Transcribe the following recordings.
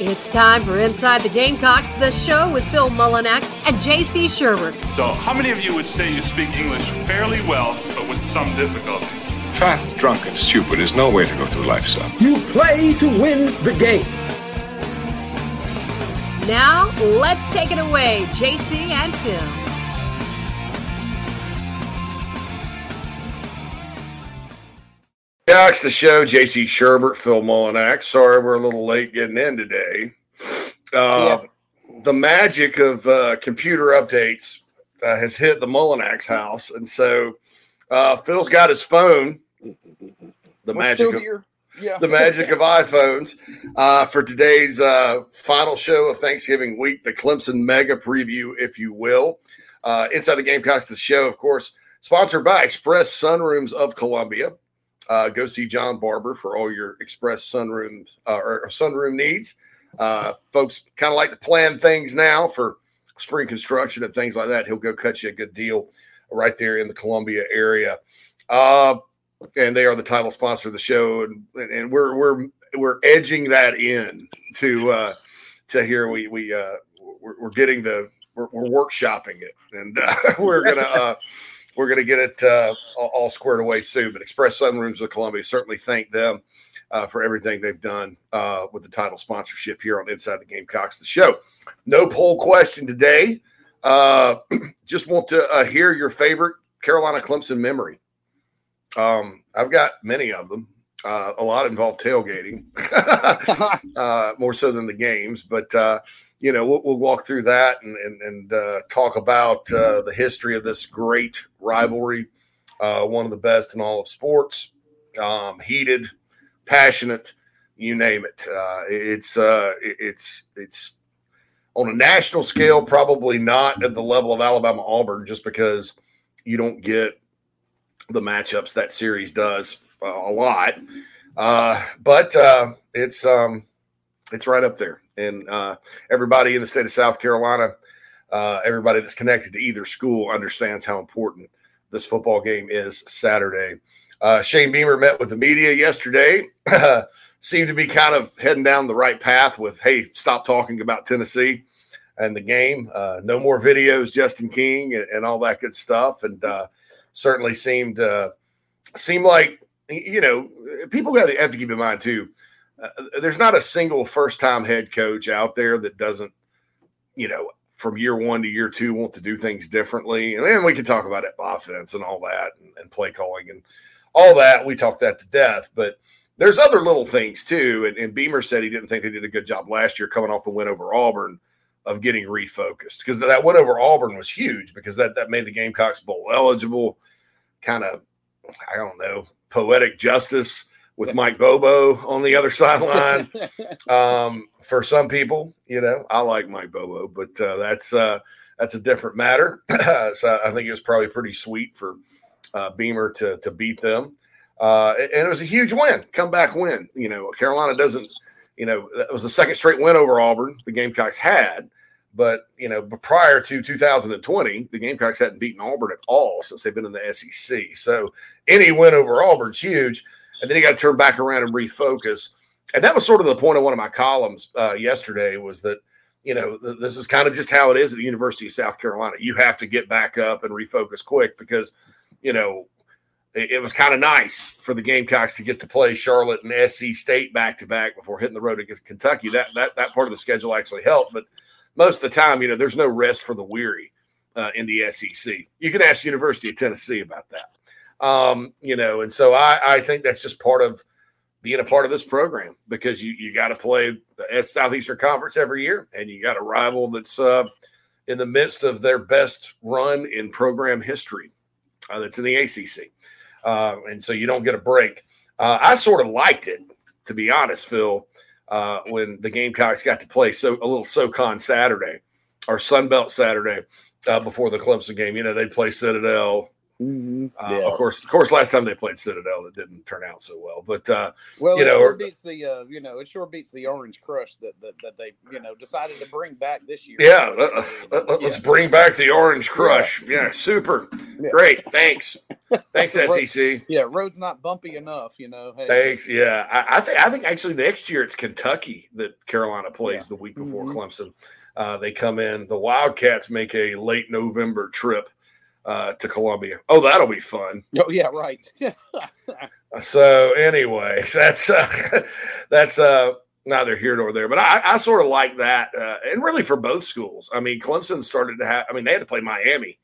It's time for Inside the Gamecocks, the show with Phil Mullinax and JC Shurburtt. So, how many of you would say you speak English fairly well, but with some difficulty? Fat, drunk, and stupid is no way to go through life, son. You play to win the game. Now, let's take it away, JC and Phil. The show. JC Shurburtt, Phil Mullinax. Sorry, we're a little late getting in today. Uh, yeah. The magic of uh, computer updates uh, has hit the Mullinax house, and so uh, Phil's got his phone. The We're magic of yeah. the magic of iPhones uh, for today's uh, final show of Thanksgiving week, the Clemson Mega Preview, if you will. Inside the Gamecocks, the show, of course, sponsored by Express Sunrooms of Columbia. Uh, go see John Barber for all your express sunroom uh, or sunroom needs. Uh, folks kind of like to plan things now for spring construction and things like that. He'll go cut you a good deal right there in the Columbia area. Uh, and they are the title sponsor of the show, and, and we're we're we're edging that in to uh, to here. We we uh, we're, we're getting the we're, we're workshopping it, and uh, we're gonna uh, we're going to get it uh, all squared away soon. But Express Sunrooms of Columbia certainly thank them uh, for everything they've done uh, with the title sponsorship here on Inside the Gamecocks, the show. No poll question today. Uh, just want to uh, hear your favorite Carolina Clemson memory. Um, I've got many of them. Uh, a lot involve tailgating, more so than the games, but you know, we'll, we'll, walk through that and and, and uh, talk about uh, the history of this great rivalry, uh, one of the best in all of sports, um, heated, passionate, you name it. Uh, it's uh, it's it's on a national scale, probably not at the level of Alabama Auburn, just because you don't get the matchups that series does uh, a lot. but it's um, it's right up there and uh, everybody in the state of South Carolina, uh, everybody that's connected to either school understands how important this football game is Saturday. Uh, Shane Beamer met with the media yesterday. seemed to be kind of heading down the right path with, hey, stop talking about Tennessee and the game. Uh, no more videos, Justin King, and, and, all that good stuff. And uh, certainly seemed uh, seemed like you know people got to have to keep in mind too uh, there's not a single first time head coach out there that doesn't, you know, from year one to year two want to do things differently. And then we can talk about it, offense and all that and, and play calling and all that. We talk that to death. But there's other little things too. And, and Beamer said he didn't think they did a good job last year coming off the win over Auburn of getting refocused because that win over Auburn was huge because that, that made the Gamecocks bowl eligible, kind of, I don't know, poetic justice with Mike Bobo on the other sideline. um, for some people, you know, I like Mike Bobo, but uh, that's uh, that's a different matter. so I think it was probably pretty sweet for uh, Beamer to to beat them, uh, and it was a huge win, comeback win. You know, Carolina doesn't. You know, that was the second straight win over Auburn the Gamecocks had. But you know, prior to 2020, the Gamecocks hadn't beaten Auburn at all since they've been in the SEC. So any win over Auburn's huge and then you got to turn back around and refocus. And that was sort of the point of one of my columns uh, yesterday was that you know th- this is kind of just how it is at the University of South Carolina. You have to get back up and refocus quick because you know it, it was kind of nice for the Gamecocks to get to play Charlotte and SC State back to back before hitting the road against Kentucky. That that that part of the schedule actually helped, but most of the time, you know, there's no rest for the weary uh, in the SEC. You can ask University of Tennessee about that. Um, you know, and so I, I think that's just part of being a part of this program because you you got to play the Southeastern Conference every year, and you got a rival that's uh, in the midst of their best run in program history. Uh, that's in the ACC, uh, and so you don't get a break. Uh, I sort of liked it, to be honest, Phil, uh, when the Gamecocks got to play so a little SoCon Saturday or Sunbelt Saturday uh, before the Clemson game. You know, they'd play Citadel, Mm-hmm. Uh, yeah. Of course, of course. Last time they played Citadel, it didn't turn out so well. But uh, well, you know, it sure beats the uh, you know it sure beats the Orange Crush that, that, that they you know decided to bring back this year. Yeah, let, us yeah. bring back the Orange Crush. Yeah, yeah super, great. Thanks. Thanks, SEC. Yeah, road's not bumpy enough, you know. Hey, Thanks. Yeah, I, I think I think actually next year it's Kentucky that Carolina plays Yeah. the week before Mhm. Clemson. Uh, they come in. The Wildcats make a late November trip uh, to Columbia. Oh, that'll be fun. Oh yeah, right. So anyway, that's uh, that's uh, neither here nor there. But I, I sort of like that, uh, and really for both schools. I mean, Clemson started to have. I mean, they had to play Miami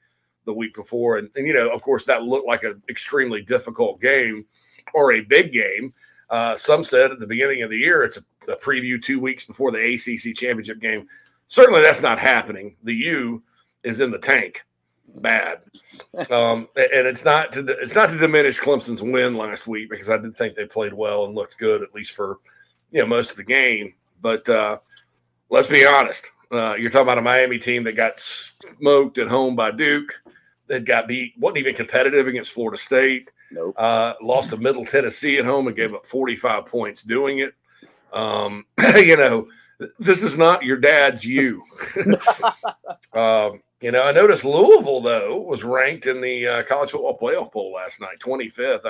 the week before, and, and you know, of course, that looked like an extremely difficult game or a big game. Uh, some said at the beginning of the year it's a, a preview two weeks before the ACC championship game. Certainly, that's not happening. The U is in the tank, bad, um, and it's not to it's not to diminish Clemson's win last week because I did think they played well and looked good at least for you know most of the game. But uh, let's be honest, uh, you're talking about a Miami team that got smoked at home by Duke, that got beat, wasn't even competitive against Florida State. Nope. Uh, lost to Middle Tennessee at home and gave up 45 points doing it. Um, you know, this is not your dad's you. um, you know, I noticed Louisville though was ranked in the uh, college football playoff poll last night, 25th.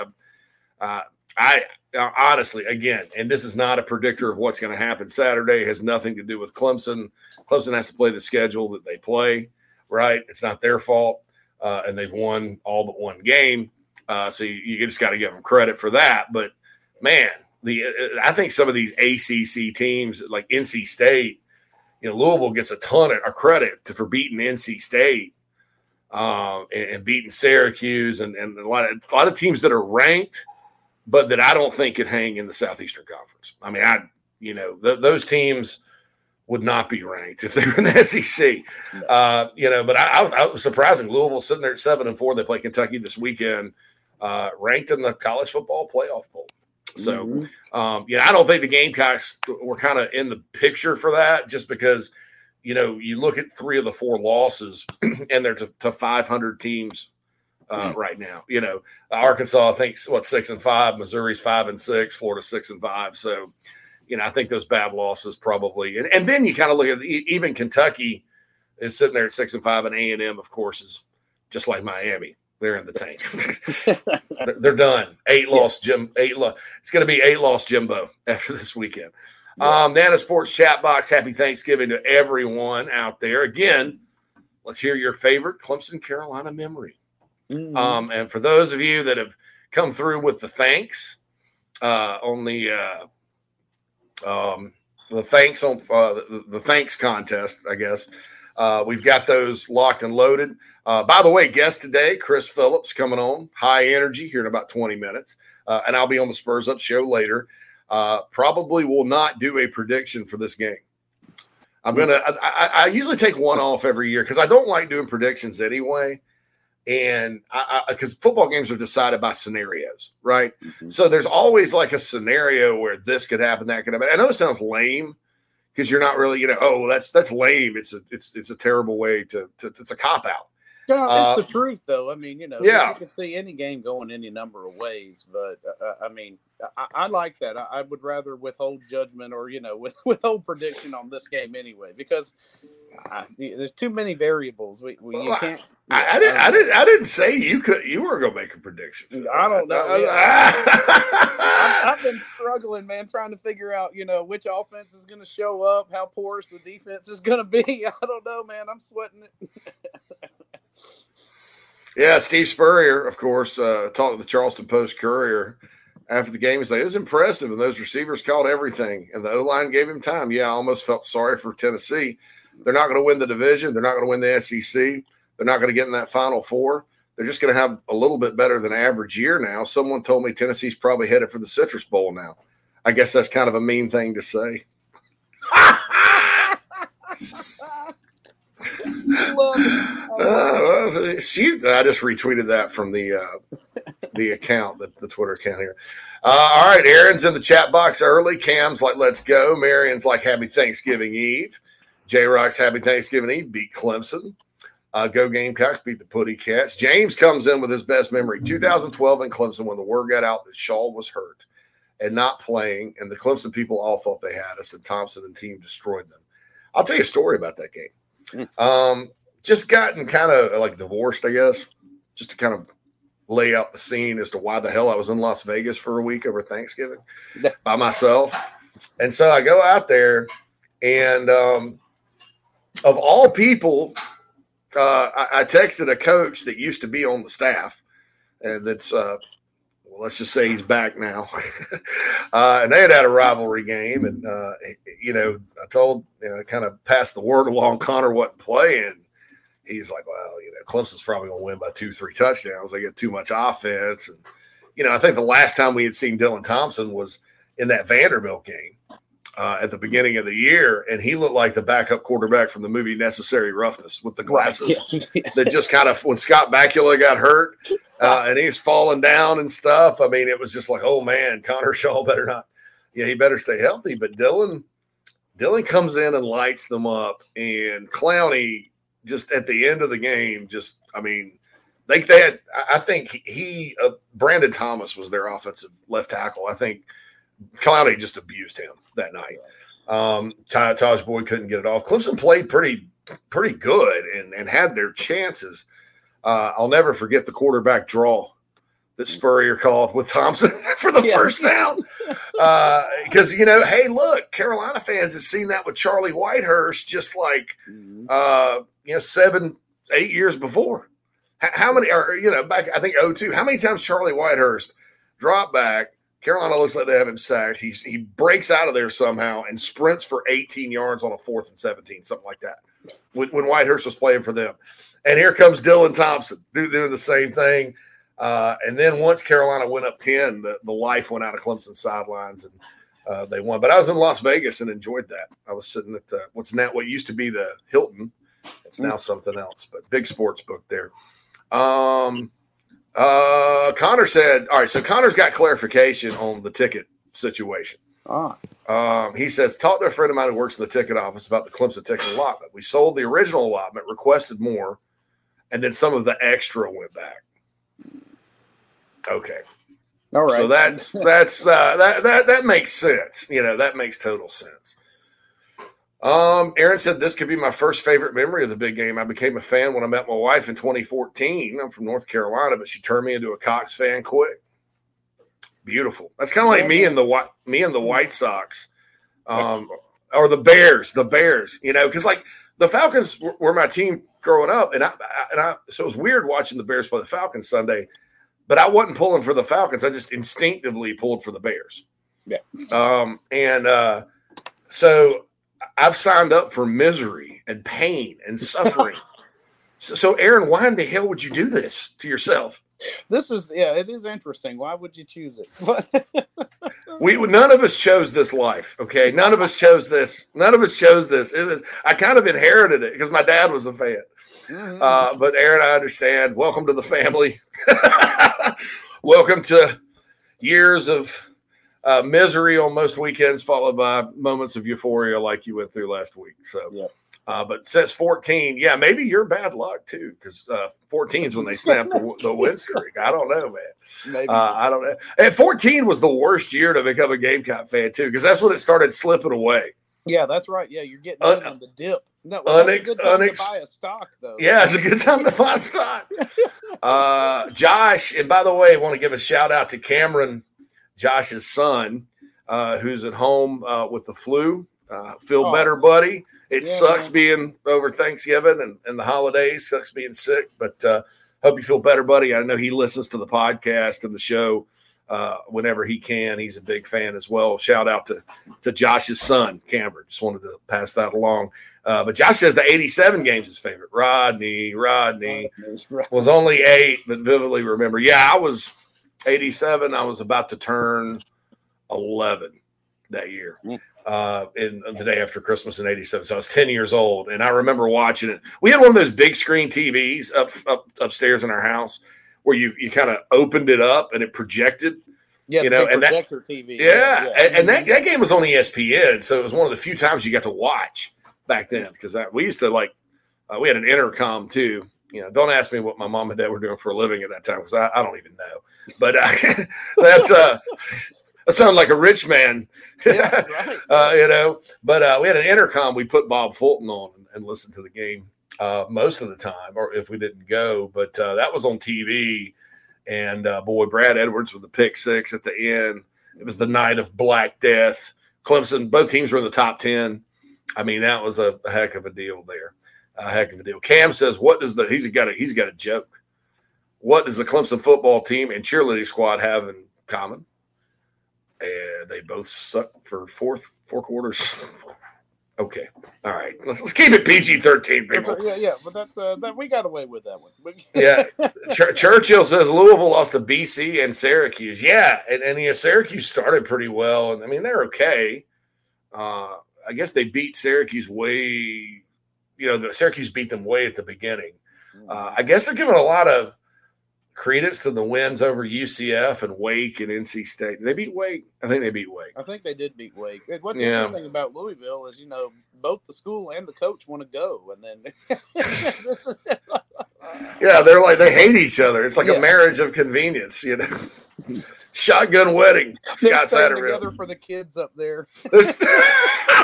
I, uh, I uh, honestly, again, and this is not a predictor of what's going to happen Saturday. Has nothing to do with Clemson. Clemson has to play the schedule that they play. Right? It's not their fault, uh, and they've won all but one game. Uh, so you, you just got to give them credit for that. But man, the uh, I think some of these ACC teams like NC State, you know, Louisville gets a ton of credit to, for beating NC State um, and, and beating Syracuse and, and a lot of a lot of teams that are ranked, but that I don't think could hang in the Southeastern Conference. I mean, I you know th- those teams would not be ranked if they were in the SEC. Uh, you know, but I, I, was, I was surprising. Louisville sitting there at seven and four. They play Kentucky this weekend, uh, ranked in the college football playoff poll. So, Mhm. um, you know, I don't think the Gamecocks were kind of in the picture for that, just because, you know, you look at three of the four losses, and they're to, to 500 teams uh, right now. You know, Arkansas, I think, what six and five, Missouri's five and six, Florida six and five. So, you know, I think those bad losses probably, and, and then you kind of look at even Kentucky is sitting there at six and five, and A and M, of course, is just like Miami. They're in the tank. They're- done. Eight lost Jim. Eight lost. It's going to be eight lost Jimbo after this weekend. Um, Nana Sports chat box. Happy Thanksgiving to everyone out there. Again, let's hear your favorite Clemson Carolina memory. Mhm. Um, and for those of you that have come through with the thanks uh, on the uh, um, the thanks on uh, the, the thanks contest, I guess uh, we've got those locked and loaded. Uh, by the way, guest today, Chris Phillips, coming on high energy here in about 20 minutes, uh, and I'll be on the Spurs Up show later. Uh, probably will not do a prediction for this game. I'm gonna. I, I, usually take one off every year because I don't like doing predictions anyway and I because football games are decided by scenarios, right? Mhm. So there's always like a scenario where this could happen, that could happen. I know it sounds lame because you're not really, you know, oh, that's that's lame. It's a it's it's a terrible way to, to it's a cop out. No, Uh, it's the truth, though. I mean, you know, Yeah. you can see any game going any number of ways, but uh, I mean, I, I like that. I, I would rather withhold judgment or you know with, withhold prediction on this game anyway because uh, there's too many variables. We, we you Well, I- can't. I, I didn't I didn't I didn't say you could you were gonna make a prediction. for. I don't know, I've, I've been struggling, man, trying to figure out, you know, which offense is going to show up, how porous the defense is going to be. I don't know, man. I'm sweating it. Yeah, Steve Spurrier, of course, uh, talked to the Charleston Post Courier after the game. He said it was impressive, and those receivers caught everything, and the O line gave him time. Yeah, I almost felt sorry for Tennessee. They're not going to win the division. They're not going to win the SEC. They're not going to get in that Final Four. They're just going to have a little bit better than average year now. Someone told me Tennessee's probably headed for the Citrus Bowl now. I guess that's kind of a mean thing to say. Uh, shoot, I just retweeted that from the uh, the account, the, the Twitter account here. Uh, all right, Aaron's in the chat box early. Cam's like, let's go. Marion's like, happy Thanksgiving Eve. J Rock's happy Thanksgiving Eve. Beat Clemson. Uh, go Gamecocks beat the Putty Cats. James comes in with his best memory 2012 in Clemson when the word got out that Shaw was hurt and not playing, and the Clemson people all thought they had us, and Thompson and team destroyed them. I'll tell you a story about that game. Um, just gotten kind of like divorced, I guess, just to kind of lay out the scene as to why the hell I was in Las Vegas for a week over Thanksgiving by myself. And so I go out there, and um, of all people, uh, I, I, texted a coach that used to be on the staff, and that's uh, well, let's just say he's back now. uh, and they had had a rivalry game, and uh, you know, I told you know, kind of passed the word along. Connor wasn't playing. He's like, well, you know, Clemson's probably going to win by two, three touchdowns. They get too much offense, and you know, I think the last time we had seen Dylan Thompson was in that Vanderbilt game uh, at the beginning of the year, and he looked like the backup quarterback from the movie Necessary Roughness with the glasses that just kind of when Scott Bakula got hurt uh, and he's falling down and stuff. I mean, it was just like, oh man, Connor Shaw better not, yeah, he better stay healthy. But Dylan, Dylan comes in and lights them up, and Clowney just at the end of the game, just I mean. They, they had, I think he, uh, Brandon Thomas was their offensive left tackle. I think Clowney just abused him that night. Um, Tajh Boyd couldn't get it off. Clemson played pretty pretty good and, and had their chances. Uh, I'll never forget the quarterback draw that Spurrier called with Thompson for the yeah. first down. Because, uh, you know, hey, look, Carolina fans have seen that with Charlie Whitehurst just like, mm-hmm. uh, you know, seven, eight years before. How many, are, you know, back, I think 02, how many times Charlie Whitehurst dropped back Carolina looks like they have him sacked. He's, he breaks out of there somehow and sprints for 18 yards on a fourth and 17, something like that, when, when Whitehurst was playing for them. And here comes Dylan Thompson doing the same thing. Uh, and then once Carolina went up 10, the, the life went out of Clemson sidelines and uh, they won. But I was in Las Vegas and enjoyed that. I was sitting at the, what's now what used to be the Hilton. It's now something else, but big sports book there. Um, uh, Connor said, all right, so Connor's got clarification on the ticket situation. Ah. Um, he says, talked to a friend of mine who works in the ticket office about the Clemson ticket allotment. We sold the original allotment, requested more, and then some of the extra went back. Okay. All right. So that's that's uh, that that that makes sense. You know, that makes total sense. Um, Aaron said this could be my first favorite memory of the big game. I became a fan when I met my wife in 2014. I'm from North Carolina, but she turned me into a Cox fan quick. Beautiful. That's kind of like me and the white me and the White Sox, um, or the Bears. The Bears, you know, because like the Falcons were, were, my team growing up, and I and I so it was weird watching the Bears play the Falcons Sunday, but I wasn't pulling for the Falcons. I just instinctively pulled for the Bears. Yeah. Um, and uh, so I've signed up for misery and pain and suffering. so, so, Aaron, why in the hell would you do this to yourself? This is yeah, it is interesting. Why would you choose it? we none of us chose this life. Okay, none of us chose this. None of us chose this. It was, I kind of inherited it because my dad was a fan. Mm-hmm. Uh, but Aaron, I understand. Welcome to the family. Welcome to years of uh, misery on most weekends, followed by moments of euphoria like you went through last week. So, yeah. Uh, but says 14. Yeah, maybe you're bad luck too, because uh, 14 is when they snapped the, the, win streak. I don't know, man. Uh, I don't know. And 14 was the worst year to become a Gamecock fan too, because that's when it started slipping away. Yeah, that's right. Yeah, you're getting Un- on the dip. No, well, unex- good time unex- to buy a stock, though. Yeah, it's a good time to buy stock. uh, Josh, and by the way, I want to give a shout out to Cameron Josh's son, uh, who's at home uh, with the flu. Uh, feel oh. better, buddy. It yeah, sucks man. being over Thanksgiving and, and the holidays. Sucks being sick, but uh, hope you feel better, buddy. I know he listens to the podcast and the show uh, whenever he can. He's a big fan as well. Shout out to to Josh's son, Cameron. Just wanted to pass that along. Uh, but Josh says the 87 game's his favorite. Rodney, Rodney was only eight, but vividly remember. Yeah, I was – 87, I was about to turn 11 that year. Mm. Uh, in the day after Christmas in '87, so I was 10 years old, and I remember watching it. We had one of those big screen TVs up, up upstairs in our house where you you kind of opened it up and it projected. Yeah, you know, and that, TV. Yeah, yeah. And, and, that, that game was on ESPN, so it was one of the few times you got to watch back then because we used to like uh, we had an intercom too, you know, don't ask me what my mom and dad were doing for a living at that time because I, I, don't even know. But uh, that's uh, I sound like a rich man, yeah, right. uh, you know. But uh, we had an intercom. We put Bob Fulton on and, and listened to the game uh, most of the time, or if we didn't go. But uh, that was on TV, And uh, boy, Brad Edwards with the pick six at the end. It was the night of Black Death. Clemson, both teams were in the top 10. I mean, that was a, a heck of a deal there. A heck of a deal. Cam says, what does the he's got a he's got a joke. What does the Clemson football team and cheerleading squad have in common? They both suck for fourth four quarters. Okay. All right. Let's, let's keep it PG 13, people. Yeah, yeah, but that's uh, that we got away with that one. yeah. Ch- Churchill says Louisville lost to BC and Syracuse. Yeah, and, and yeah, Syracuse started pretty well, and I mean they're okay. Uh, I guess they beat Syracuse way. You know, the Syracuse beat them way at the beginning. Uh, I guess they're giving a lot of credence to the wins over UCF and Wake and NC State. They beat Wake. I think they beat Wake. I think they did beat Wake. What's Yeah. interesting about Louisville is, you know, both the school and the coach want to go, and then Yeah, they're like they hate each other. It's like Yeah. a marriage of convenience, you know. Shotgun wedding. Scott Satterfield. together for the kids up there. This- That's good.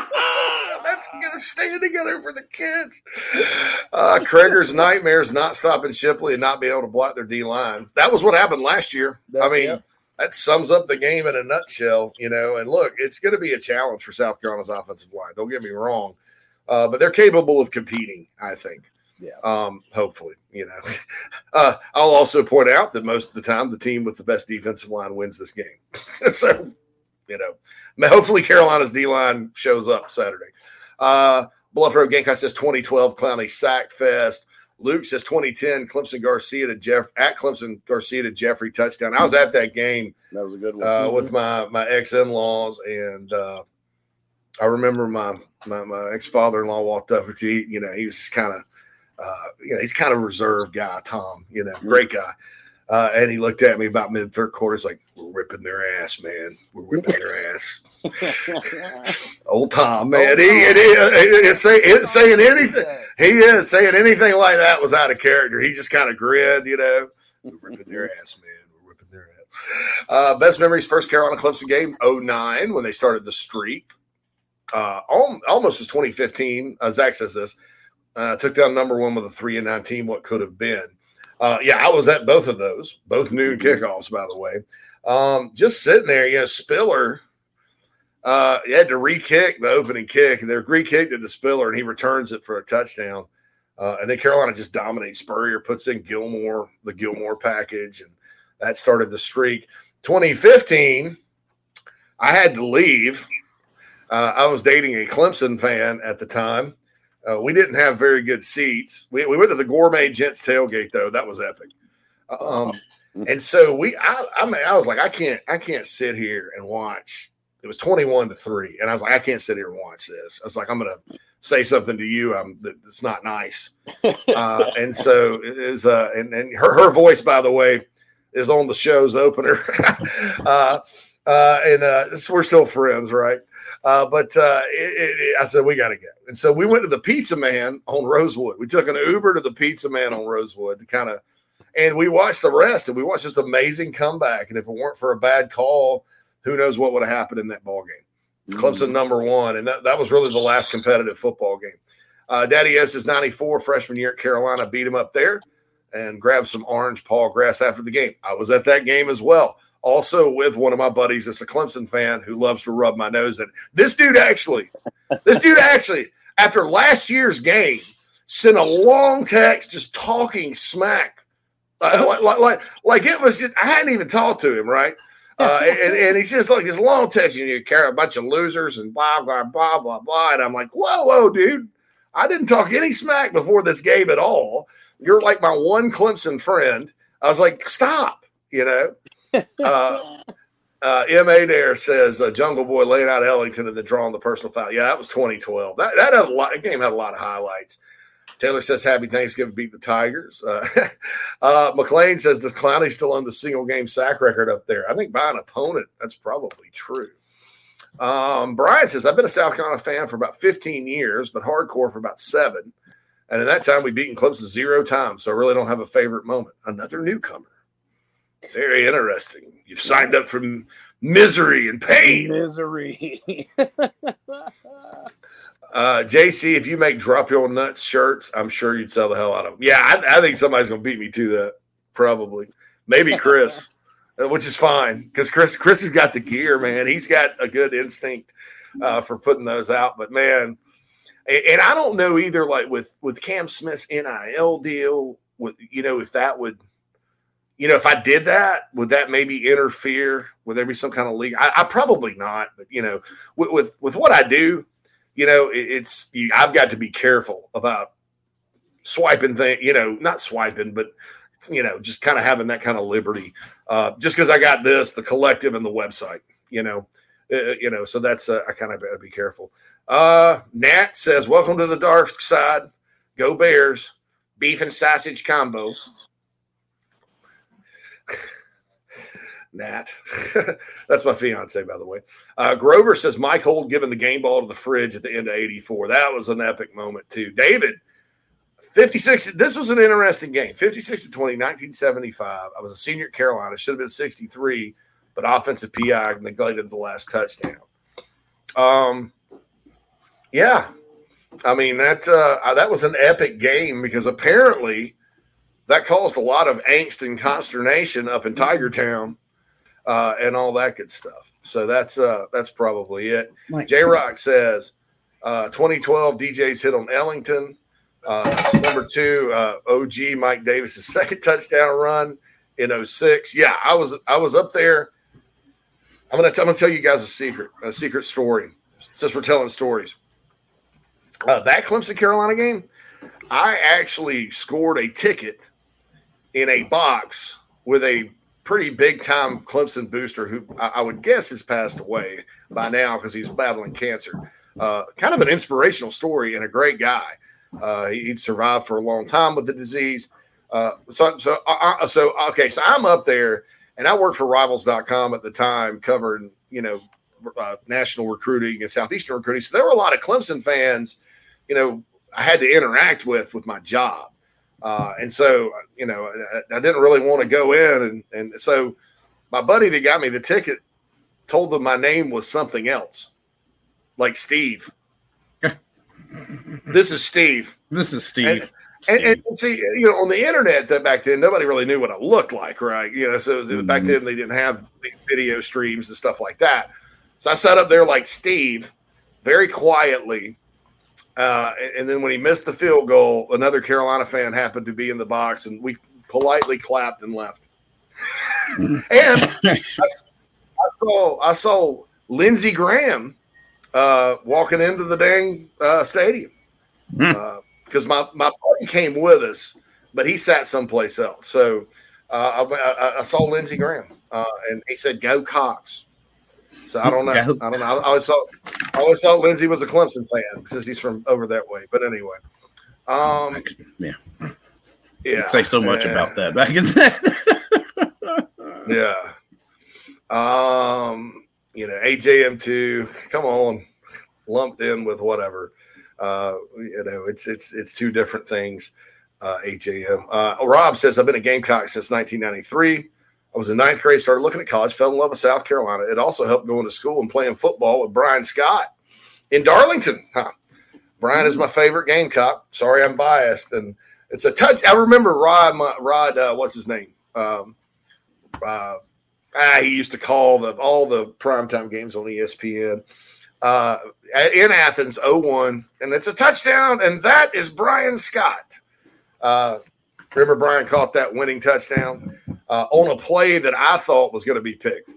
Staying together for the kids. Uh, Krager's nightmares not stopping Shipley and not being able to block their D line. That was what happened last year. I mean, yeah. that sums up the game in a nutshell, you know. And look, it's going to be a challenge for South Carolina's offensive line. Don't get me wrong, uh, but they're capable of competing. I think. Yeah. Um, hopefully, you know. Uh, I'll also point out that most of the time, the team with the best defensive line wins this game. so, you know, hopefully Carolina's D line shows up Saturday. Uh, Bluff Road Gamecock says 2012 Clowney Sack Fest. Luke says 2010 Clemson Garcia to Jeff at Clemson Garcia to Jeffery touchdown. I was at that game That was a good one. uh, with my my ex in laws, and uh, I remember my my, my ex father in law walked up to you. You know, he was kind of, uh, you know, he's kind of reserved guy, Tom. You know, great guy. Uh, and he looked at me about mid third quarter. He's like, "We're ripping their ass, man. We're ripping their ass." Old Tom, man. Old he, Tom. he, he, he- say, he- saying anything. He is saying anything like that was out of character. He just kind of grinned, you know. We're ripping their ass, man. We're ripping their ass. Uh, best memories: first Carolina Clemson game, 09, when they started the streak. Uh, almost was 2015. Uh, Zach says this. Uh, took down number one with a three and nine team. What could have been? Uh, yeah, I was at both of those, both noon kickoffs, by the way. Um, just sitting there, you know, Spiller. Uh, he had to re-kick the opening kick, and they re-kicked it to Spiller, and he returns it for a touchdown. Uh, and then Carolina just dominates. Spurrier puts in Gilmore, the Gilmore package, and that started the streak. 2015, I had to leave. Uh, I was dating a Clemson fan at the time. Uh, we didn't have very good seats. We, we went to the Gourmet Gents tailgate though. That was epic. Um, and so we, I, I mean, I was like, I can't, I can't sit here and watch. It was twenty-one to three, and I was like, I can't sit here and watch this. I was like, I'm gonna say something to you. I'm that's not nice. Uh, and so it is. Uh, and and her her voice, by the way, is on the show's opener. uh, uh, and uh, we're still friends, right? Uh, but uh, it, it, I said we got to go, and so we went to the Pizza Man on Rosewood. We took an Uber to the Pizza Man on Rosewood to kind of, and we watched the rest, and we watched this amazing comeback. And if it weren't for a bad call, who knows what would have happened in that ball game? Clemson number one, and that, that was really the last competitive football game. Uh, Daddy S is 94, freshman year at Carolina, beat him up there and grabbed some orange paw grass after the game. I was at that game as well. Also with one of my buddies that's a Clemson fan who loves to rub my nose in. This dude actually, this dude actually, after last year's game, sent a long text just talking smack. Uh, like, like, like, like it was just, I hadn't even talked to him, right? Uh, and, and he's just like this long text, you, know, you carry a bunch of losers and blah, blah, blah, blah, blah. And I'm like, whoa, whoa, dude. I didn't talk any smack before this game at all. You're like my one Clemson friend. I was like, stop, you know. Uh, uh, M.A. there says uh, Jungle Boy laying out Ellington and then drawing the personal foul. Yeah, that was 2012. That, that had a lot. That game had a lot of highlights. Taylor says Happy Thanksgiving beat the Tigers. Uh, uh, McLean says does Clowney still own the single game sack record up there? I think by an opponent, that's probably true. Um, Brian says I've been a South Carolina fan for about 15 years, but hardcore for about seven. And in that time, we've beaten Clemson zero times, so I really don't have a favorite moment. Another newcomer. Very interesting. You've signed up for misery and pain. Misery. Uh, JC, if you make drop your nuts shirts, I'm sure you'd sell the hell out of them. Yeah, I, I think somebody's gonna beat me to that. Probably. maybe Chris, uh, which is fine because Chris Chris has got the gear, man. He's got a good instinct uh, for putting those out. But man, and, and I don't know either. Like with with Cam Smith's NIL deal, with you know if that would. You know, if I did that, would that maybe interfere? Would there be some kind of league? I, I probably not. But you know, with, with with what I do, you know, it, it's you, I've got to be careful about swiping thing. You know, not swiping, but you know, just kind of having that kind of liberty. Uh, just because I got this, the collective and the website. You know, uh, you know, so that's uh, I kind of be careful. Uh, Nat says, "Welcome to the dark side. Go Bears! Beef and sausage combo." Nat. That's my fiance, by the way. Uh, Grover says Mike Hold giving the game ball to the fridge at the end of 84. That was an epic moment, too. David, 56. This was an interesting game. 56 to 20, 1975. I was a senior at Carolina. Should have been 63, but offensive PI neglected the last touchdown. Um, yeah. I mean, that, uh, that was an epic game because apparently that caused a lot of angst and consternation up in Tiger Town uh, and all that good stuff. So that's uh, that's probably it. J Rock says uh, 2012 DJ's hit on Ellington. Uh, number two, uh, OG Mike Davis's second touchdown run in 06. Yeah, I was I was up there. I'm gonna t- I'm gonna tell you guys a secret, a secret story. Since we're telling stories, uh, that Clemson Carolina game, I actually scored a ticket in a box with a pretty big time Clemson booster who I, would guess has passed away by now because he's battling cancer. Uh, kind of an inspirational story and a great guy. Uh, he, survived for a long time with the disease. Uh, so, so, uh, uh, so, okay. So I'm up there and I worked for rivals.com at the time covering, you know, uh, national recruiting and Southeastern recruiting. So there were a lot of Clemson fans, you know, I had to interact with, with my job. Uh, and so, you know, I, I didn't really want to go in. And, and so my buddy that got me the ticket told them my name was something else, like Steve. this is Steve. This is Steve. And, Steve. And, and, see, you know, on the internet that back then, nobody really knew what I looked like, right? You know, so it was, mm-hmm. back then they didn't have these video streams and stuff like that. So I sat up there like Steve, very quietly, uh, and then when he missed the field goal, another Carolina fan happened to be in the box, and we politely clapped and left. and I, I, saw I saw Lindsey Graham uh, walking into the dang uh, stadium because hmm. uh, my my buddy came with us, but he sat someplace else. So uh, I, I, saw Lindsey Graham, uh, and he said, "Go Cox." So I don't know. I don't know. I always thought I always thought Lindsey was a Clemson fan because he's from over that way. But anyway, um, yeah, yeah. say so much yeah. about that back in yeah. Um, you know, AJM two. Come on, lumped in with whatever. Uh, you know, it's it's it's two different things. Uh, AJM. Uh, Rob says I've been a Gamecock since 1993. I was in ninth grade, started looking at college, fell in love with South Carolina. It also helped going to school and playing football with Brian Scott in Darlington. Huh. Brian is my favorite Gamecock. Sorry, I'm biased, and it's a touch. I remember Rod. Rod, uh, what's his name? Um, uh, ah, he used to call the all the primetime games on ESPN uh, in Athens, 01, and it's a touchdown, and that is Brian Scott. Uh, remember, Brian caught that winning touchdown uh, on a play that I thought was going to be picked.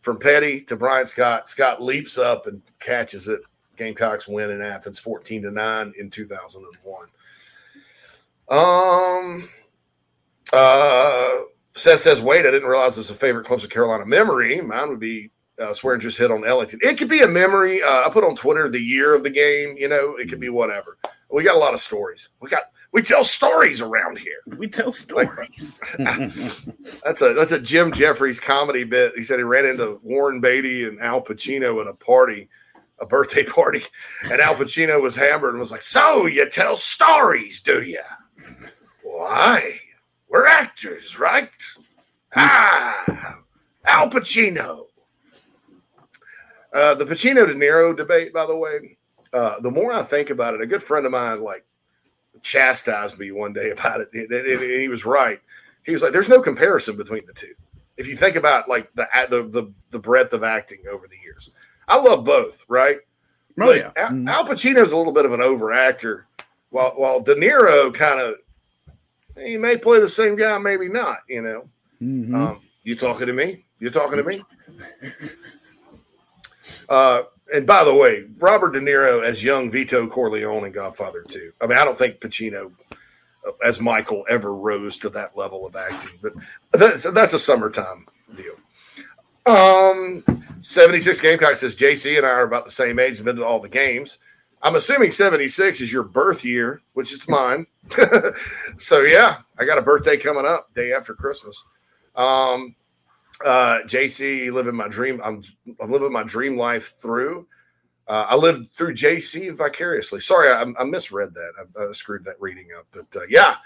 From Petty to Brian Scott, Scott leaps up and catches it. Gamecocks win in Athens 14 to 9 in 2001. Um, uh, Seth says, wait, I didn't realize it was a favorite Clemson Carolina memory. Mine would be uh, just hit on Ellington. It could be a memory. Uh, I put on Twitter the year of the game. You know, it could be whatever. We got a lot of stories. We got we tell stories around here. We tell stories. that's a that's a Jim Jefferies comedy bit. He said he ran into Warren Beatty and Al Pacino at a party, a birthday party, and Al Pacino was hammered and was like, "So you tell stories, do you? Why? We're actors, right? Ah, Al Pacino." Uh, the Pacino De Niro debate, by the way, uh, the more I think about it, a good friend of mine like chastised me one day about it, and, and, and he was right. He was like, "There's no comparison between the two. If you think about like the the the, the breadth of acting over the years, I love both, right? Oh but yeah, Al, mm-hmm. Al Pacino's a little bit of an over actor, while while De Niro kind of he may play the same guy, maybe not. You know, mm-hmm. um, you talking to me? You talking to me? uh, and by the way, Robert De Niro as young Vito Corleone in Godfather 2. I mean, I don't think Pacino uh, as Michael ever rose to that level of acting, but that's, that's a summertime deal. Um, 76 Gamecock says JC and I are about the same age been to all the games. I'm assuming 76 is your birth year, which is mine. so yeah, I got a birthday coming up day after Christmas. Um, uh, JC, living my dream. I'm I'm living my dream life through. Uh, I lived through JC vicariously. Sorry, I, I misread that. I, I, screwed that reading up. But uh, yeah,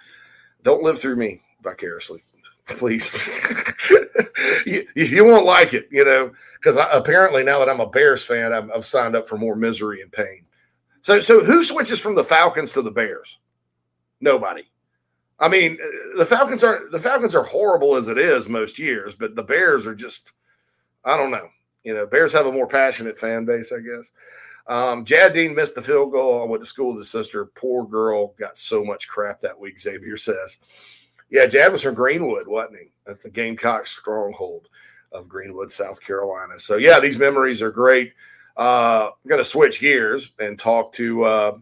don't live through me vicariously, please. you, you won't like it, you know, because apparently now that I'm a Bears fan, i I've signed up for more misery and pain. So, so who switches from the Falcons to the Bears? Nobody. I mean, the Falcons are the Falcons are horrible as it is most years, but the Bears are just I don't know. You know, Bears have a more passionate fan base, I guess. Um, Jad Dean missed the field goal. I went to school with his sister. Poor girl got so much crap that week, Xavier says. Yeah, Jad was from Greenwood, wasn't he? That's the Gamecock stronghold of Greenwood, South Carolina. So, yeah, these memories are great. Uh, I'm going to switch gears and talk to uh,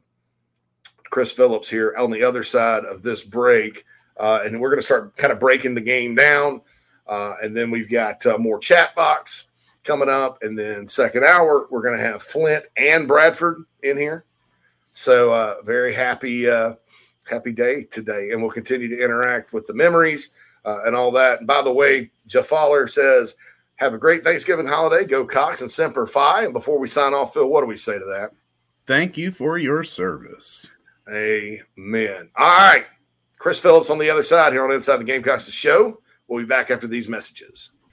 Chris Phillips here on the other side of this break. Uh, and we're going to start kind of breaking the game down. Uh, and then we've got uh, more chat box coming up. And then second hour, we're going to have Flint and Bradford in here. So uh, very happy, uh, happy day today. And we'll continue to interact with the memories uh, and all that. And by the way, Jeff Fowler says, have a great Thanksgiving holiday. Go Cox and Semper Fi. And before we sign off, Phil, what do we say to that? Thank you for your service. Amen. All right. Chris Phillips on the other side here on Inside the Gamecocks the show. We'll be back after these messages.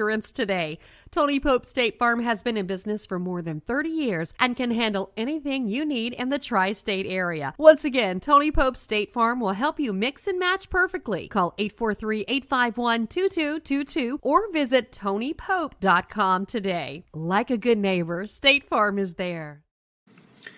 insurance today. Tony Pope State Farm has been in business for more than 30 years and can handle anything you need in the tri state area. Once again, Tony Pope State Farm will help you mix and match perfectly. Call 843 851 2222 or visit TonyPope.com today. Like a good neighbor, State Farm is there.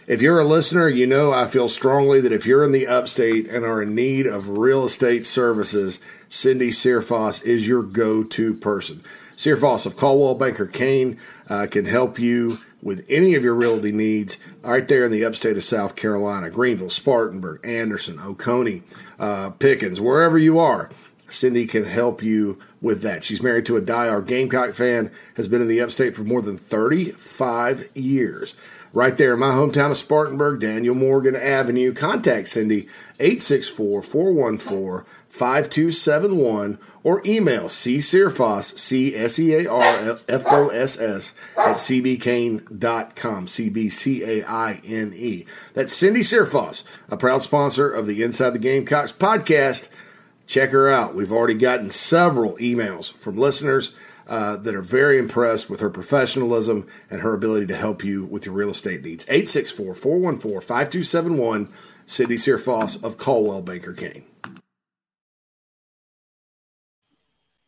If you're a listener, you know I feel strongly that if you're in the upstate and are in need of real estate services, Cindy Searfoss is your go to person. Searfoss of Coldwell Banker Caine uh, can help you with any of your realty needs right there in the upstate of South Carolina, Greenville, Spartanburg, Anderson, Oconee, uh, Pickens, wherever you are. Cindy can help you with that. She's married to a die-hard Gamecock fan, has been in the upstate for more than 35 years right there in my hometown of Spartanburg, Daniel Morgan Avenue. Contact Cindy 864 414 5271 or email csearfoss, C S E A R F O S S, at cbcaine.com, C B C A I N E. That's Cindy Searfoss, a proud sponsor of the Inside the Gamecocks podcast. Check her out. We've already gotten several emails from listeners uh, that are very impressed with her professionalism and her ability to help you with your real estate needs. 864 414 5271, Cindy Searfoss of Coldwell Banker Caine.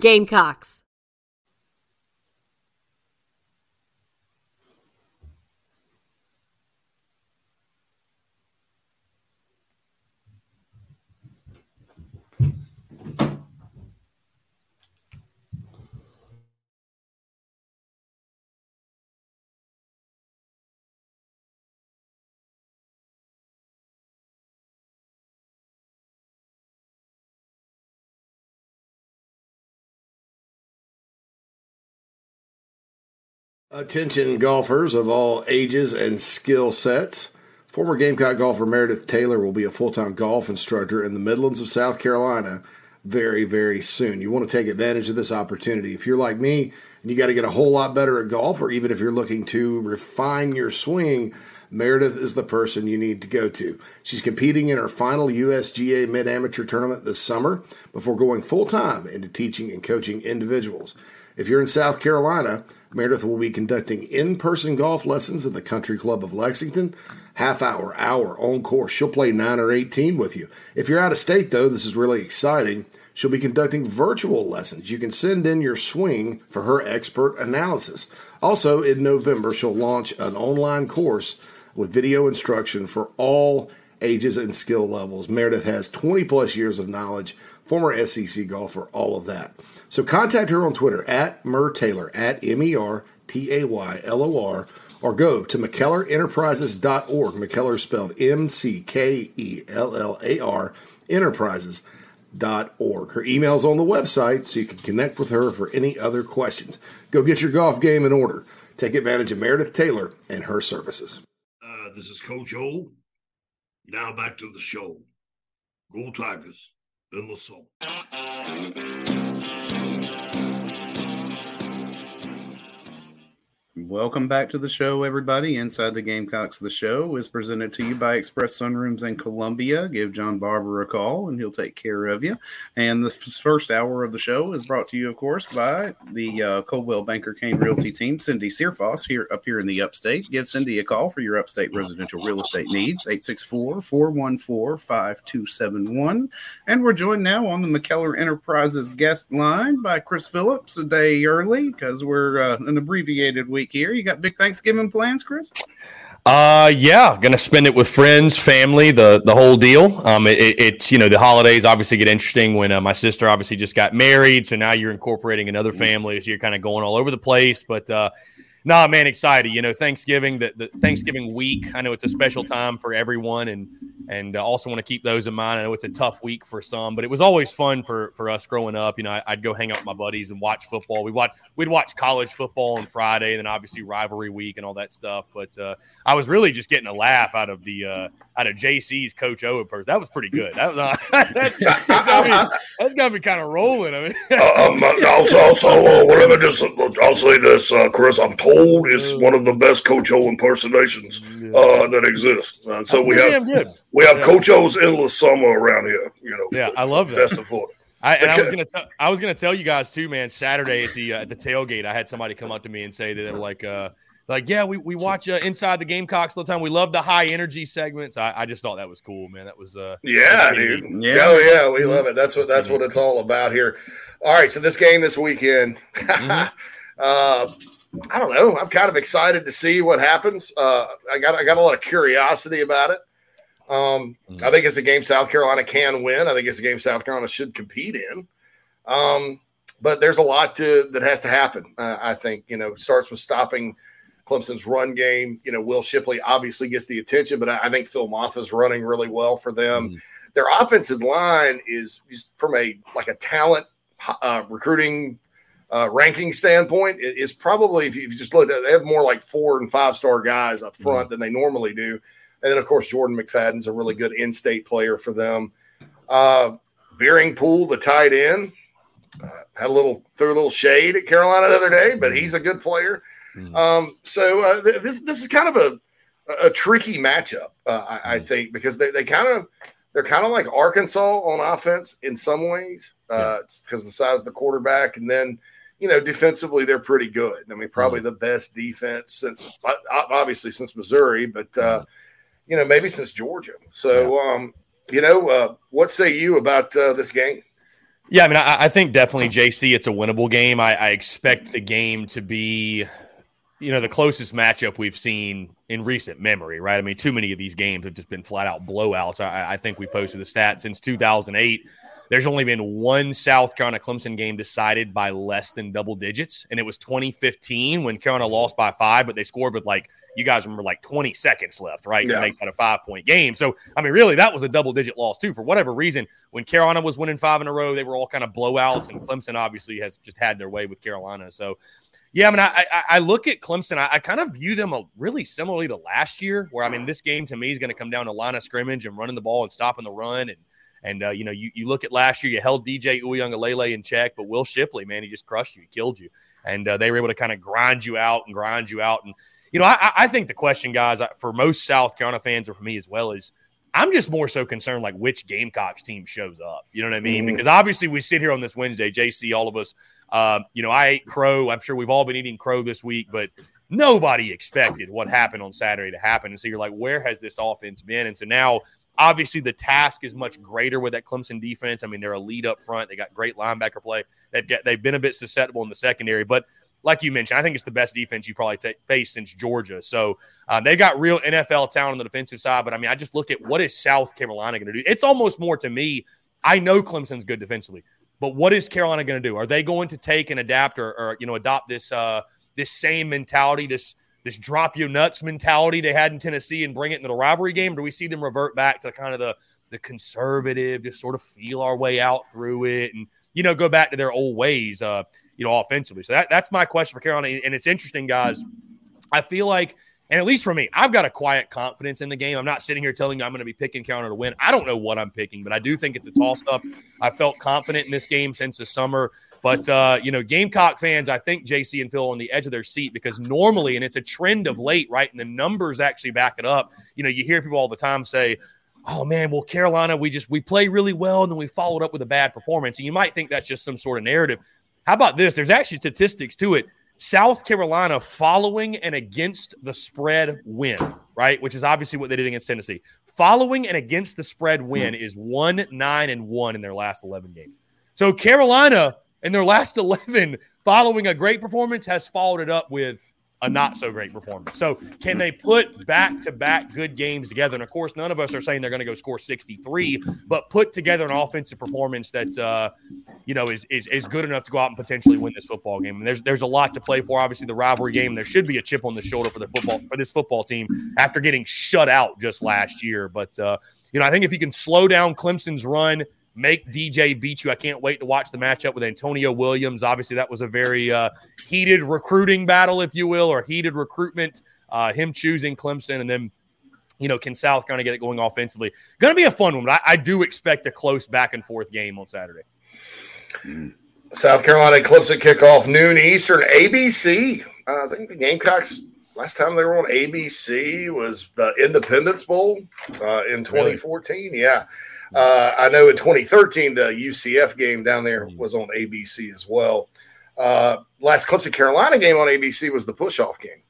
Gamecocks. Attention golfers of all ages and skill sets. Former Gamecock golfer Meredith Taylor will be a full time golf instructor in the Midlands of South Carolina very, very soon. You want to take advantage of this opportunity. If you're like me and you got to get a whole lot better at golf, or even if you're looking to refine your swing, Meredith is the person you need to go to. She's competing in her final USGA Mid Amateur tournament this summer before going full time into teaching and coaching individuals. If you're in South Carolina, Meredith will be conducting in person golf lessons at the Country Club of Lexington. Half hour, hour on course. She'll play 9 or 18 with you. If you're out of state, though, this is really exciting. She'll be conducting virtual lessons. You can send in your swing for her expert analysis. Also, in November, she'll launch an online course with video instruction for all ages and skill levels. Meredith has 20 plus years of knowledge, former SEC golfer, all of that. So contact her on Twitter at Mer Taylor, at M E R T A Y L O R, or go to McKellarEnterprises.org. McKellar spelled M C K E L L A R Enterprises.org. Her email's on the website, so you can connect with her for any other questions. Go get your golf game in order. Take advantage of Meredith Taylor and her services. Uh, this is Coach O. Now back to the show. Go Tigers in the song. Welcome back to the show, everybody. Inside the Gamecocks, the show is presented to you by Express Sunrooms in Columbia. Give John Barber a call, and he'll take care of you. And this first hour of the show is brought to you, of course, by the uh, Coldwell Banker Caine Realty team, Cindy Searfoss, here up here in the Upstate. Give Cindy a call for your Upstate residential real estate needs, 864-414-5271. And we're joined now on the McKellar Enterprises guest line by Chris Phillips a day early because we're uh, an abbreviated week here. You got big Thanksgiving plans, Chris? Uh, yeah, gonna spend it with friends, family, the the whole deal. Um, it, it, it's you know the holidays obviously get interesting when uh, my sister obviously just got married, so now you're incorporating another family, so you're kind of going all over the place. But uh, nah, man, excited. You know, Thanksgiving, the, the Thanksgiving week. I know it's a special time for everyone, and and uh, also want to keep those in mind. I know it's a tough week for some, but it was always fun for for us growing up. You know, I, would go hang out with my buddies and watch football. We watch we'd watch college football on Friday, and then obviously rivalry week and all that stuff. But uh, I was really just getting a laugh out of the uh, out of JC's Coach Owen person. That was pretty good. That was uh, that's, that's got me, that's got me kind of rolling. I mean, uh, um, also, also uh, just I'll say this, uh, Chris. I'm told it's one of the best Coach O impersonations uh, that exists. And so we have we have yeah. Coach O's endless summer around here. You know, yeah, I love that. Best of Florida. I, and I was gonna tell I was gonna tell you guys too, man. Saturday at the uh, at the tailgate, I had somebody come up to me and say that they were like, uh, like, yeah, we, we watch uh, inside the Gamecocks all the time. We love the high energy segments. I, I just thought that was cool, man. That was uh, yeah, dude. Yeah. Oh yeah, we love it. That's what that's what it's all about here. All right, so this game this weekend. mm-hmm. uh, I don't know. I'm kind of excited to see what happens. Uh, I got I got a lot of curiosity about it. Um, mm-hmm. I think it's a game South Carolina can win. I think it's a game South Carolina should compete in. Um, but there's a lot to that has to happen. Uh, I think you know starts with stopping Clemson's run game. You know, Will Shipley obviously gets the attention, but I, I think Phil Mafah's running really well for them. Mm-hmm. Their offensive line is, is from a like a talent uh, recruiting uh, ranking standpoint is probably if you, just look at they have more like four and five star guys up front mm-hmm. than they normally do. And then of course Jordan McFadden's a really good in-state player for them. Uh Pool, the tight end, uh, had a little threw a little shade at Carolina the other day, but he's a good player. Mm-hmm. Um, so uh, th- this this is kind of a a tricky matchup, uh, I, I, mm-hmm. think, because they, they kind of they're kind of like Arkansas on offense in some ways, because uh, the size of the quarterback, and then you know, defensively they're pretty good. I mean, probably mm-hmm. the best defense since obviously since Missouri, but uh, mm-hmm. you know, maybe since Georgia. So, um, you know, uh, what say you about uh, this game? Yeah, I mean, I, I, think definitely JC. It's a winnable game. I, I, expect the game to be, you know, the closest matchup we've seen in recent memory. Right? I mean, too many of these games have just been flat out blowouts. I, I think we posted the stat since 2008 there's only been one South Carolina Clemson game decided by less than double digits, and it was 2015 when Carolina lost by five, but they scored with like you guys remember like 20 seconds left, right, yeah. to make that a five point game. So I mean, really, that was a double digit loss too. For whatever reason, when Carolina was winning five in a row, they were all kind of blowouts, and Clemson obviously has just had their way with Carolina. So Yeah, I mean, I I, I look at Clemson. I, I, kind of view them a, really similarly to last year, where I mean, this game to me is going to come down to line of scrimmage and running the ball and stopping the run. And and uh, you know, you, you look at last year, you held DJ Uiagalelei in check, but Will Shipley, man, he just crushed you, he killed you, and uh, they were able to kind of grind you out and grind you out. And you know, I, I think the question, guys, for most South Carolina fans, or for me as well, is I'm just more so concerned like which Gamecocks team shows up. You know what I mean? Mm-hmm. Because obviously we sit here on this Wednesday, JC, all of us. Uh, you know, I ate crow. I'm sure we've all been eating crow this week, but nobody expected what happened on Saturday to happen. And so you're like, where has this offense been? And so now, obviously, the task is much greater with that Clemson defense. I mean, they're a lead up front. They got great linebacker play. They've got they've been a bit susceptible in the secondary, but like you mentioned, I think it's the best defense you probably t- faced since Georgia. So um, they've got real NFL talent on the defensive side. But I mean, I just look at what is South Carolina going to do. It's almost more to me. I know Clemson's good defensively, but what is Carolina going to do? Are they going to take and adapt or, or you know adopt this uh, this same mentality, this this drop you nuts mentality they had in Tennessee and bring it into the rivalry game? Do we see them revert back to kind of the the conservative, just sort of feel our way out through it and you know go back to their old ways? Uh, you know, offensively. So that, that's my question for Carolina. And it's interesting, guys. I feel like, and at least for me, I've got a quiet confidence in the game. I'm not sitting here telling you I'm going to be picking Carolina to win. I don't know what I'm picking, but I do think it's a toss up. I felt confident in this game since the summer. But, uh, you know, Gamecock fans, I think JC and Phil on the edge of their seat because normally, and it's a trend of late, right? And the numbers actually back it up. You know, you hear people all the time say, oh man, well, Carolina, we just we play really well and then we followed up with a bad performance. And you might think that's just some sort of narrative. How about this? There's actually statistics to it. South Carolina following and against the spread win, right? Which is obviously what they did against Tennessee. Following and against the spread win is one, nine, and one in their last 11 games. So Carolina in their last 11, following a great performance, has followed it up with a not so great performance. So, can they put back to back good games together? And of course, none of us are saying they're going to go score 63, but put together an offensive performance that, uh, you know, is, is, is good enough to go out and potentially win this football game. And there's there's a lot to play for. Obviously, the rivalry game. There should be a chip on the shoulder for the football for this football team after getting shut out just last year. But uh, you know, I think if you can slow down Clemson's run make DJ beat you. I can't wait to watch the matchup with Antonio Williams. Obviously, that was a very uh, heated recruiting battle, if you will, or heated recruitment. Uh, him choosing Clemson, and then you know, can South kind of get it going offensively? Going to be a fun one, but I, I, do expect a close back and forth game on Saturday. South Carolina Clemson kickoff noon Eastern ABC. Uh, I think the Gamecocks last time they were on ABC was the Independence Bowl uh, in 2014. Really? Yeah. Uh, I know in 2013 the UCF game down there mm. was on ABC as well. Uh, last Clemson Carolina game on ABC was the push off game.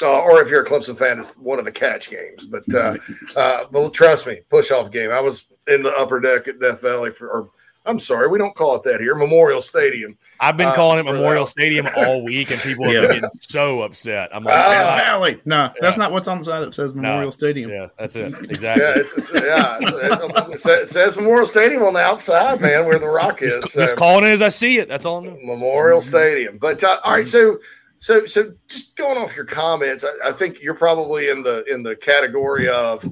Uh, or if you're a Clemson fan, it's one of the catch games. But uh, uh, but trust me, push off game. I was in the upper deck at Death Valley for, or I'm sorry, we don't call it that here. Memorial Stadium. I've been uh, calling it Memorial that. Stadium all week, and people have been getting so upset. I'm like, uh, Valley. No, yeah. that's not what's on the side. It says Memorial no. Stadium. Yeah, that's it. Exactly. yeah, it's, it's, yeah it's, it says Memorial Stadium on the outside, man, where the rock is. Just, just calling it as I see it. That's all. I'm Memorial Stadium. But uh, all right, so so so just going off your comments, I, I, think you're probably in the in the category of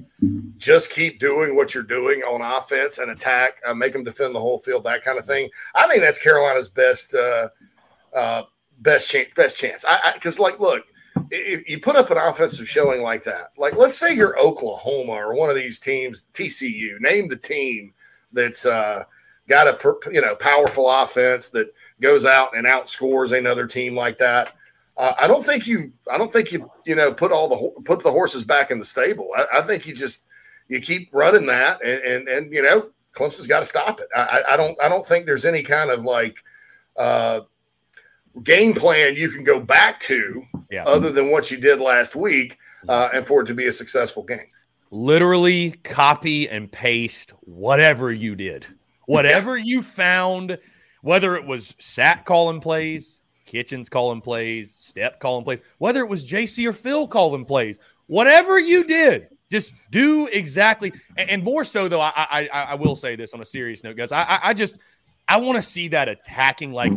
just keep doing what you're doing on offense and attack, uh, make them defend the whole field, that kind of thing. I think that's Carolina's best uh, uh, best chance. Best chance. I because like look, if you put up an offensive showing like that, like let's say you're Oklahoma or one of these teams, TCU, name the team that's uh, got a you know powerful offense that goes out and outscores another team like that uh, I don't think you. I don't think you. You know, put all the put the horses back in the stable. I, I think you just you keep running that, and and, and you know, Clemson's got to stop it. I, I don't. I don't think there's any kind of like uh, game plan you can go back to yeah. other than what you did last week, uh, and for it to be a successful game. Literally copy and paste whatever you did, whatever yeah. you found, whether it was Sat calling plays Kitchens calling plays, Stepp calling plays, whether it was JC or Phil calling plays, whatever you did, just do exactly. And, and more so, though, I, I, I will say this on a serious note, guys. I, I just I want to see that attacking. Like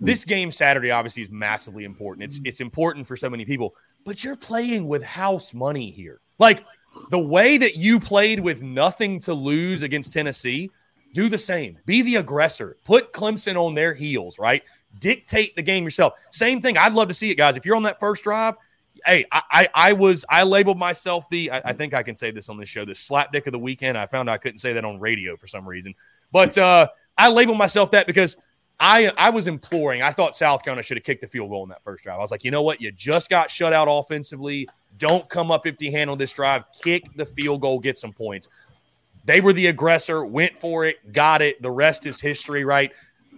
this game Saturday, obviously, is massively important. It's it's important for so many people, but you're playing with house money here. Like the way that you played with nothing to lose against Tennessee, do the same. Be the aggressor. Put Clemson on their heels, right? Dictate the game yourself. Same thing. I'd love to see it, guys. If you're on that first drive, hey, I, I, I was I labeled myself the I, I, think I can say this on this show, the slap dick of the weekend. I found I couldn't say that on radio for some reason, but uh, I labeled myself that because I I was imploring. I thought South Carolina should have kicked the field goal in that first drive. I was like, you know what? You just got shut out offensively. Don't come up empty hand on this drive. Kick the field goal, get some points. They were the aggressor, went for it, got it. The rest is history, right?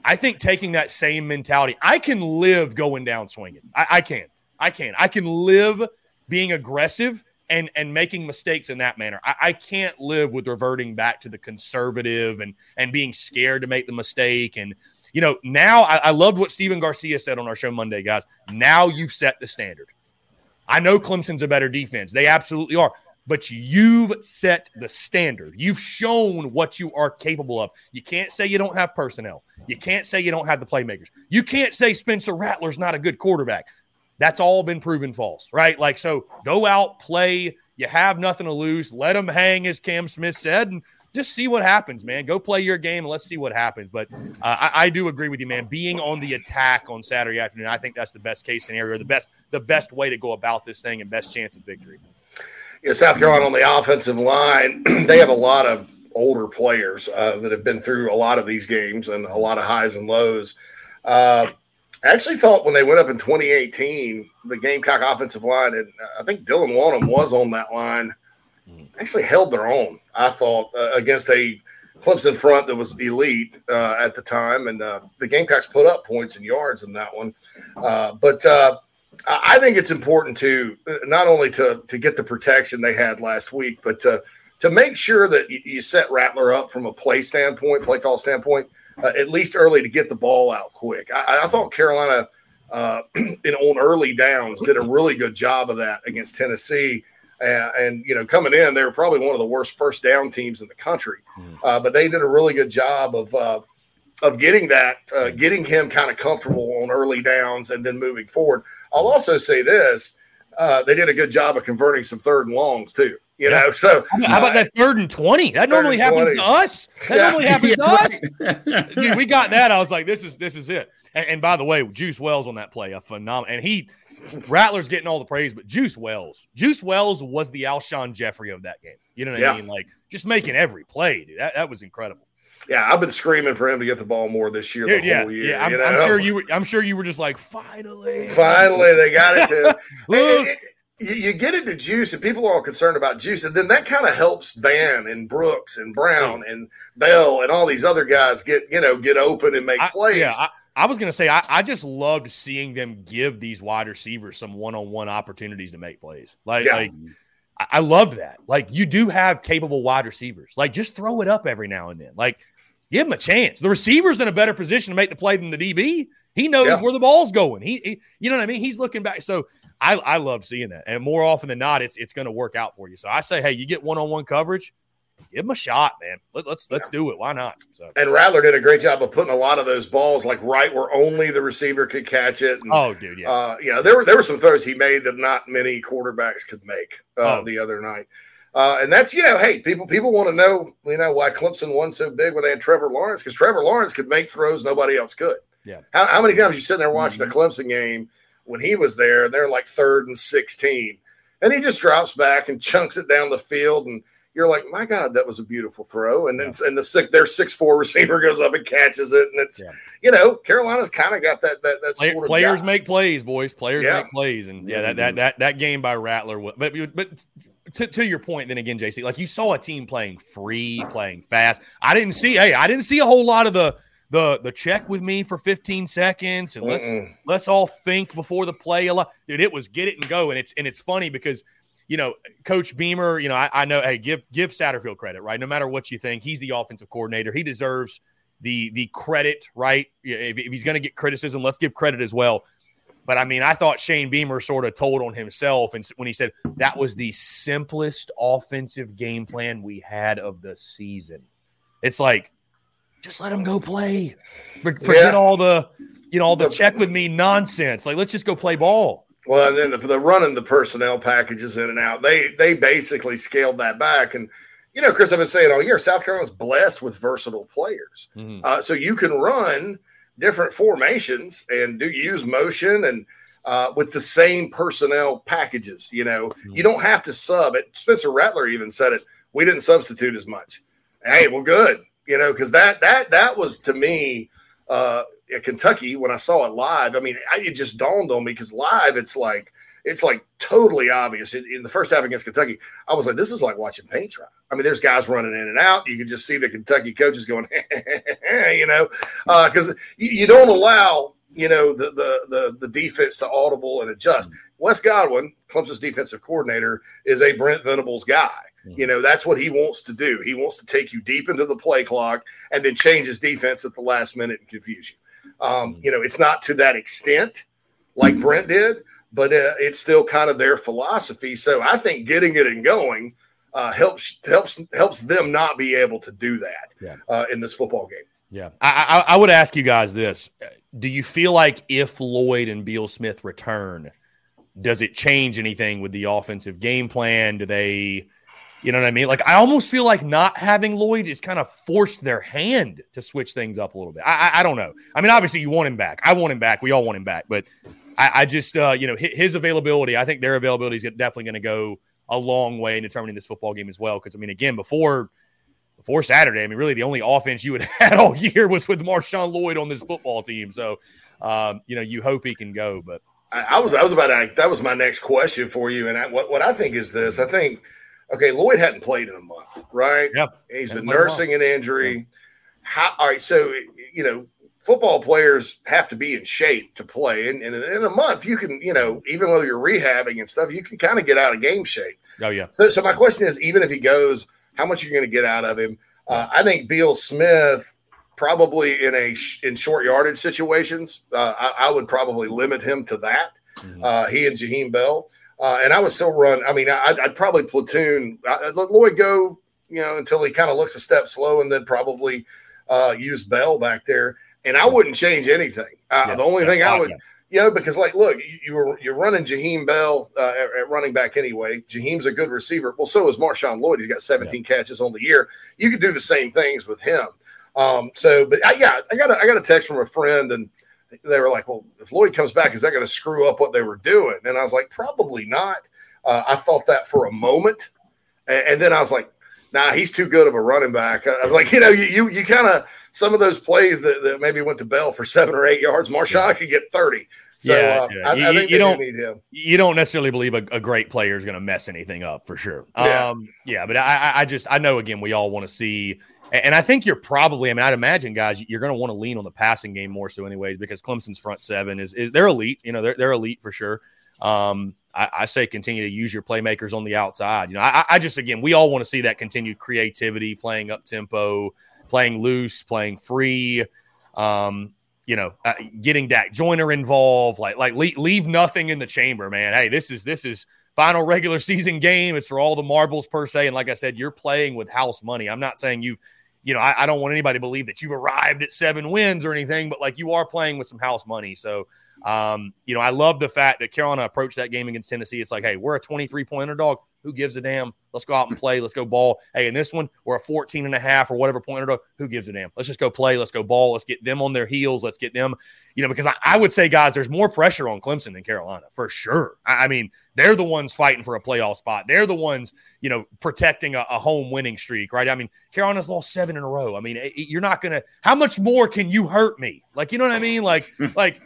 I think taking that same mentality, I can live going down swinging. I, I can. I can. I can live being aggressive and and making mistakes in that manner. I, I, can't live with reverting back to the conservative and and being scared to make the mistake. And you know, now I, I loved what Stephen Garcia said on our show Monday, guys. Now you've set the standard. I know Clemson's a better defense. They absolutely are. But you've set the standard. You've shown what you are capable of. You can't say you don't have personnel. You can't say you don't have the playmakers. You can't say Spencer Rattler's not a good quarterback. That's all been proven false, right? Like, so go out, play. You have nothing to lose. Let them hang, as Cam Smith said, and just see what happens, man. Go play your game and let's see what happens. But uh, I, I, do agree with you, man. Being on the attack on Saturday afternoon, I think that's the best case scenario, the best, the best way to go about this thing, and best chance of victory. Yeah, South Carolina on the offensive line, they have a lot of older players uh, that have been through a lot of these games and a lot of highs and lows. Uh, I actually thought when they went up in 2018, the Gamecock offensive line, and I think Dylan Wonnum was on that line, actually held their own. I thought uh, against a Clemson front that was elite uh, at the time, and uh, the Gamecocks put up points and yards in that one. Uh, but uh, I think it's important to uh, not only to to get the protection they had last week, but to to make sure that you set Rattler up from a play standpoint, play call standpoint uh, at least early to get the ball out quick. I, I thought Carolina uh, in on early downs did a really good job of that against Tennessee. Uh, and you know, coming in, they were probably one of the worst first down teams in the country, hmm. uh, but they did a really good job of uh, of getting that, uh, getting him kind of comfortable on early downs, and then moving forward. I'll also say this: uh, they did a good job of converting some third and longs too. You yeah. know, so how about that third and twenty? That normally happens 20. to us. That yeah. normally happens yeah. to us. Dude, we got that. I was like, this is this is it. And, and, by the way, Juice Wells on that play, a phenomenal. And he, Rattler's getting all the praise, but Juice Wells, Juice Wells was the Alshon Jeffery of that game. You know what I mean? Like just making every play, dude. That, that was incredible. Yeah, I've been screaming for him to get the ball more this year. Dude, yeah, year, yeah. I'm? I'm, sure you were. I'm sure you were just like, finally, finally, they got it to you, you, get into juice and people are all concerned about juice and then that kind of helps van and brooks and brown and bell and all these other guys get you know get open and make I, plays yeah I, I was going to say I, I, just loved seeing them give these wide receivers some one-on-one opportunities to make plays like, yeah. like I loved that. Like you do have capable wide receivers. Like just throw it up every now and then. Like give him a chance. The receiver's in a better position to make the play than the DB. He knows yeah. where the ball's going. He, he, you know what I mean? He's looking back. So I, I love seeing that. And more often than not, it's it's going to work out for you. So I say, hey, you get one on one coverage, give him a shot, man. Let, us let's, let's do it. Why not? So. And Rattler did a great job of putting a lot of those balls like right where only the receiver could catch it. And, oh, dude, yeah, uh, yeah. There were there were some throws he made that not many quarterbacks could make uh, oh. the other night. Uh, and that's you know, hey, people people want to know you know why Clemson won so big when they had Trevor Lawrence because Trevor Lawrence could make throws nobody else could. Yeah. How, how many times you sitting there watching mm-hmm. a Clemson game? When he was there, they're like third and 16. And he just drops back and chunks it down the field. And you're like, my God, that was a beautiful throw. And then yeah. and the six their six four receiver goes up and catches it. And it's yeah. you know, Carolina's kind of got that that that sort of players guy. make plays, boys. Players yeah. make plays. And yeah, that, that mm-hmm. that that game by Rattler was but but to, to your point, then again, JC, like you saw a team playing free, playing fast. I didn't see, hey, I didn't see a whole lot of the the the check with me for 15 seconds and let's Mm-mm. let's all think before the play a lot. Dude it was get it and go. And it's and it's funny because you know coach beamer you know I, I, know hey give give satterfield credit right? No matter what you think he's the offensive coordinator. He deserves the the credit right? If, if he's going to get criticism let's give credit as well. But i mean i thought shane beamer sort of told on himself and when he said that was the simplest offensive game plan we had of the season. It's like just let him go play. Forget yeah. all the, you know, all the check with me nonsense. Like, let's just go play ball. Well, and then the, the running the personnel packages in and out, they they basically scaled that back. And you know, Chris, I've been saying all year, South Carolina's blessed with versatile players. Mm-hmm. Uh, so you can run different formations and do use motion and uh, with the same personnel packages. You know, you don't have to sub it. Spencer Rattler even said it. We didn't substitute as much. Hey, well, good. You know, because that that that was to me uh, at Kentucky when I saw it live. I mean, I, it just dawned on me because live it's like it's like totally obvious. In, in, the first half against Kentucky, I was like, this is like watching paint dry. I mean, there's guys running in and out. You can just see the Kentucky coaches going, you know, because uh, you, you, don't allow, you know, the, the, the the defense to audible and adjust. Wes Goodwin, Clemson's defensive coordinator, is a Brent Venables guy. Mm-hmm. You know, that's what he wants to do. He wants to take you deep into the play clock and then change his defense at the last minute and confuse you. Um, mm-hmm. you know, it's not to that extent like Brent did, but uh, it's still kind of their philosophy. So I think getting it and going uh, helps helps helps them not be able to do that yeah. uh, in this football game. Yeah, I, I, I would ask you guys this: Do you feel like if Lloyd and Beal Smith return, does it change anything with the offensive game plan? Do they? You know what I mean? Like I almost feel like not having Lloyd is kind of forced their hand to switch things up a little bit. I, I, I don't know. I mean, obviously you want him back. I want him back. We all want him back. But I, I just, uh, you know, his availability, I think their availability is definitely going to go a long way in determining this football game as well. Because I mean, again, before before Saturday, I mean, really the only offense you had had all year was with Marshawn Lloyd on this football team. So, um, you know, you hope he can go. But I, I was I was about to that was my next question for you, and I, what what I think is this: I think okay, Lloyd hadn't played in a month, right? Yep. He's been nursing an injury. How all right? So you know, football players have to be in shape to play. And, and, in a month, you can, you know, even though you're rehabbing and stuff, you can kind of get out of game shape. Oh, yeah. So, so my question is even if he goes, how much you're you going to get out of him? Uh, I think Beal Smith probably in a in short yardage situations, uh, I, I, would probably limit him to that. Mm-hmm. Uh, he and Jaheim Bell. Uh, and I would still run. I mean, I'd, I'd probably platoon. I'd let Lloyd go, you know, until he kind of looks a step slow, and then probably uh, use Bell back there and I wouldn't change anything. Uh, yeah, the only thing I would, yeah. You know, because like, look, you, you were you're running Jaheim Bell uh, at, at, running back anyway. Jaheim's a good receiver. Well, so is Marshawn Lloyd. He's got 17 catches on the year. You could do the same things with him. Um, so, but I, yeah, I got a, I got a text from a friend, and they were like, "Well, if Lloyd comes back, is that going to screw up what they were doing?" And I was like, "Probably not." Uh, I thought that for a moment, and, and then I was like, nah, he's too good of a running back. I was like, you know, you you, you kind of some of those plays that, that maybe went to Bell for seven or eight yards, Marshawn yeah. could get 30. So yeah, uh, yeah. I, you, I, think you don't need him. You don't necessarily believe a, a great player is going to mess anything up for sure. Yeah. Um, yeah, but I, I just I know again we all want to see, and I think you're probably I mean I'd imagine guys you're going to want to lean on the passing game more so anyways because Clemson's front seven is is they're elite. You know they're they're elite for sure. Um, I, I, say continue to use your playmakers on the outside. You know, I, I just again we all want to see that continued creativity, playing up tempo, playing loose, playing free. Um, you know, uh, getting Dak Joyner involved, like like leave, leave nothing in the chamber, man. Hey, this is this is final regular season game. It's for all the marbles per se. And like I said, you're playing with house money. I'm not saying you've, you know, I, I don't want anybody to believe that you've arrived at seven wins or anything, but like you are playing with some house money. So um, you know, I love the fact that Carolina approached that game against Tennessee. It's like, hey, we're a 23 point underdog. Who gives a damn? Let's go out and play. Let's go ball. Hey, in this one, we're a 14 and a half or whatever point. Who gives a damn? Let's just go play. Let's go ball. Let's get them on their heels. Let's get them, you know, because I, I would say, guys, there's more pressure on Clemson than Carolina for sure. I, I, mean, they're the ones fighting for a playoff spot. They're the ones, you know, protecting a, a home winning streak, right? I mean, Carolina's lost seven in a row. I mean, it, you're not going to, how much more can you hurt me? Like, you know what I mean? Like, like,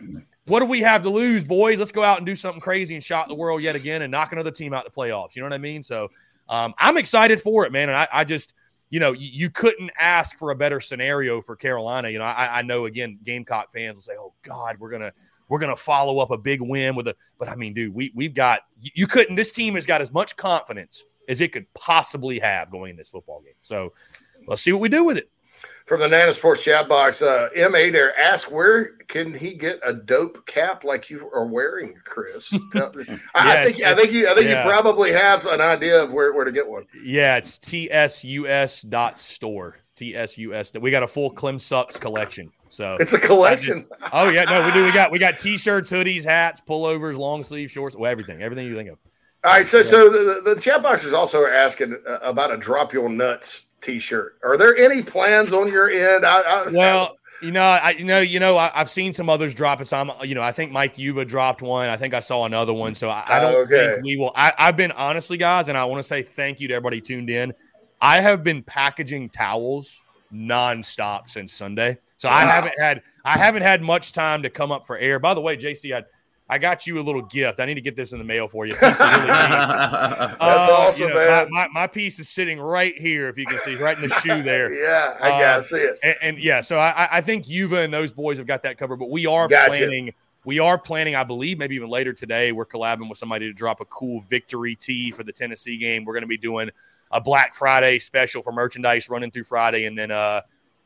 what do we have to lose, boys? Let's go out and do something crazy and shot the world yet again and knock another team out the playoffs. You know what I mean? So um, I'm excited for it, man. And I, I just, you know, you, you, couldn't ask for a better scenario for Carolina. You know, I, I know again, Gamecock fans will say, "Oh God, we're gonna we're gonna follow up a big win with a." But I mean, dude, we we've got you couldn't. This team has got as much confidence as it could possibly have going in this football game. So let's see what we do with it from the Nana Sports chat box. Uh, MA there ask where can he get a dope cap like you are wearing, Chris? I, yeah, I, think I think you I think yeah. you probably have an idea of where, where to get one. Yeah, it's tsus dot store. TSUS. We got a full Clem Sucks collection. So it's a collection. Just, oh yeah, no, we do. We got we got t-shirts, hoodies, hats, pullovers, long sleeve shorts, well, everything, everything you think of. All right, so yeah. so the, the chat is also asking uh, about a drop your nuts T-shirt. Are there any plans on your end? I, I, well, You know, I you know, you know, I, have seen some others drop it. So I'm, you know, I think Mike Yuva dropped one. I think I saw another one. So I, I don't okay. think we will. I, I've been honestly, guys, and I want to say thank you to everybody tuned in. I have been packaging towels nonstop since Sunday. So wow. I haven't had I haven't had much time to come up for air. By the way, JC, I I got you a little gift. I need to get this in the mail for you. Really That's uh, awesome, you know, man. My, my, my, piece is sitting right here, if you can see, right in the shoe there. yeah, I uh, gotta see it. And, and yeah, so I, I, think Yuva and those boys have got that covered. But we are gotcha. planning. We are planning, I believe, maybe even later today. We're collabing with somebody to drop a cool victory tee for the Tennessee game. We're going to be doing a Black Friday special for merchandise running through Friday, and then uh,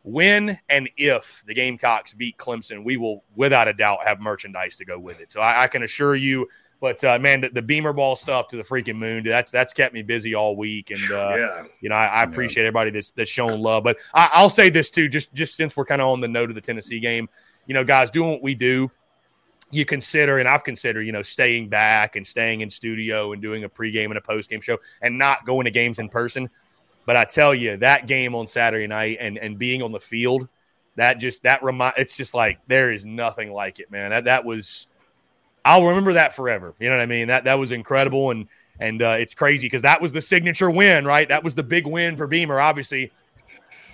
when and if the Gamecocks beat Clemson, we will without a doubt have merchandise to go with it. So I, I can assure you. But uh, man, the, the, beamer ball stuff to the freaking moon, that's that's kept me busy all week, and uh, yeah. you know I, I appreciate yeah. everybody that's that's shown love. But I, will say this too, just just since we're kind of on the note of the Tennessee game, you know, guys, doing what we do, you consider, and I've considered, you know, staying back and staying in studio and doing a pregame and a postgame show, and not going to games in person. But I tell you, that game on Saturday night and and being on the field, that just that remind it's just like there is nothing like it, man. That that was I'll remember that forever. You know what I mean? That that was incredible and and uh, it's crazy because that was the signature win, right? That was the big win for Beamer, obviously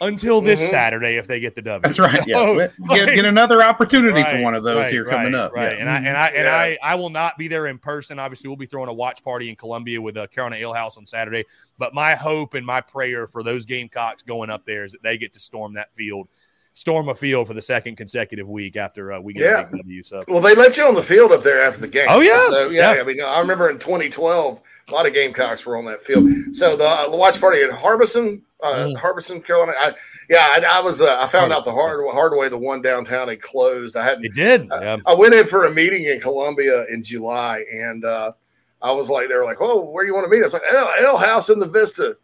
until this mm-hmm. Saturday if they get the W. That's right. Yeah. Oh, get, get, another opportunity right, for one of those right, here coming up. Right. Yeah. And I and I and I I will not be there in person. Obviously, we'll be throwing a watch party in Columbia with uh, Carolina Ale House on Saturday. But my hope and my prayer for those Gamecocks going up there is that they get to storm that field storm a field for the second consecutive week after uh, we get yeah. a big W. So, well, they let you on the field up there after the game. Oh yeah, so yeah, yeah. I mean, I remember in 2012, a lot of Gamecocks were on that field. So the, uh, the watch party at Harbison, uh, mm. Harbison, Carolina. I, yeah, I, I was. Uh, I found out the hard hard way. The one downtown had closed. I hadn't. It did. Yeah. I, I, went in for a meeting in Columbia in July, and uh, I was like, they were like, "Oh, where you want to meet?" I was like, "L, L House in the Vista."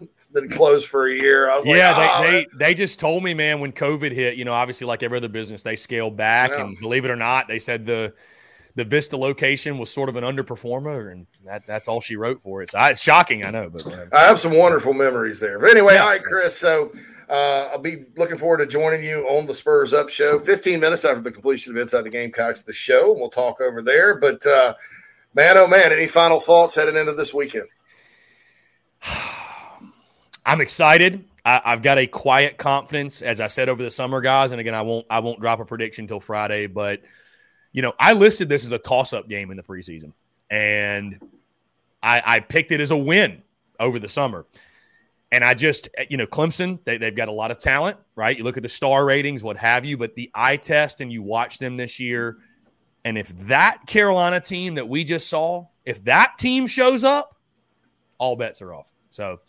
it's been closed for a year. I was yeah, like, oh, they, they, they just told me, man, when COVID hit, you know, obviously like every other business, they scaled back, yeah. and believe it or not, they said the the Vista location was sort of an underperformer, and that, that's all she wrote for it. So it's shocking, I know, but uh, I have some wonderful memories there. But anyway, yeah. all right, Chris. So uh, I'll be looking forward to joining you on the Spurs Up show. 15 minutes after the completion of Inside the Gamecocks, the show. And we'll talk over there. But uh, man, oh man, any final thoughts heading into this weekend? I'm excited. I, have got a quiet confidence, as I said over the summer, guys. And again, I won't I won't drop a prediction until Friday, but you know, I listed this as a toss-up game in the preseason, and I, I picked it as a win over the summer. And I just, you know, Clemson, they, they've got a lot of talent, right? You look at the star ratings, what have you, but the eye test and you watch them this year. And if that Carolina team that we just saw, if that team shows up, all bets are off. So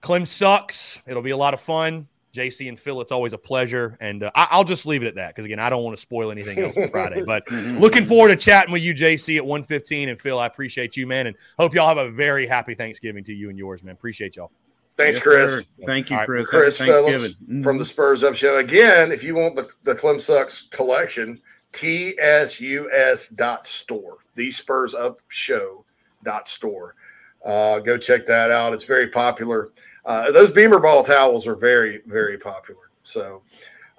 Clem sucks. It'll be a lot of fun. JC and Phil, it's always a pleasure. And uh, I- will just leave it at that because, again, I don't want to spoil anything else for Friday. But looking forward to chatting with you, JC, at 115. And Phil, I appreciate you, man. And hope y'all have a very happy Thanksgiving to you and yours, man. Appreciate y'all. Thanks, yes, Chris. Sir. Thank you, Chris. Right. Chris Phillips mm-hmm. from the Spurs Up Show. Again, if you want the, the Clem Sucks collection, tsus dot store, the Spurs Up Show dot store. Uh, go check that out. It's very popular. Uh, those Beamer ball towels are very, very popular. So,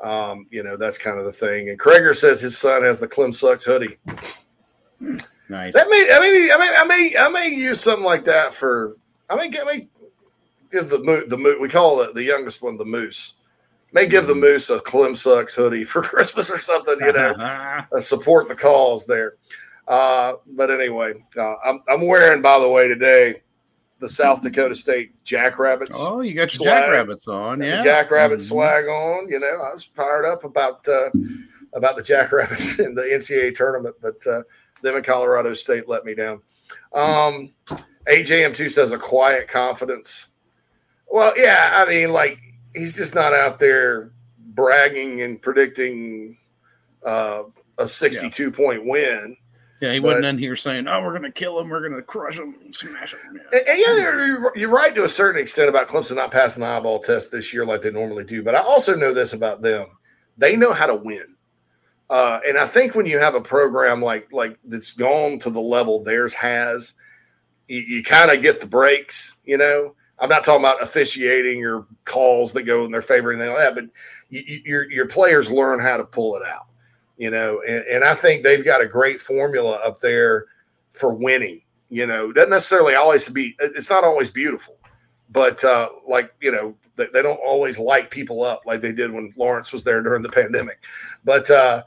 um, you know, that's kind of the thing. And Krager says his son has the Clem Sucks hoodie. Nice. That may, I mean, I may, I may, I may use something like that for. I may, I may give the moose, the moose. We call it the youngest one the moose. May give the moose a Clem Sucks hoodie for Christmas or something. You know, uh, support the cause there. Uh, but anyway, uh, I'm, I'm wearing, by the way, today the South Dakota State Jackrabbits. Oh, you got your swag, Jackrabbits on, yeah. Jackrabbit mm-hmm. swag on. You know, I was fired up about uh, about the Jackrabbits in the NCAA tournament, but uh, them in Colorado State let me down. Um, AJM2 says a quiet confidence. Well, yeah, I mean, like he's just not out there bragging and predicting uh, a 62 yeah. point win. Yeah, he but, wasn't in here saying, "Oh, we're going to kill him, we're going to crush him, smash him." Yeah, and, and yeah, you're, you're, right to a certain extent about Clemson not passing the eyeball test this year like they normally do. But I also know this about them: they know how to win. Uh, and I think when you have a program like like that's gone to the level theirs has, you, you kind of get the breaks. You know, I'm not talking about officiating or calls that go in their favor and anything like that, but you, your your players learn how to pull it out, you know. And, and I think they've got a great formula up there for winning. You know, doesn't necessarily always be. It's not always beautiful, but uh, like you know, they, they don't always light people up like they did when Lawrence was there during the pandemic. But uh,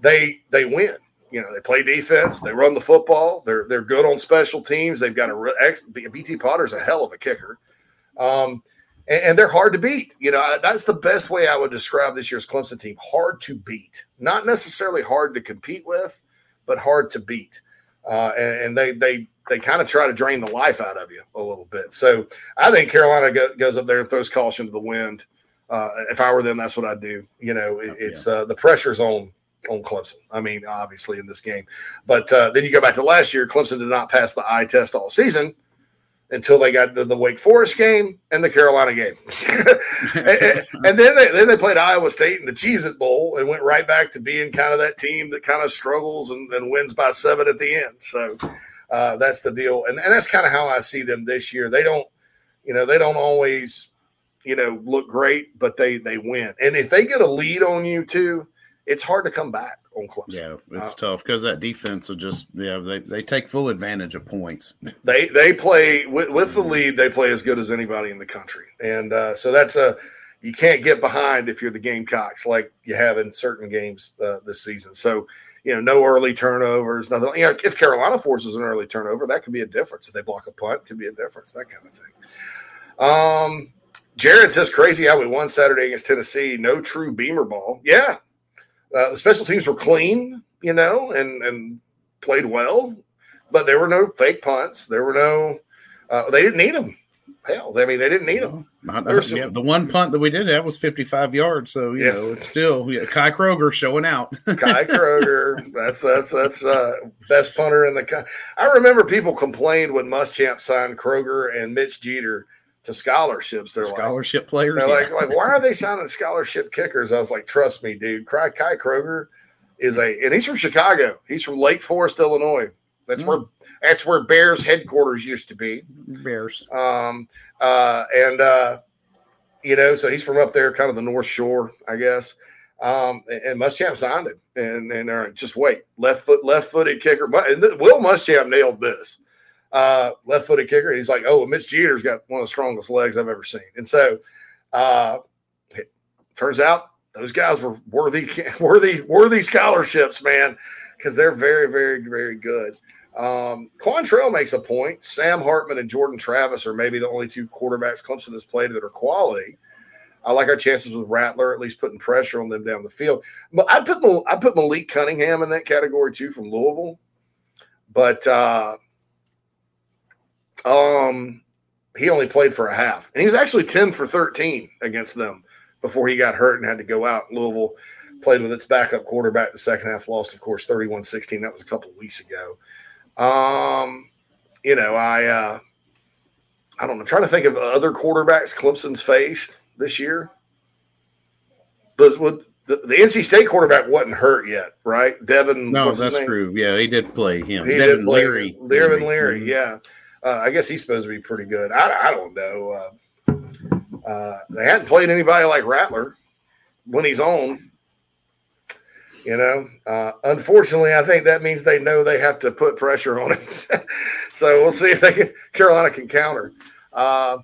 they they win. You know, they play defense, they run the football, they're they're good on special teams. They've got a BT Potter's a hell of a kicker. Um, and, and, they're hard to beat. You know, that's the best way I would describe this year's Clemson team. Hard to beat, not necessarily hard to compete with, but hard to beat. Uh, and, and, they they they kind of try to drain the life out of you a little bit. So I think Carolina go, goes up there and throws caution to the wind. Uh, if I were them, that's what I'd do. You know, it, it's uh, the pressure's on on Clemson. I mean, obviously in this game, but uh, then you go back to last year. Clemson did not pass the eye test all season until they got the, the Wake Forest game and the Carolina game, and, and, then they then they played Iowa State in the Cheez It Bowl and went right back to being kind of that team that kind of struggles and, and wins by seven at the end. So uh, that's the deal, and, and that's kind of how I see them this year. They don't, you know, they don't always, you know, look great, but they they win. And if they get a lead on you too, it's hard to come back on Clemson. Yeah, it's uh, tough because that defense will just yeah they, they take full advantage of points. They they play with, with the lead. They play as good as anybody in the country, and uh, so that's a you can't get behind if you're the Gamecocks like you have in certain games uh, this season. So you know, no early turnovers, nothing. You know, if Carolina forces an early turnover, that could be a difference. If they block a punt, could be a difference. That kind of thing. Um, Jared says crazy how we won Saturday against Tennessee. No true beamer ball. Yeah, uh, the special teams were clean, you know, and and played well, but there were no fake punts. There were no. Uh, they didn't need them hell, I mean, they didn't need him. some, yeah, the one punt that we did have was 55 yards, so you yeah. know it's still yeah, Kai Kroger showing out. Kai Kroger, that's that's that's uh, best punter in the. I remember people complained when Muschamp signed Kroger and Mitch Jeter to scholarships. They're scholarship like, players. They're yeah. like, like, why are they signing scholarship kickers? I was like, trust me, dude. Kai Kroger is a, and he's from Chicago. He's from Lake Forest, Illinois. That's mm. where that's where Bears headquarters used to be. Bears. Um, uh, and uh, you know, so he's from up there, kind of the North Shore, I guess. Um, and Muschamp signed him, and and uh, just wait, left foot, left footed kicker. And Will Muschamp nailed this. Uh, left footed kicker. He's like, oh, Mitch Jeter's got one of the strongest legs I've ever seen. And so, uh, it turns out those guys were worthy, worthy, worthy scholarships, man, because they're very, very, very good. Um, Quantrell makes a point. Sam Hartman and Jordan Travis are maybe the only two quarterbacks Clemson has played that are quality. I like our chances with Rattler, at least putting pressure on them down the field. But I put I put Malik Cunningham in that category too from Louisville. But uh, um, he only played for a half, and he was actually ten for thirteen against them before he got hurt and had to go out. Louisville played with its backup quarterback the second half, lost, of course, 31 16. That was a couple of weeks ago. Um, you know, I uh, I don't know. I'm trying to think of other quarterbacks Clemson's faced this year. But with the, the NC State quarterback wasn't hurt yet, right? Devin. No, that's true. Yeah, he did play him. He Devin did play Leary. Devin Leary. Mm-hmm. Yeah, uh, I guess he's supposed to be pretty good. I, I don't know. Uh, uh, they hadn't played anybody like Rattler when he's on. You know, uh, unfortunately, I think that means they know they have to put pressure on it. so we'll see if they can. Carolina can counter. Uh,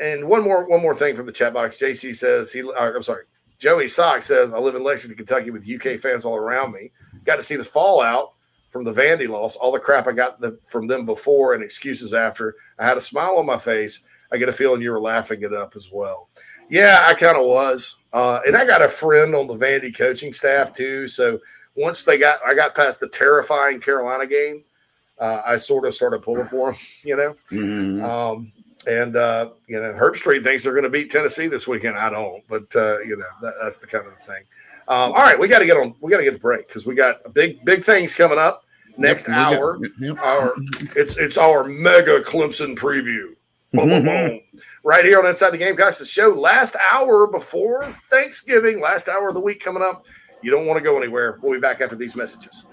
and one more, one more thing from the chat box. JC says he. Uh, I'm sorry. Joey Sock says I live in Lexington, Kentucky, with UK fans all around me. Got to see the fallout from the Vandy loss. All the crap I got the, from them before and excuses after. I had a smile on my face. I get a feeling you were laughing it up as well. Yeah, I kind of was. Uh, and I got a friend on the Vandy coaching staff too. So once they got, I got past the terrifying Carolina game, uh, I sort of started pulling for them, you know. Mm-hmm. Um, and uh, you know, Herbstreit thinks they're going to beat Tennessee this weekend. I don't, but uh, you know, that, that's the kind of thing. Um, all right, we got to get on. We got to get a break because we got big, big things coming up next yep, hour. Yep. Our it's it's our mega Clemson preview. Mm-hmm right here on Inside the Gamecocks, the show last hour before Thanksgiving, last hour of the week coming up. You don't want to go anywhere. We'll be back after these messages.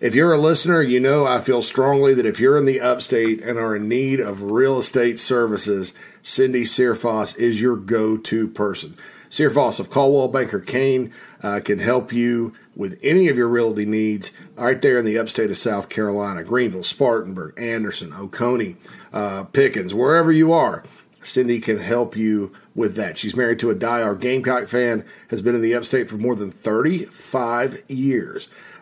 If you're a listener, you know I feel strongly that if you're in the upstate and are in need of real estate services, Cindy Searfoss is your go to person. Searfoss of Coldwell Banker Caine uh, can help you with any of your realty needs right there in the upstate of South Carolina Greenville, Spartanburg, Anderson, Oconee, uh, Pickens, wherever you are. Cindy can help you with that. She's married to a diehard Gamecock fan, has been in the upstate for more than 35 years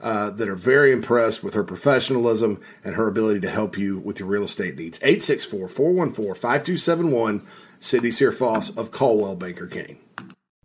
uh, that are very impressed with her professionalism and her ability to help you with your real estate needs. 864 414 5271, Cindy Searfoss of Coldwell Banker Caine.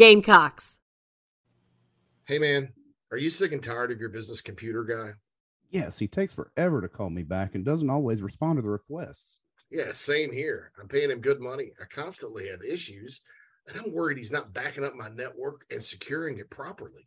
Gamecocks. Hey, man, are you sick and tired of your business computer guy? Yes, he takes forever to call me back and doesn't always respond to the requests. Yeah, same here. I'm paying him good money. I constantly have issues, and I'm worried he's not backing up my network and securing it properly.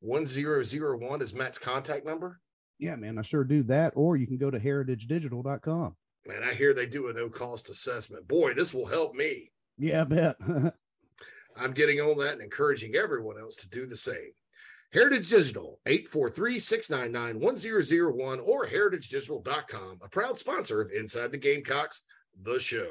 1001 is Matt's contact number? Yeah, man, I sure do that. Or you can go to heritagedigital.com. Man, I hear they do a no cost assessment. Boy, this will help me. Yeah, I bet. I'm getting on that and encouraging everyone else to do the same. Heritage Digital, 843-699-1001 or heritagedigital.com, a proud sponsor of Inside the Gamecocks, the show.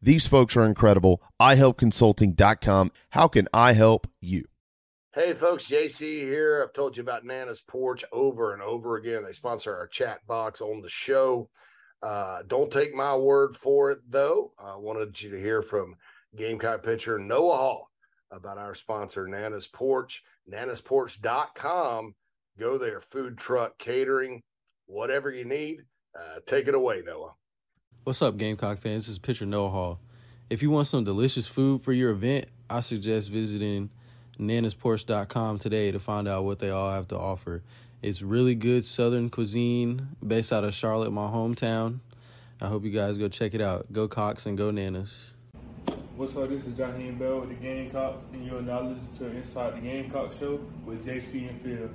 These folks are incredible. iHelpConsulting.com. How can I help you? Hey, folks, JC here. I've told you about Nana's Porch over and over again. They sponsor our chat box on the show. Uh, don't take my word for it, though. I wanted you to hear from Gamecock pitcher Noah Hall about our sponsor, Nana's Porch. Nana'sPorch.com. Go there, food truck, catering, whatever you need. Uh, take it away, Noah. What's up, Gamecock fans? This is pitcher Noah Hall. If you want some delicious food for your event, I suggest visiting nanasporch.com today to find out what they all have to offer. It's really good southern cuisine based out of Charlotte, my hometown. I hope you guys go check it out. Go Cox and go Nanas. What's up? This is Jaheim Bell with the Gamecocks, and you're now listening to Inside the Gamecock Show with JC and Phil.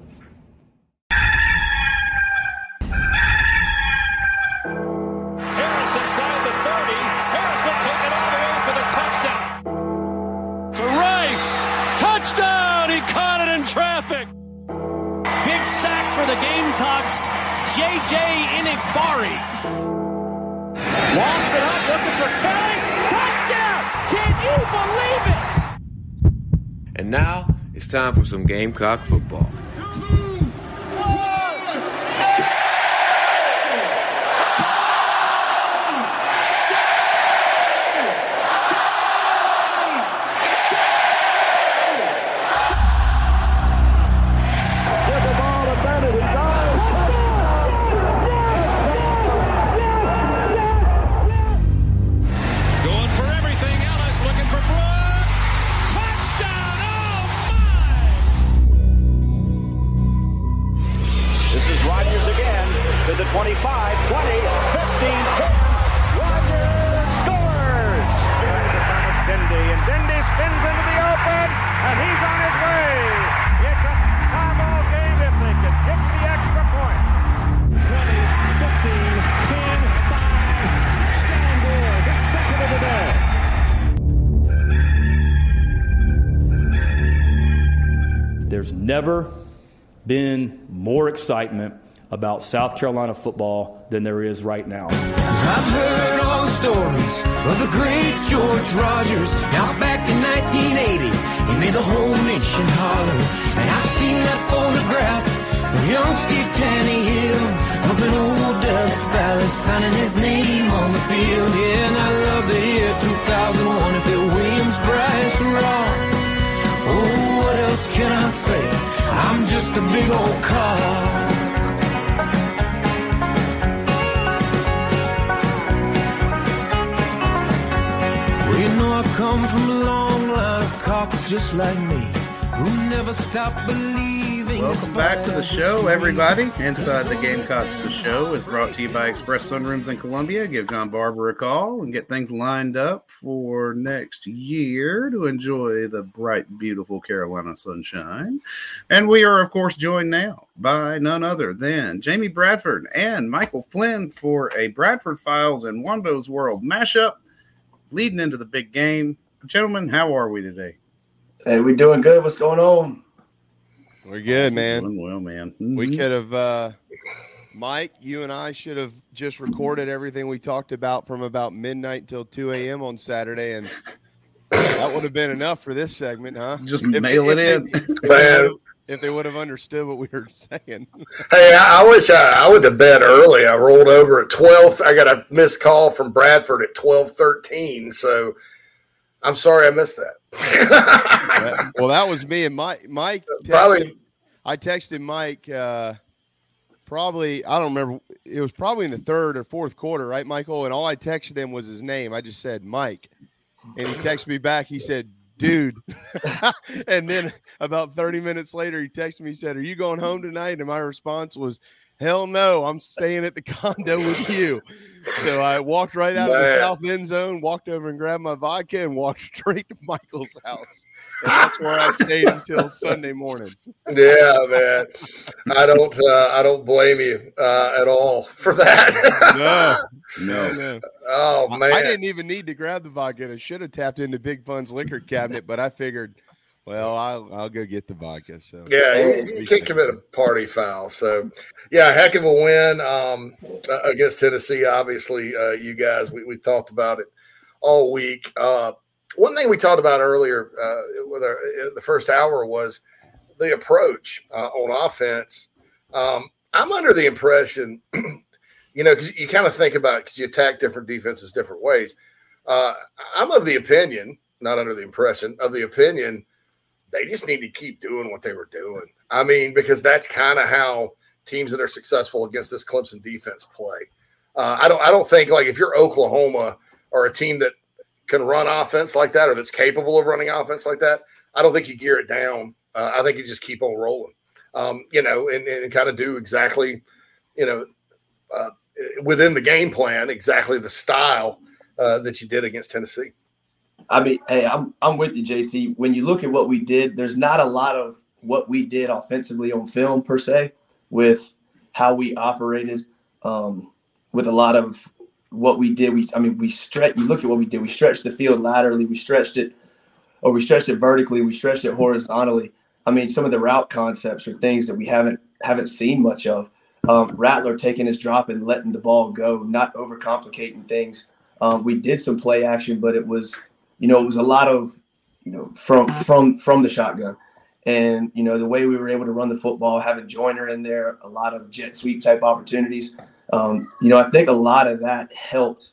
Traffic. Big sack for the Gamecocks. J.J. Inikbari. Walks it up, looking for Kelly. Touchdown. Can you believe it? And now it's time for some Gamecock football. 25, 20, 15, 10. Rogers scores! Dindy, and Dindy spins into the open, and he's on his way. It's a tie ball game if they can get the extra point. 20, 15, 10, 5. Touchdown the second of the day. There's never been more excitement about South Carolina football than there is right now. I've heard all the stories of the great George Rogers back in 1980. He made the whole nation holler. And I've seen that photograph of young Steve up in old Valley signing his name on the field. Yeah, and I love the year 2001 if it Williams, Bryce, Raw. Oh, what else can I say? I'm just a big old car. Come from a long line of cops just like me who never stop believing. Welcome back to the show, everybody. Inside the Gamecocks, the show is brought to you by Express Sunrooms in Columbia. Give John Barber a call and get things lined up for next year to enjoy the bright, beautiful Carolina sunshine. And we are, of course, joined now by none other than Jamie Bradford and Michael Flynn for a Bradford Files and Wando's World mashup leading into the big game. Gentlemen, how are we today? Hey, we doing good. What's going on? We're good, man. Doing well, man. We Mhm. could have, uh, Mike, you and I should have just recorded everything we talked about from about midnight till 2 a.m. on Saturday, and that would have been enough for this segment, huh? Just mail it they- in. If they would have understood what we were saying. Hey, I, I wish I, I went to bed early. I rolled over at twelve. I got a missed call from Bradford at twelve thirteen. So I'm sorry I missed that. well, that was me and Mike. Mike texted, Probably- I texted Mike. Uh, probably I don't remember. It was probably in the third or fourth quarter, right, Michael? And all I texted him was his name. I just said Mike, and he texted me back. He said, "Dude," and then about thirty minutes later, he texted me. He said, "Are you going home tonight?" And my response was. Hell no, I'm staying at the condo with you. So I walked right out of the south end zone, walked over and grabbed my vodka, and walked straight to Michael's house. And that's where I stayed until Sunday morning. yeah, man. I don't. Uh, I don't blame you uh, at all for that. No, no. Oh I- man. I didn't even need to grab the vodka. I should have tapped into Big Fun's liquor cabinet, but I figured, well, I'll, I'll go get the vodka. So Yeah, you, you can't commit a party foul. So, yeah, heck of a win um, uh, against Tennessee. Obviously, uh, you guys, we, we talked about it all week. Uh, one thing we talked about earlier uh, with our, uh, the first hour was the approach uh, on offense. Um, I'm under the impression, you know, because you kind of think about because you attack different defenses different ways. Uh, I'm of the opinion, not under the impression, of the opinion they just need to keep doing what they were doing. I mean, because that's kind of how teams that are successful against this Clemson defense play. Uh, I don't. I don't think like if you're Oklahoma or a team that can run offense like that or that's capable of running offense like that, I don't think you gear it down. Uh, I think you just keep on rolling. Um, you know, and, and kind of do exactly, you know, uh, within the game plan, exactly the style uh, that you did against Tennessee. I mean, hey, I'm I'm with you, JC. When you look at what we did, there's not a lot of what we did offensively on film per se, with how we operated, um, with a lot of what we did. We, I mean, we stretch. You look at what we did. We stretched the field laterally. We stretched it, or we stretched it vertically. We stretched it horizontally. I mean, some of the route concepts are things that we haven't haven't seen much of. Um, Rattler taking his drop and letting the ball go, not overcomplicating things. Um, we did some play action, but it was you know, it was a lot of, you know, from from from the shotgun. And, you know, the way we were able to run the football, have a Joyner in there, a lot of jet sweep type opportunities. Um, you know, I think a lot of that helped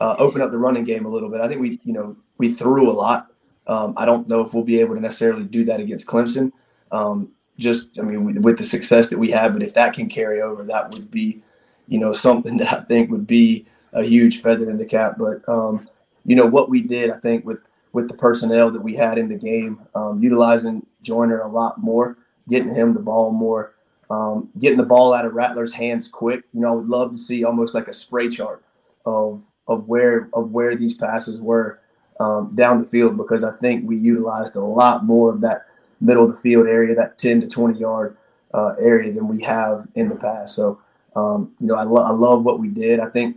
uh, open up the running game a little bit. I think we, you know, we threw a lot. Um, I don't know if we'll be able to necessarily do that against Clemson. Um, just, I mean, with, with the success that we had, but if that can carry over, that would be, you know, something that I think would be a huge feather in the cap. But, um, you know what we did i think with with the personnel that we had in the game um, utilizing joyner a lot more getting him the ball more um, getting the ball out of Rattler's hands quick. You know, I would love to see almost like a spray chart of of where of where these passes were um, down the field because I think we utilized a lot more of that middle of the field area, that 10 to 20 yard uh, area than we have in the past. So, um, you know, I, lo- I love what we did. I think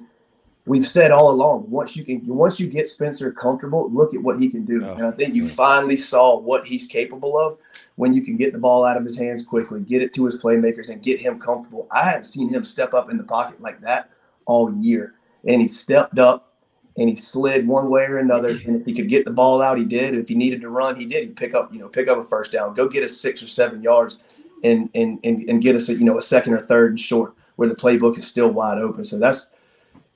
we've said all along once you can once you get Spencer comfortable, look at what he can do. Oh, and I think you finally saw what he's capable of when you can get the ball out of his hands quickly, get it to his playmakers, and get him comfortable. I hadn't seen him step up in the pocket like that all year, and he stepped up and he slid one way or another. Mm-hmm. And if he could get the ball out, he did. If he needed to run, he did. He'd pick up, you know, pick up a first down, go get us six or seven yards, and and and, and get us, a, you know, a second or third and short where the playbook is still wide open. So that's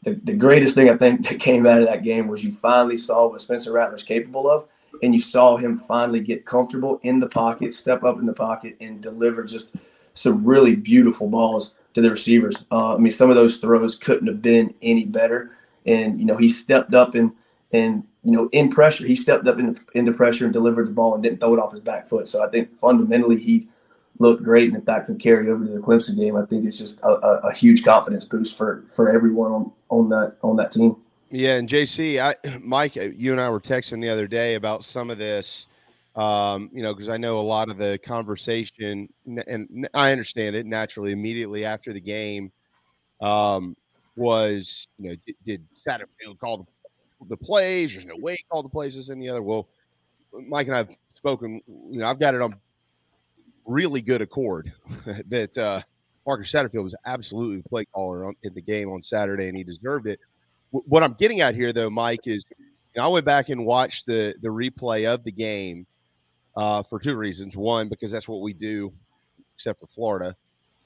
the, the greatest thing I think that came out of that game was you finally saw what Spencer Rattler's capable of, and you saw him finally get comfortable in the pocket, step up in the pocket, and deliver just some really beautiful balls to the receivers. Uh, I mean, some of those throws couldn't have been any better and you know he stepped up and and you know in pressure he stepped up in, into pressure and delivered the ball and didn't throw it off his back foot. So I think fundamentally he looked great, and if that can carry over to the Clemson game, I think it's just a, a, a huge confidence boost for for everyone on on that on that team. Yeah, and JC, I, Mike, uh, you and I were texting the other day about some of this. Um, you know, because I know a lot of the conversation, and I understand it naturally. Immediately after the game, um, was you know did, did Satterfield call the, the plays? There's no way he called the plays this and the other. Well, Mike and I've spoken. You know, I've got it on really good accord that uh, Marcus Satterfield was absolutely the play caller on, in the game on Saturday, and he deserved it. W- what I'm getting at here, though, Mike, is you know, I went back and watched the the replay of the game uh, for two reasons. One, because that's what we do, except for Florida,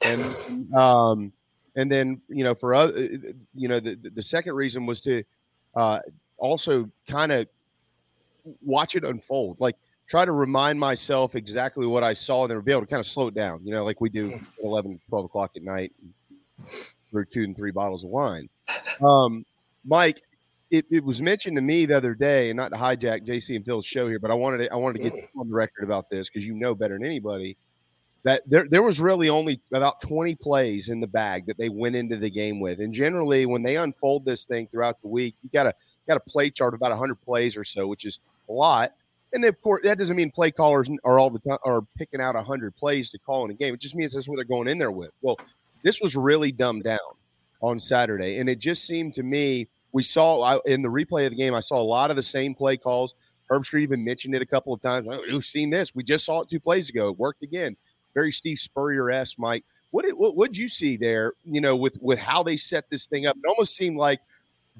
and um, and then you know for other you know the the second reason was to uh, also kind of watch it unfold like try to remind myself exactly what i saw and then be able to kind of slow it down you know like we do mm. 11 12 o'clock at night through two and three bottles of wine um, mike it, it was mentioned to me the other day and not to hijack jc and phil's show here but i wanted to i wanted to get on the record about this because you know better than anybody that there, there was really only about 20 plays in the bag that they went into the game with. And generally, when they unfold this thing throughout the week, you got a got a play chart of about 100 plays or so, which is a lot. And of course, that doesn't mean play callers are all the time are picking out 100 plays to call in a game. It just means that's what they're going in there with. Well, this was really dumbed down on Saturday, and it just seemed to me we saw in the replay of the game. I saw a lot of the same play calls. Herbstreit even mentioned it a couple of times. Oh, we've seen this. We just saw it two plays ago. It worked again very Steve Spurrier esque, Mike. What did what would you see there? You know, with with how they set this thing up, it almost seemed like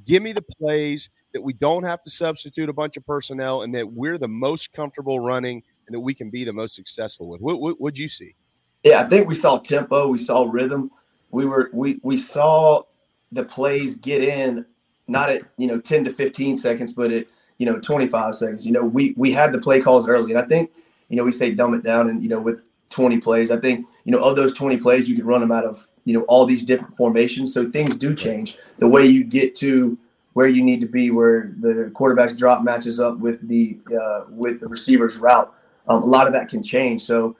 give me the plays that we don't have to substitute a bunch of personnel, and that we're the most comfortable running, and that we can be the most successful with. What what would you see? Yeah, I think we saw tempo, we saw rhythm. We were we we saw the plays get in not at you know 10 to 15 seconds, but at you know 25 seconds. You know, we we had the play calls early, and I think you know we say dumb it down, and you know with 20 plays. I think, you know, of those 20 plays, you can run them out of, you know, all these different formations. So things do change. The way you get to where you need to be, where the quarterback's drop matches up with the uh, with the receiver's route. Um, a lot of that can change. So,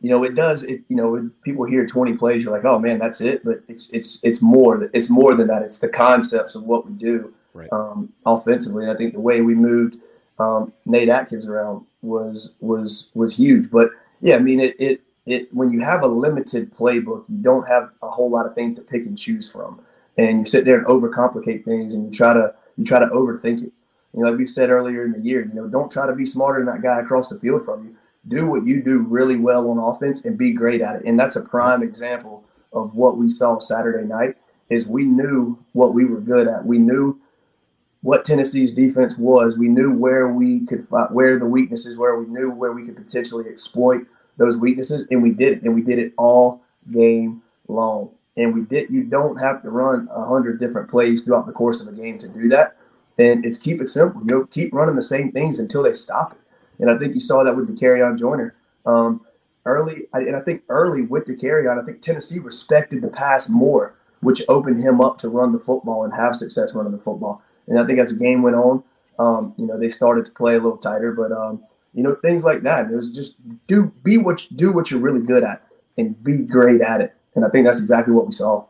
you know, it does. It you know, when people hear 20 plays, you're like, oh man, that's it. But it's it's it's more. It's more than that. It's the concepts of what we do right. um, offensively. And I think the way we moved um, Nate Adkins around was was was huge. But yeah, I mean, it, it, it, when you have a limited playbook, you don't have a whole lot of things to pick and choose from. And you sit there and overcomplicate things and you try to, you try to overthink it. Know, like we said earlier in the year, you know, don't try to be smarter than that guy across the field from you. Do what you do really well on offense and be great at it. And that's a prime example of what we saw Saturday night is we knew what we were good at. We knew what Tennessee's defense was. We knew where we could find, where the weaknesses were. We knew where we could potentially exploit those weaknesses, and we did it. And we did it all game long. And we did. You don't have to run a hundred different plays throughout the course of a game to do that. And it's keep it simple. You know, keep running the same things until they stop it. And I think you saw that with the Dakereon Joyner. Um, early, and I think early with the Dakereon, I think Tennessee respected the pass more, which opened him up to run the football and have success running the football. And I think as the game went on, um, you know, they started to play a little tighter, but um, you know, things like that. It was just do be what do what you're really good at and be great at it. And I think that's exactly what we saw.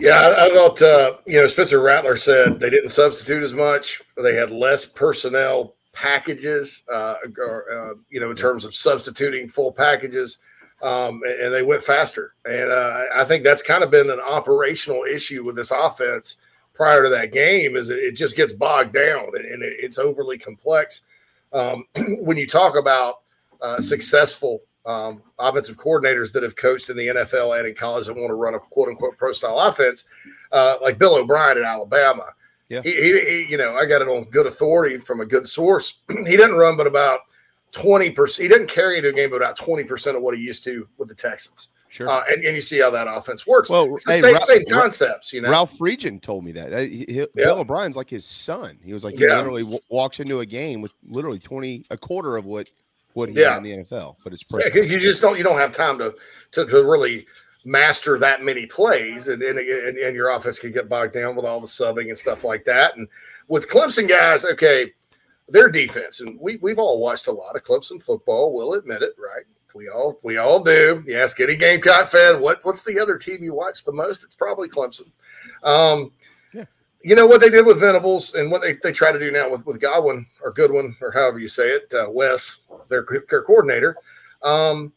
Yeah, I, I thought uh, you know Spencer Rattler said they didn't substitute as much. They had less personnel packages, uh, or, uh, you know, in terms of substituting full packages, um, and, and they went faster. And uh, I think that's kind of been an operational issue with this offense prior to that game. Is it, it just gets bogged down and, and it, it's overly complex. Um, when you talk about uh, successful um, offensive coordinators that have coached in the NFL and in college that want to run a quote unquote pro style offense, uh, like Bill O'Brien at Alabama. Yeah. He, he, he, you know, I got it on good authority from a good source. he didn't run but about 20%. He didn't carry the game but about 20% of what he used to with the Texans. Sure. Uh, and, and you see how that offense works. Well, it's the hey, same, Ra- same concepts, you know. Ralph Friedgen told me that. He- he- Bill O'Brien's like his son. He was like, he Yeah. literally w- walks into a game with literally 20, a quarter of what, what he Yeah. in the NFL, but it's Yeah, you just don't you don't have time to to, to really master that many plays, and, and and and your offense can get bogged down with all the subbing and stuff like that. And with Clemson guys, okay, their defense, and we we've all watched a lot of Clemson football. We'll admit it, right? We all we all do. You ask any Gamecock fan, what what's the other team you watch the most? It's probably Clemson. Um, you know what they did with Venables and what they, they try to do now with, with Godwin or Goodwin or however you say it, uh, Wes, their, their coordinator. Um,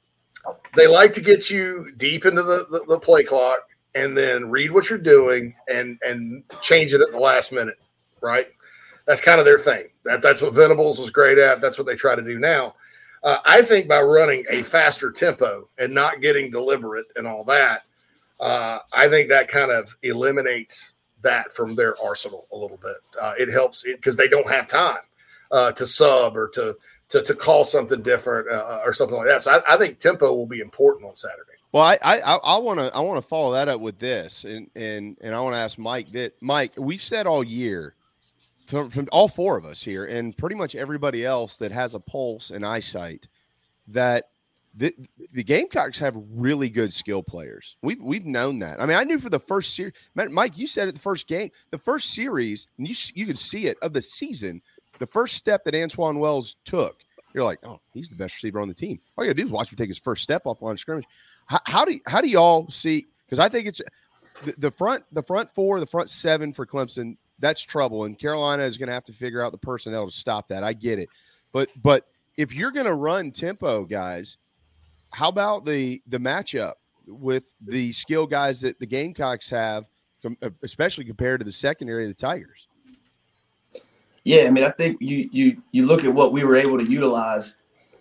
they like to get you deep into the, the, the play clock and then read what you're doing and and change it at the last minute, right? That's kind of their thing. That that's what Venables was great at. That's what they try to do now. Uh, I think by running a faster tempo and not getting deliberate and all that, uh, I think that kind of eliminates that from their arsenal a little bit. Uh, it helps because they don't have time uh, to sub or to to, to call something different uh, or something like that. So I, I think tempo will be important on Saturday. Well, I I I want to I want to follow that up with this, and and and I want to ask Mike that Mike, we've said all year from, from all four of us here, and pretty much everybody else that has a pulse and eyesight, that the the Gamecocks have really good skill players. We've we've known that. I mean, I knew for the first series, Mike, you said it the first game, the first series, and you you could see it of the season. The first step that Antoine Wells took, you're like, oh, he's the best receiver on the team. All you gotta do is watch him take his first step off line of scrimmage. How, how do how do y'all see? Because I think it's the, the front the front four, the front seven for Clemson. That's trouble, and Carolina is to have to figure out the personnel to stop that. I get it, but but if you're to run tempo, guys, how about the the matchup with the skill guys that the Gamecocks have, uh, especially compared to the secondary of the Tigers? Yeah, I mean, I think you you you look at what we were able to utilize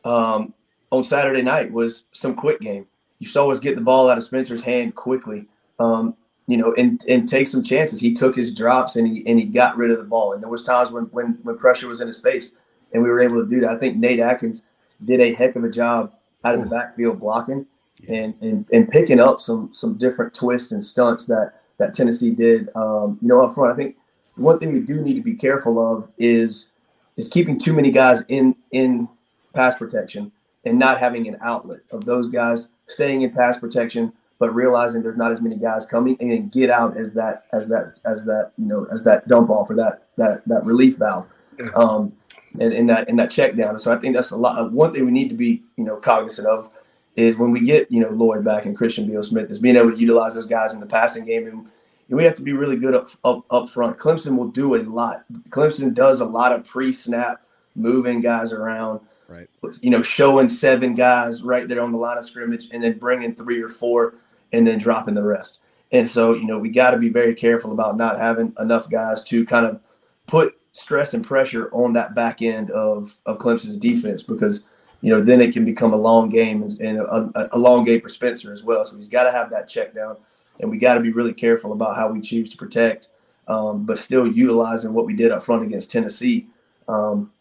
um, on Saturday night was some quick game. You saw us get the ball out of Spencer's hand quickly, um, you know, and and take some chances. He took his drops and he and he got rid of the ball. And there was times when when when pressure was in his face, and we were able to do that. I think Nate Adkins did a heck of a job out of the backfield blocking and and and picking up some some different twists and stunts that that Tennessee did. Um, you know, up front, I think one thing we do need to be careful of is is keeping too many guys in in pass protection and not having an outlet of those guys staying in pass protection, but realizing there's not as many guys coming and then get out as that as that as that you know as that dump off or that that that relief valve. Um, and, and that and that check down. So I think that's a lot. One thing we need to be you know cognizant of is when we get you know Lloyd back and Christian Beal Smith is being able to utilize those guys in the passing game, and, and we have to be really good up, up up front. Clemson will do a lot. Clemson does a lot of pre-snap moving guys around, right? You know, showing seven guys right there on the line of scrimmage, and then bringing three or four, and then dropping the rest. And so you know we got to be very careful about not having enough guys to kind of put stress and pressure on that back end of of Clemson's defense because you know then it can become a long game and- a, a long game for Spencer as well. So he's got to have that check down, and we got to be really careful about how we choose to protect, um, but still utilizing what we did up front against Tennessee. Um,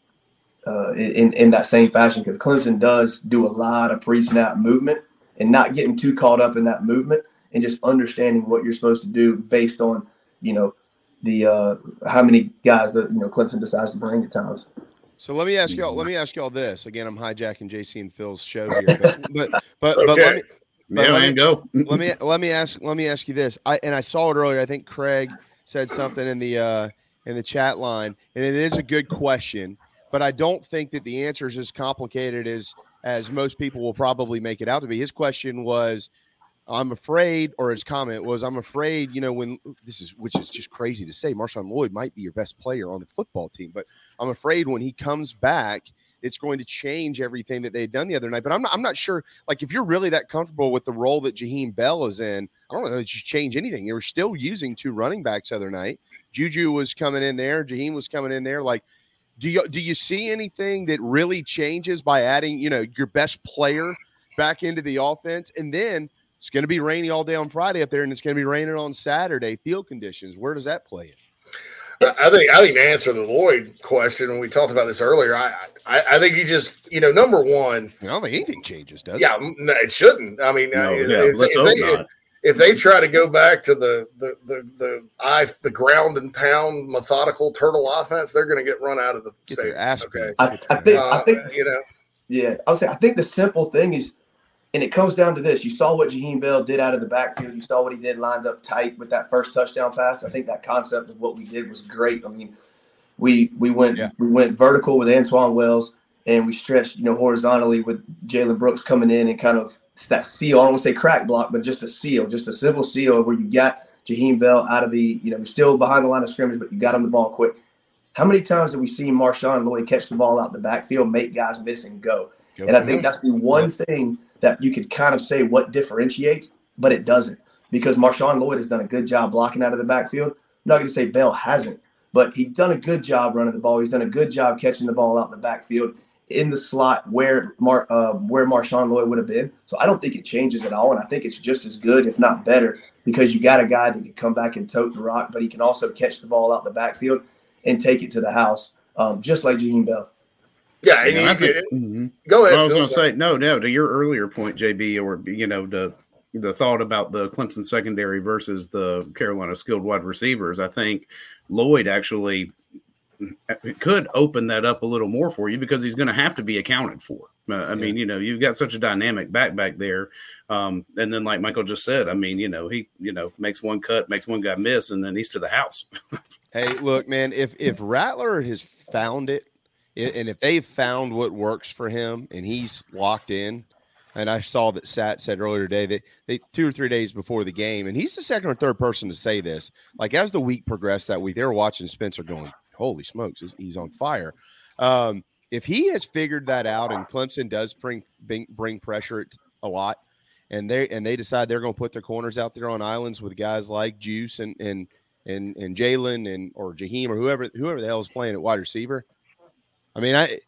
uh, in in that same fashion, because Clemson does do a lot of pre-snap movement and not getting too caught up in that movement and just understanding what you're supposed to do based on you know the uh, how many guys that you know Clemson decides to bring at times. So let me ask y'all. Let me ask y'all this again. I'm hijacking JC and Phil's show here, but but but, but let me. but Yeah, let me- go. let me let me ask let me ask you this. I and I saw it earlier. I think Craig said something in the uh, in the chat line, and it is a good question. But I don't think that the answer is as complicated as as most people will probably make it out to be. His question was, I'm afraid, or his comment was, I'm afraid, you know, when uh, this is, which is just crazy to say, Marshawn Lloyd might be your best player on the football team, but I'm afraid when he comes back, it's going to change everything that they had done the other night. But I'm not, I'm not sure, like, if you're really that comfortable with the role that Jaheim Bell is in, I don't know that you change anything. They were still using two running backs the other night. Juju was coming in there, Jaheim was coming in there. Like, do you do you see anything that really changes by adding, you know, your best player back into the offense? And then it's going to be rainy all day on Friday up there, and it's going to be raining on Saturday. Field conditions. Where does that play in? I think I think to answer the Lloyd question when we talked about this earlier, I, I I think he just you know number one. I don't think anything changes, does yeah, it? no, it shouldn't. I mean, No, uh, yeah, if, let's if hope they, not. if they try to go back to the the the the I the ground and pound methodical turtle offense, they're going to get run out of the stadium. okay, I, I think Uh, I think you know. Yeah, I was saying I think the simple thing is, and it comes down to this: you saw what Jaheim Bell did out of the backfield. You saw what he did lined up tight with that first touchdown pass. I think that concept of what we did was great. I mean, we we went we went vertical with Antoine Wells, and we stretched you know horizontally with Jalen Brooks coming in and kind of that seal. I don't want to say crack block, but just a seal, just a simple seal where you got Jaheim Bell out of the you know still behind the line of scrimmage, but you got him the ball quick. How many times have we seen Marshawn Lloyd catch the ball out the backfield, make guys miss, and go? Go. And I think that's the one thing that you could kind of say what differentiates, but it doesn't because Marshawn Lloyd has done a good job blocking out of the backfield. I'm not going to say Bell hasn't, but he's done a good job running the ball. He's done a good job catching the ball out the backfield in the slot where Mar, uh, where Marshawn Lloyd would have been. So I don't think it changes at all, and I think it's just as good, if not better, because you got a guy that can come back and tote the rock, but he can also catch the ball out the backfield and take it to the house, um, just like Jaheim Bell. Yeah, You know, and I you- think- it- Mhm. go ahead. Well, I was going to say no, no. To your earlier point, JB, or you know, the the thought about the Clemson secondary versus the Carolina skilled wide receivers. I think Lloyd actually could open that up a little more for you because he's going to have to be accounted for. Uh, I mean, you know, you've got such a dynamic back back there, um, and then like Michael just said, I mean, you know, he you know makes one cut, makes one guy miss, and then he's to the house. Hey, look, man, if if Rattler has found it, i- and if they've found what works for him, and he's locked in, and I saw that Sat said earlier today that they two or three days before the game, and he's the second or third person to say this. Like as the week progressed that week, they were watching Spencer going, "Holy smokes, he's- on fire." Um, if he has figured that out, and Clemson does bring bring, bring pressure a lot, and they and they decide they're going to put their corners out there on islands with guys like Juice and and and and Jalen and or Jaheim or whoever whoever the hell is playing at wide receiver. I mean, I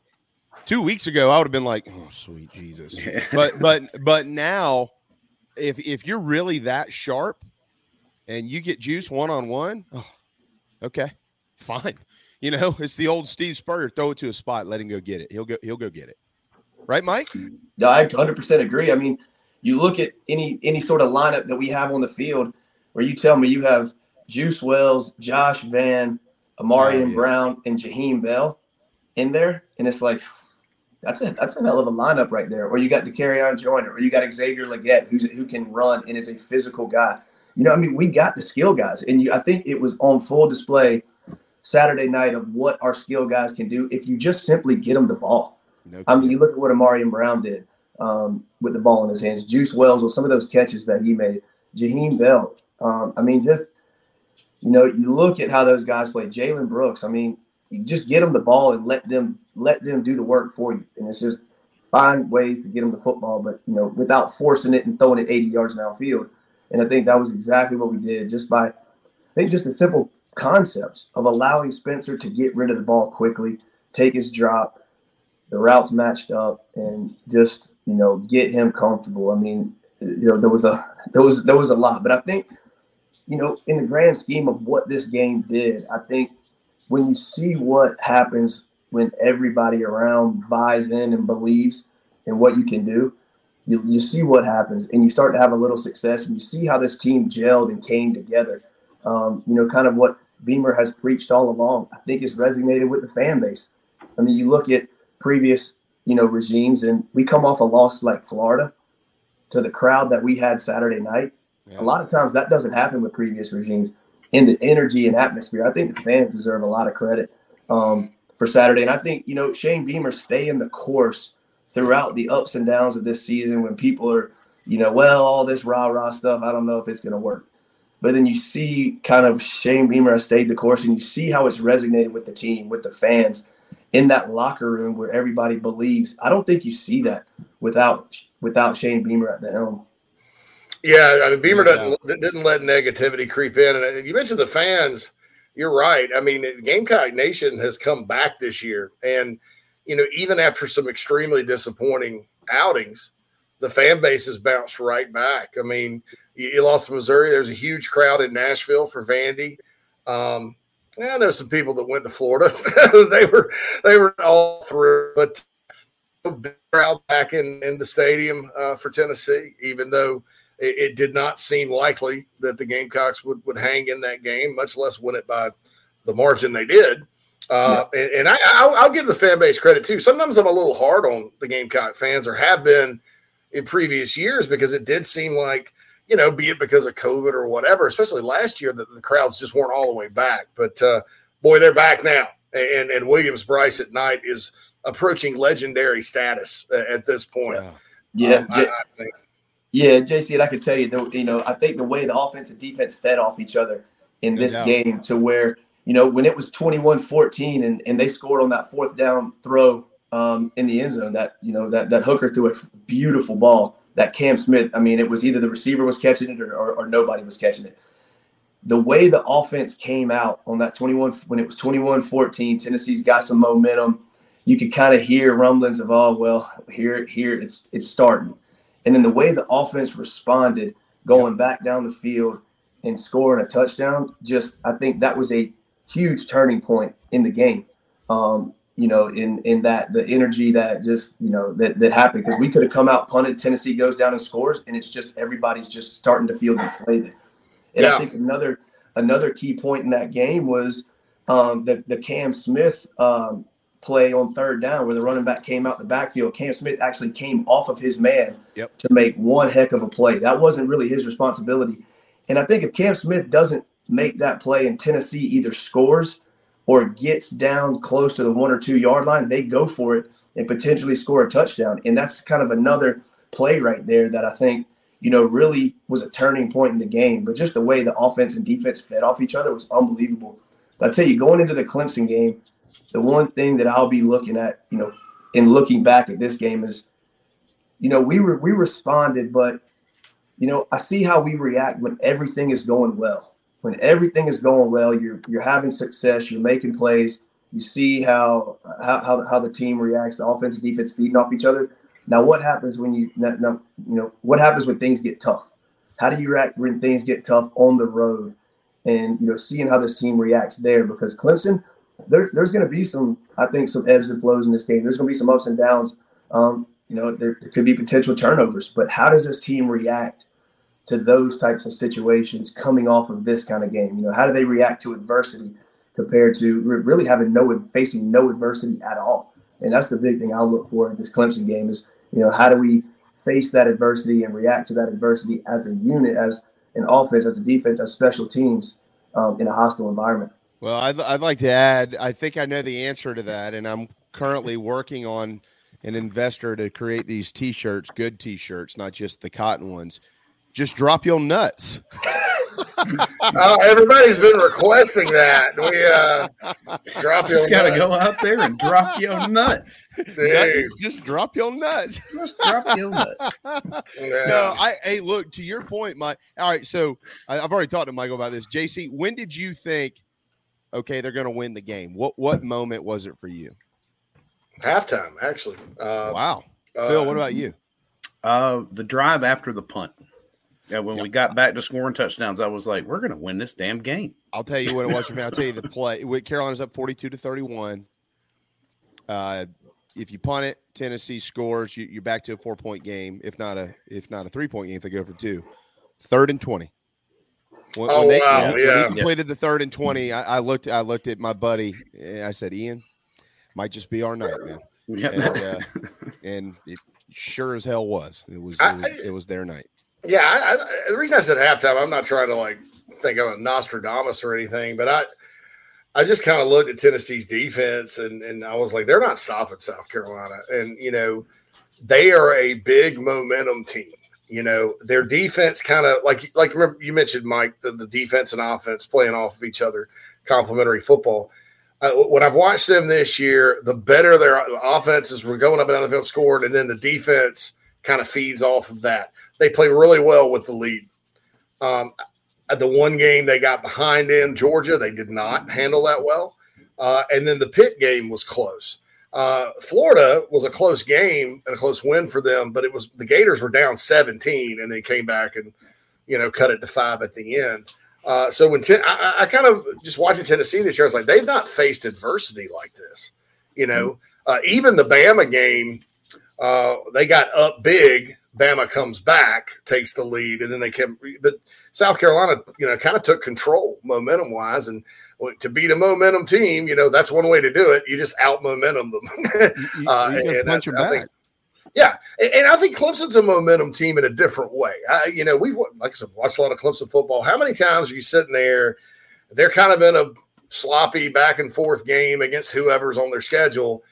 two weeks ago I would have been like, oh sweet Jesus, but but but now, if if you're really that sharp, and you get Juice one on one, oh, okay, fine. You know, it's the old Steve Spurrier. Throw it to a spot, let him go get it. He'll go. He'll go get it. Right, Mike? No, I 100% agree. I mean, you look at any any sort of lineup that we have on the field, where you tell me you have Juice Wells, Josh Vann, Ahmarean Oh, yeah. Brown, and Jaheim Bell in there, and it's like that's a that's a hell of a lineup right there. Or you got on Joyner, or you got Xavier Legette, who's who can run and is a physical guy. You know, I mean, we got the skill guys, and you, I think it was on full display Saturday night of what our skill guys can do if you just simply get them the ball. I mean, you look at what Ahmarean Brown did um, with the ball in his hands. Juice Wells with some of those catches that he made. Jaheim Bell. Um, I mean, just you know, you look at how those guys play. Jalen Brooks. I mean, you just get them the ball and let them let them do the work for you. And it's just find ways to get them the football, but you know, without forcing it and throwing it 80 yards downfield. And I think that was exactly what we did, just by I think just the simple concepts of allowing Spencer to get rid of the ball quickly, take his drop, the routes matched up, and just you know get him comfortable. I mean, you know there was a there was there was a lot, but I think you know in the grand scheme of what this game did, I think when you see what happens when everybody around buys in and believes in what you can do, you, you see what happens and you start to have a little success and you see how this team gelled and came together. Um, you know, kind of what Beamer has preached all along, I think is resonated with the fan base. I mean, you look at previous, you know, regimes and we come off a loss like Florida to the crowd that we had Saturday night. A lot of times that doesn't happen with previous regimes in the energy and atmosphere. I think the fans deserve a lot of credit um, for Saturday. And I think, you know, Shane Beamer staying the course throughout the ups and downs of this season when people are, you know, well, all this rah rah stuff, I don't know if it's going to work. But then you see kind of Shane Beamer has stayed the course and you see how it's resonated with the team, with the fans in that locker room where everybody believes. I don't think you see that without without Shane Beamer at the helm. Yeah, I mean, Beamer doesn't didn't let negativity creep in, and you mentioned the fans. You're right. I mean, Gamecock Nation has come back this year, and you know, even after some extremely disappointing outings, the fan base has bounced right back. I mean, you, you lost to Missouri. There's a huge crowd in Nashville for Vandy. Um, I know some people that went to Florida. they were they were all through, but crowd back in in the stadium uh, for Tennessee, even though it, it, did not seem likely that the Gamecocks would would hang in that game, much less win it by the margin they did. Uh, yeah. And, and I, I'll, I'll, give the fan base credit too. Sometimes I'm a little hard on the Gamecock fans, or have been in previous years, because it did seem like you know, be it because of COVID or whatever, especially last year that the crowds just weren't all the way back. But uh, boy, they're back now, and and Williams-Brice at night is approaching legendary status at this point. Yeah, um, J- I, I think. Yeah, JC, and I can tell you, though, you know, I think the way the offense and defense fed off each other in this game to where you know when it was 21-14 and and they scored on that fourth down throw um, in the end zone that you know that that hooker threw a beautiful ball that Cam Smith, I mean, it was either the receiver was catching it or, or, or nobody was catching it. The way the offense came out on that 21, when it was 21 14, Tennessee's got some momentum. You could kind of hear rumblings of, oh, well, here, here it's it's starting. And then the way the offense responded, going back down the field and scoring a touchdown, just I think that was a huge turning point in the game. Um, you know, in in that the energy that just you know that that happened because we could have come out punted. Tennessee goes down and scores, and it's just everybody's just starting to feel deflated. And yeah. I think another another key point in that game was um, the the Cam Smith um, play on third down where the running back came out the backfield. Cam Smith actually came off of his man yep. to make one heck of a play. That wasn't really his responsibility. And I think if Cam Smith doesn't make that play and Tennessee either scores or gets down close to the one or two yard line, they go for it and potentially score a touchdown. And that's kind of another play right there that I think, you know, really was a turning point in the game. But just the way the offense and defense fed off each other was unbelievable. But I tell you, going into the Clemson game, the one thing that I'll be looking at, you know, in looking back at this game is, you know, we were we responded, but you know, I see how we react when everything is going well when everything is going well, you're you're having success, you're making plays. You see how how how, how the team reacts, the offense and defense feeding off each other. Now, what happens when you now you know what happens when things get tough? How do you react when things get tough on the road? And you know, seeing how this team reacts there, because Clemson, there, there's going to be some, I think, some ebbs and flows in this game. There's going to be some ups and downs. Um, you know, there, there could be potential turnovers, but how does this team react to those types of situations coming off of this kind of game? You know, how do they react to adversity compared to really having no facing no adversity at all? And that's the big thing I look for in this Clemson game is, you know, how do we face that adversity and react to that adversity as a unit, as an offense, as a defense, as special teams um, in a hostile environment? Well, I'd, I'd like to add, I think I know the answer to that, and I'm currently working on an investor to create these t-shirts, good t-shirts, not just the cotton ones just drop your nuts. uh, everybody's been requesting that. We uh, drop just got to go out there and drop your nuts. just drop your nuts. Just drop your nuts. Yeah. No, I hey, look to your point, Mike. All right, so I, have already talked to Michael about this. JC, when did you think? Okay, they're going to win the game. What what moment was it for you? Halftime, actually. Uh, wow, Phil. what about you? Uh, the drive after the punt. Yeah, when yep. we got back to scoring touchdowns, I was like, "We're going to win this damn game." I'll tell you what it was for me. I'll tell you the play. Carolina's up forty-two to thirty-one. Uh, if you punt it, Tennessee scores. You, are back to a four-point game, if not a if not a three-point game. If they go for two, third and twenty. When, oh when they, wow! When, yeah. When he completed the third and twenty, I, I, looked. I looked at my buddy. I said, "Ian, might just be our night, man." Yeah. And, uh, and it sure as hell was. It was. It was, it was their night. Yeah, I, I, the reason I said halftime, I'm not trying to like think I'm a Nostradamus or anything, but I I just kind of looked at Tennessee's defense and and I was like, they're not stopping South Carolina. And you know, they are a big momentum team. You know, their defense kind of like like you mentioned, Mike, the, the defense and offense playing off of each other, complementary football. Uh, when I've watched them this year, the better their offenses were going up and down the field scored, and then the defense kind of feeds off of that. They play really well with the lead. Um, the one game they got behind in Georgia, they did not handle that well. Uh, and then the Pitt game was close. Uh, Florida was a close game and a close win for them, but it was the Gators were down 17 and they came back and you know cut it to five at the end. Uh, so when ten, I, I, kind of just watching Tennessee this year, I was like, they've not faced adversity like this. You know, uh, even the Bama game, uh, they got up big. Bama comes back, takes the lead, and then they came. But South Carolina, you know, kind of took control momentum wise, and to beat a momentum team, you know, that's one way to do it. You just out momentum them. you, uh, you punch them back. Think, yeah, and, and, I think Clemson's a momentum team in a different way. I, you know, we've like I said, watched a lot of Clemson football. How many times are you sitting there? They're kind of in a sloppy back and forth game against whoever's on their schedule,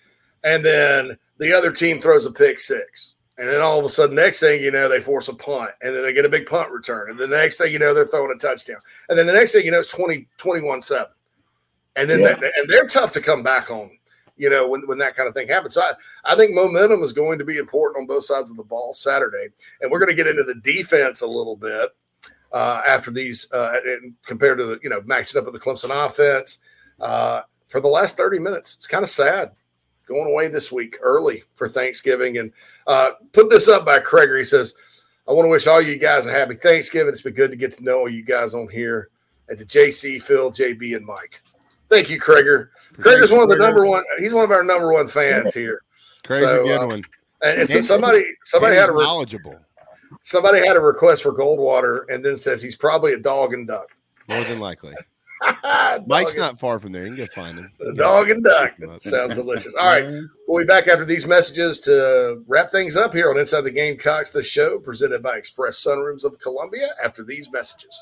and then the other team throws a pick six. And then all of a sudden, next thing you know, they force a punt and then they get a big punt return. And the next thing you know, they're throwing a touchdown. And then the next thing you know, it's 20, 21 7 and then yeah. they, and they're tough to come back on you know when, when that kind of thing happens. So I, I think momentum is going to be important on both sides of the ball saturday. And we're going to get into the defense a little bit uh, after these uh, compared to the you know matching up with the clemson offense. Uh, for the last 30 minutes it's kind of sad going away this week early for thanksgiving. And uh, put this up by Craig. he says i want to wish all you guys a happy thanksgiving. It's been good to get to know you guys on here and to jc phil jb and mike Thank you, Krager. Krager's one of the number one. He's one of our number one fans here. Crazy so, genuine. Uh, and, so somebody somebody had a re- knowledgeable. Somebody had a request for Goldwater, and then says he's probably a dog and duck. More than likely. Mike's and, not far from there. You can go find him. The dog and duck. That sounds delicious. All right. We'll be back after these messages to wrap things up here on Inside the Gamecocks, the show presented by Express Sunrooms of Columbia after these messages.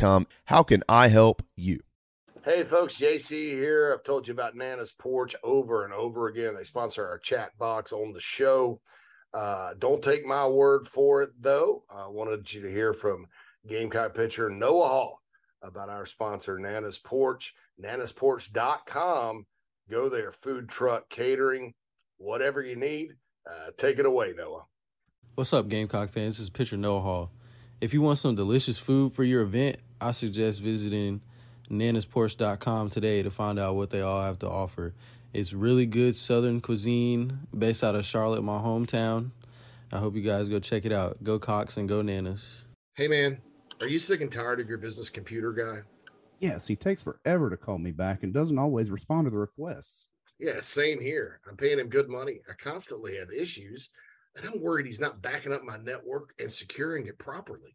How can I help you? Hey, folks, JC here. I've told you about Nana's Porch over and over again. They sponsor our chat box on the show. Uh, don't take my word for it, though. I wanted you to hear from Gamecock pitcher Noah Hall about our sponsor, Nana's Porch. nanasporch.com. Go there, food truck, catering, whatever you need. Uh, take it away, Noah. What's up, Gamecock fans? This is Pitcher Noah Hall. If you want some delicious food for your event, I suggest visiting nanasporch.com today to find out what they all have to offer. It's really good Southern cuisine based out of Charlotte, my hometown. I hope you guys go check it out. Go Cox and go Nanas. Hey, man, are you sick and tired of your business computer guy? Yes, he takes forever to call me back and doesn't always respond to the requests. Yeah, same here. I'm paying him good money. I constantly have issues, and I'm worried he's not backing up my network and securing it properly.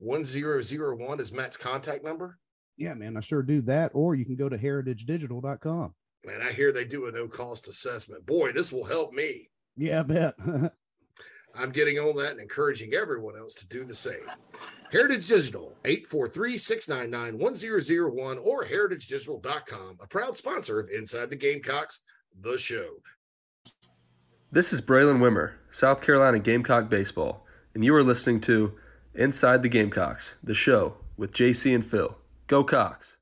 1001 is Matt's contact number? Yeah, man, I sure do that. Or you can go to heritagedigital.com. Man, I hear they do a no cost assessment. Boy, this will help me. Yeah, I bet. I'm getting on that and encouraging everyone else to do the same. Heritage Digital, 843-699-1001 or heritagedigital.com, a proud sponsor of Inside the Gamecocks, the show. This is Braylen Wimmer, South Carolina Gamecock Baseball, and you are listening to Inside the Gamecocks, the show with JC and Phil. Go Cox.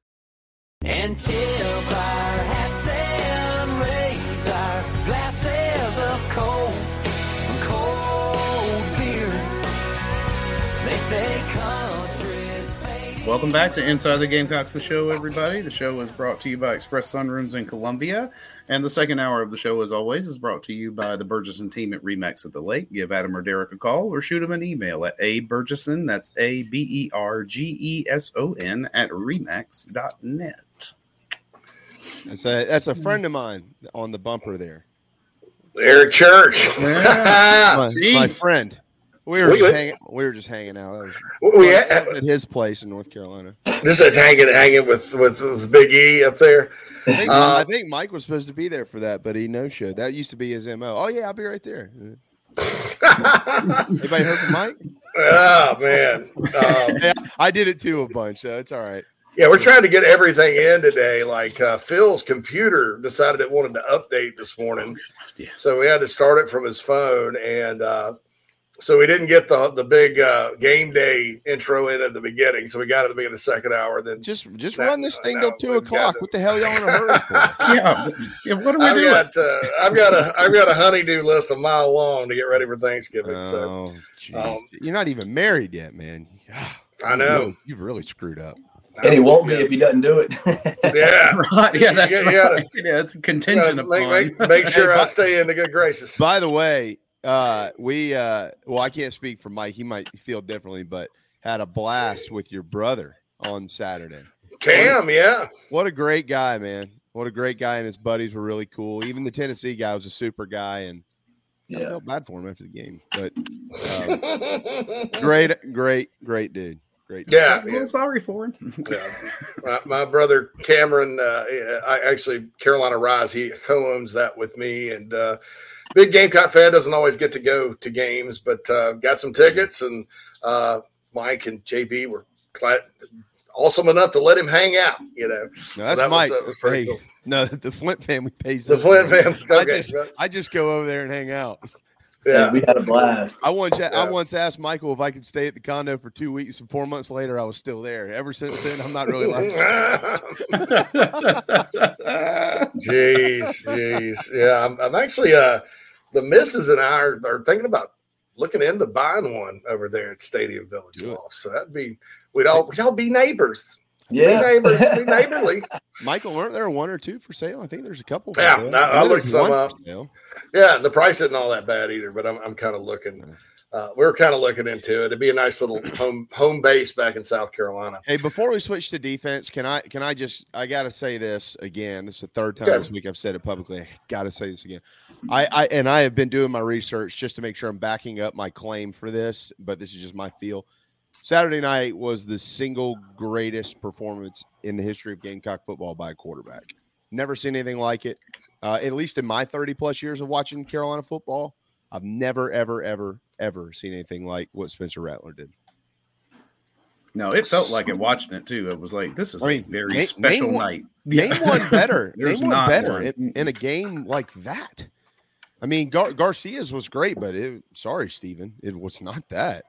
Welcome back to Inside the Gamecocks, the show, everybody. The show is brought to you by Express Sunrooms in Columbia. And the second hour of the show, as always, is brought to you by the Bergeson team at Remax at the Lake. Give Adam or Derek a call or shoot him an email at a Bergeson, that's A B E R G E S O N, at remax.net. That's a that's a friend of mine on the bumper there. Eric Church. my, my friend. We were We- just hanging, we were just hanging out. Was, We- that at his place in North Carolina. This is hanging hanging with, with, with Big E up there. I think, Uh, I think Mike was supposed to be there for that, but he no showed. That used to be his mo. Oh yeah, I'll be right there. Anybody heard from Mike? Oh man. Um, yeah, I did it too a bunch, so it's all right. Yeah, we're trying to get everything in today. Like uh, Phil's computer decided it wanted to update this morning, so we had to start it from his phone, and uh, so we didn't get the the big uh, game day intro in at the beginning. So we got it at the beginning of the second hour. Then just just that- run this thing till two o'clock. to- What the hell y'all in a hurry for? yeah, yeah, what are we I've doing? got uh, I've got a I've got a honeydew list a mile long to get ready for Thanksgiving. Oh, jeez. um, You're not even married yet, man. I know. You've really screwed up. And he won't be if he doesn't do it. yeah, Right, yeah, that's You right. gotta- yeah, it's a contingent Yeah, upon. make, make, make sure I stay in the good graces. By the way, uh, we uh, well, I can't speak for Mike. He might feel differently, but had a blast with your brother on Saturday. Cam, yeah. What a great guy, man. What a great guy, and his buddies were really cool. Even the Tennessee guy was a super guy, and I Yeah. felt bad for him after the game. But um, great, great, great dude. Great. Dude. Yeah, I'm a little sorry for him. Yeah. my, my brother Cameron, uh, I actually Carolina Rise, he co-owns that with me, and uh, big Gamecock fan doesn't always get to go to games, but uh, got some tickets, and uh, Mike and JB were glad, awesome enough to let him hang out. You know, No, So that's that was- Mike. that was Hey, cool. No, the Flint family pays. The Flint family, I just, I just go over there and hang out. Yeah, we had a blast. I once, I once asked Michael if I could stay at the condo for two weeks, and four months later, I was still there. Ever since then, I'm not really allowed to Jeez, jeez. Yeah, I'm, I'm actually uh the missus and I are, are thinking about looking into buying one over there at Stadium Village Loft. So that'd be we'd all we'd all be neighbors. Yeah. Be neighbors, be neighborly. Michael, weren't there one or two for sale? I think there's a couple. For Yeah, sale. I- I know looked some up. Yeah, the price isn't all that bad either, but I'm I'm kind of looking uh we are kind of looking into it. It'd be a nice little home home base back in South Carolina. Hey, before we switch to defense, can I can I just I gotta say this again. This is the third time Okay. this week I've said it publicly. I gotta say this again. I, I and I have been doing my research just to make sure I'm backing up my claim for this, but this is just my feel. Saturday night was the single greatest performance in the history of Gamecock football by a quarterback. Never seen anything like it. Uh, at least in my 30 plus years of watching Carolina football, I've never, ever, ever, ever seen anything like what Spencer Rattler did. No, it felt like it watching it too. It was like this is I mean, a very name- special name one- night. Name one better. There's name one better in, in a game like that. I mean, Gar- Garcia's was great, but it, sorry, Stephen, it was not that.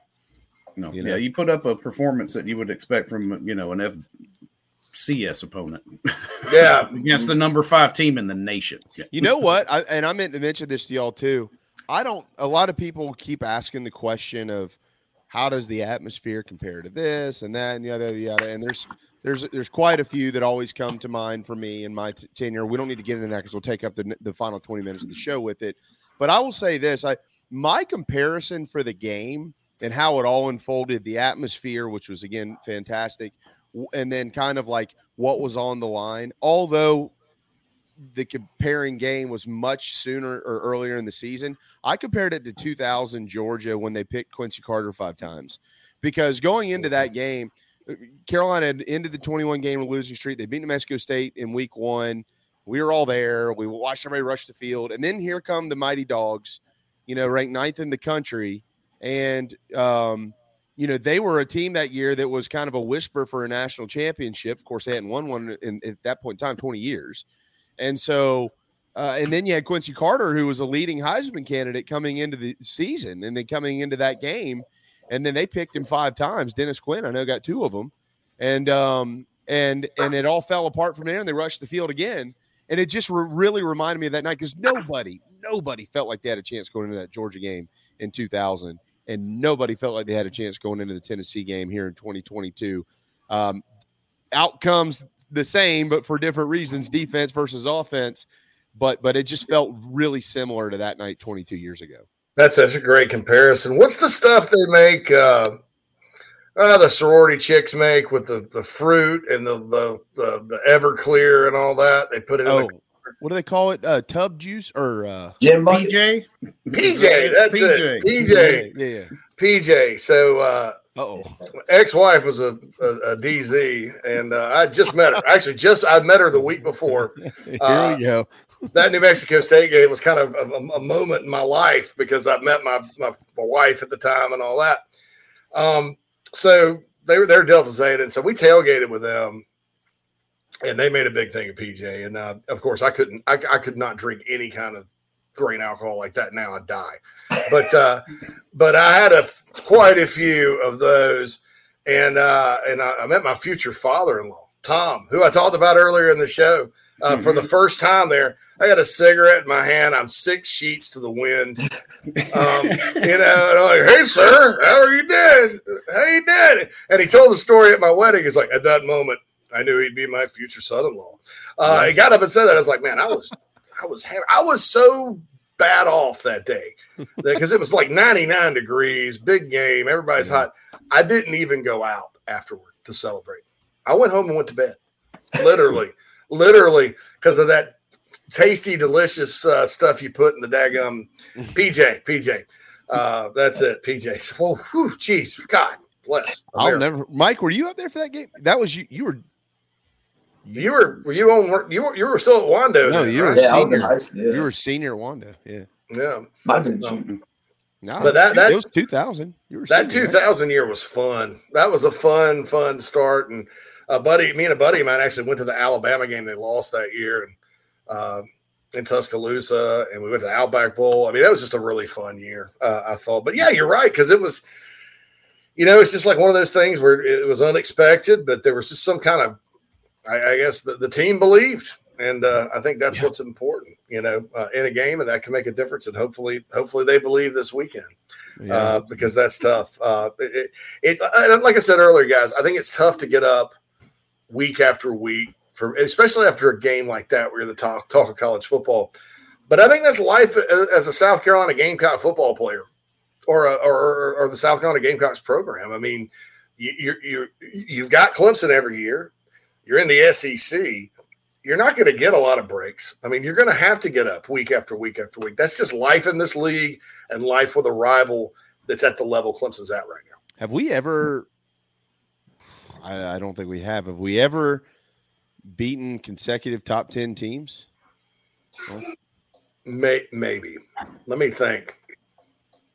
No, You yeah, you put up a performance that you would expect from you know an FCS opponent. Yeah. against the number five team in the nation. You know what? I, and I meant to mention this to y'all too. I don't. A lot of people keep asking the question of how does the atmosphere compare to this and that and yada yada. And there's there's there's quite a few that always come to mind for me in my t- tenure. We don't need to get into that because we'll take up the the final 20 minutes of the show with it. But I will say this: I my comparison for the game and how it all unfolded, the atmosphere, which was again fantastic, and then kind of like what was on the line. Although the comparing game was much sooner or earlier in the season. I compared it to 2000 Georgia when they picked Quincy Carter five times because going into that game, uh, Carolina had ended the 21 game losing streak. They beat New Mexico State in week one. We were all there. We watched everybody rush the field. And then here come the Mighty Dogs, you know, ranked ninth in the country. And, um, you know, they were a team that year that was kind of a whisper for a national championship. Of course, they hadn't won one in, at that point in time, 20 years. And so, uh, and then you had Quincy Carter, who was a leading Heisman candidate coming into the season and then coming into that game. And then they picked him five times. Dennis Quinn, I know, got two of them. And, um, and, and it all fell apart from there and they rushed the field again. And it just re- really reminded me of that night because nobody, nobody felt like they had a chance going into that Georgia game in 2000. And nobody felt like they had a chance going into the Tennessee game here in 2022. Um, outcomes the same, but for different reasons, defense versus offense. But but it just felt really similar to that night 22 years ago. That's such a great comparison. What's the stuff they make? Uh, uh, the sorority chicks make with the, the fruit and the, the the the Everclear and all that. They put it in Oh, the what do they call it? Uh, tub juice or uh, Gym bucket? PJ. PJ. That's it. PJ. Yeah, yeah. PJ. So uh, oh, ex-wife was a, a, a DZ, and uh, I just met her. Actually, just I met her the week before. Here Uh, we go. that New Mexico State game was kind of a, a- a moment in my life because I met my, my my wife at the time and all that. Um, so they were they're Delta Zeta, and so we tailgated with them, and they made a big thing of PJ. And uh, of course, I couldn't, I, I could not drink any kind of grain alcohol like that. Now I'd die, but uh, but I had a quite a few of those, and uh, and I, I met my future father-in-law, Tom, who I talked about earlier in the show. Uh, For the first time there, I got a cigarette in my hand. I'm six sheets to the wind. Um, you know, and I'm like, hey, sir, how are you doing? How you doing? And he told the story at my wedding. It's like, at that moment, I knew he'd be my future son-in-law. Uh, He got up and said that. I was like, man, I was, I was, ha- I was so bad off that day because it was like 99 degrees, big game, everybody's hot. I didn't even go out afterward to celebrate. I went home and went to bed, literally, literally, because of that tasty, delicious uh, stuff you put in the daggum PJ, PJ. Uh, that's it, PJ. Oh, whew, geez, God bless. I'll never. Mike, were you up there for that game? That was you. You were. You were were you on? You were you were still at Wando? No, you were right? a senior. You were senior at Wando. Yeah. Yeah. Might have been No. No, But that- that- it was 2000. You were that senior, right? 2000 year was fun. That was a fun, fun start. And a buddy, me and a buddy of mine actually went to the Alabama game. They lost that year and uh, in Tuscaloosa, and we went to the Outback Bowl. I mean, that was just a really fun year, uh, I thought. But yeah, you're right because it was, you know, it's just like one of those things where it was unexpected, but there was just some kind of, I, I guess, the, the team believed. And uh, I think that's what's important, you know, uh, in a game, and that can make a difference. And hopefully, hopefully they believe this weekend Yeah. uh, because that's tough. Uh, it, it, and like I said earlier, guys, I think it's tough to get up week after week for, especially after a game like that where you're the talk talk of college football. But I think that's life as a South Carolina Gamecock football player, or a, or, or the South Carolina Gamecocks program. I mean, you you you you've got Clemson every year. You're in the SEC. You're not going to get a lot of breaks. I mean, you're going to have to get up week after week after week. That's just life in this league and life with a rival that's at the level Clemson's at right now. Have we ever? I, I don't think we have. Have we ever beaten consecutive top 10 teams? May, maybe. Let me think.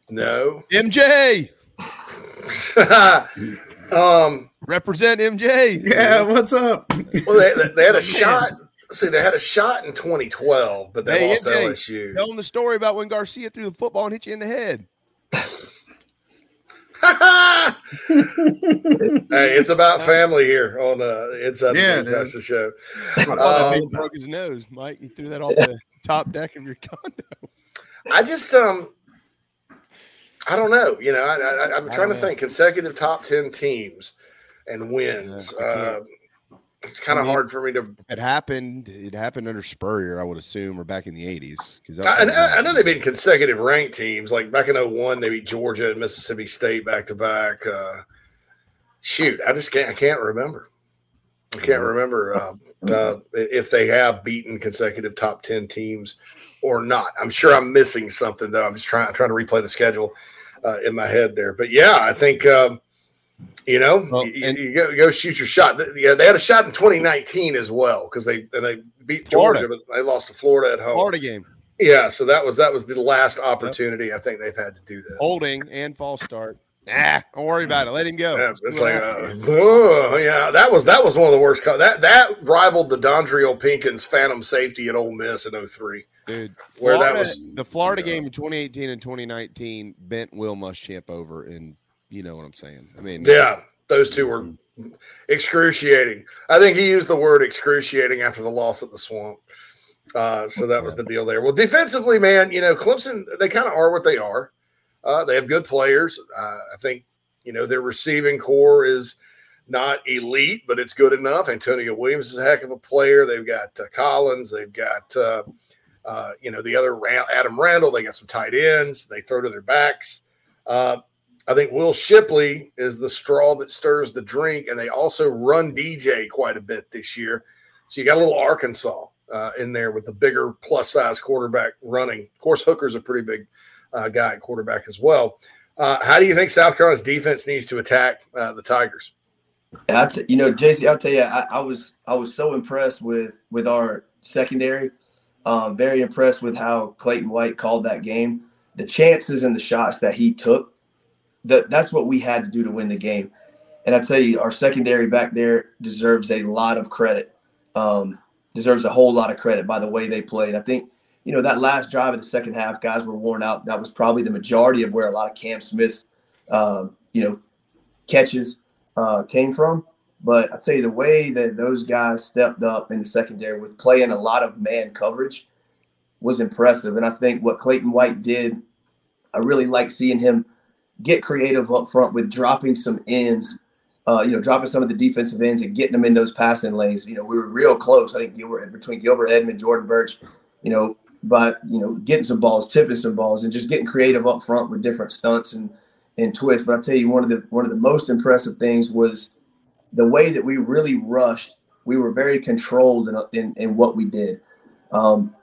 No. MJ. um, represent MJ. Yeah, what's up? Well, they, they had a shot. See, they had a shot in 2012, but they Hey, lost to MJ, LSU. Tell them the story about when Garcia threw the football and hit you in the head. hey, it's about family here on uh, Inside Yeah, the it Gamecocks show. I thought Um, broke his nose, Mike. He threw that off the top deck of your condo. I just um I don't know. You know, I, I, I'm I trying to know. think consecutive top ten teams and wins. Yeah, uh, it's kind I of mean, hard for me to. It happened. It happened under Spurrier, I would assume, or back in the '80s. Because I, I I know they've been consecutive ranked teams. Like back in 01, they beat Georgia and Mississippi State back to back. Uh, shoot, I just can't. I can't remember. I can't remember uh, uh, if they have beaten consecutive top ten teams or not. I'm sure I'm missing something though. I'm just trying I'm trying to replay the schedule uh, in my head there. But yeah, I think um, you know you, you go, go shoot your shot. Yeah, they had a shot in 2019 as well because they and they beat Florida. Georgia, but they lost to Florida at home. Florida game. Yeah, so that was that was the last opportunity I think they've had to do this. Holding and false start. Ah, don't worry about it. Let him go. Yeah, it's like, uh, oh, yeah, that was that was one of the worst. Co- that that rivaled the Dondrial Pinkins Phantom safety at Ole Miss in 03. Dude, where that was the Florida game in 2018 and 2019 bent Will Muschamp over, and you know what I'm saying. I mean, Yeah, those two were excruciating. I think he used the word excruciating after the loss at the Swamp. Uh, so that was the deal there. Well, defensively, man, you know, Clemson, they kind of are what they are. Uh, they have good players. Uh, I think, you know, their receiving core is not elite, but it's good enough. Antonio Williams is a heck of a player. They've got uh, Collins. They've got, uh, you know, the other Adam Randall. They got some tight ends. They throw to their backs. Uh, I think Will Shipley is the straw that stirs the drink, and they also run DJ quite a bit this year. So you got a little Arkansas uh, in there with the bigger plus size quarterback running. Of course, Hooker's a pretty big uh, guy at quarterback as well. Uh, how do you think South Carolina's defense needs to attack the Tigers? I t- you know, JC, I'll tell you, I, I was I was so impressed with with our secondary. Um, very impressed with how Clayton White called that game. The chances and the shots that he took, that that's what we had to do to win the game. And I tell you, our secondary back there deserves a lot of credit. Um, deserves a whole lot of credit by the way they played. I think, you know, that last drive of the second half, guys were worn out. That was probably the majority of where a lot of Cam Smith's, uh, you know, catches uh, came from. But I tell you, the way that those guys stepped up in the secondary with playing a lot of man coverage was impressive. And I think what Clayton White did, I really like seeing him get creative up front with dropping some ends, uh, you know, dropping some of the defensive ends and getting them in those passing lanes. You know, we were real close. I think Gilbert between Gilbert Edmond, Jordan Burch, you know, but you know, getting some balls, tipping some balls, and just getting creative up front with different stunts and and twists. But I tell you, one of the one of the most impressive things was the way that we really rushed. We were very controlled in in, in what we did. Um,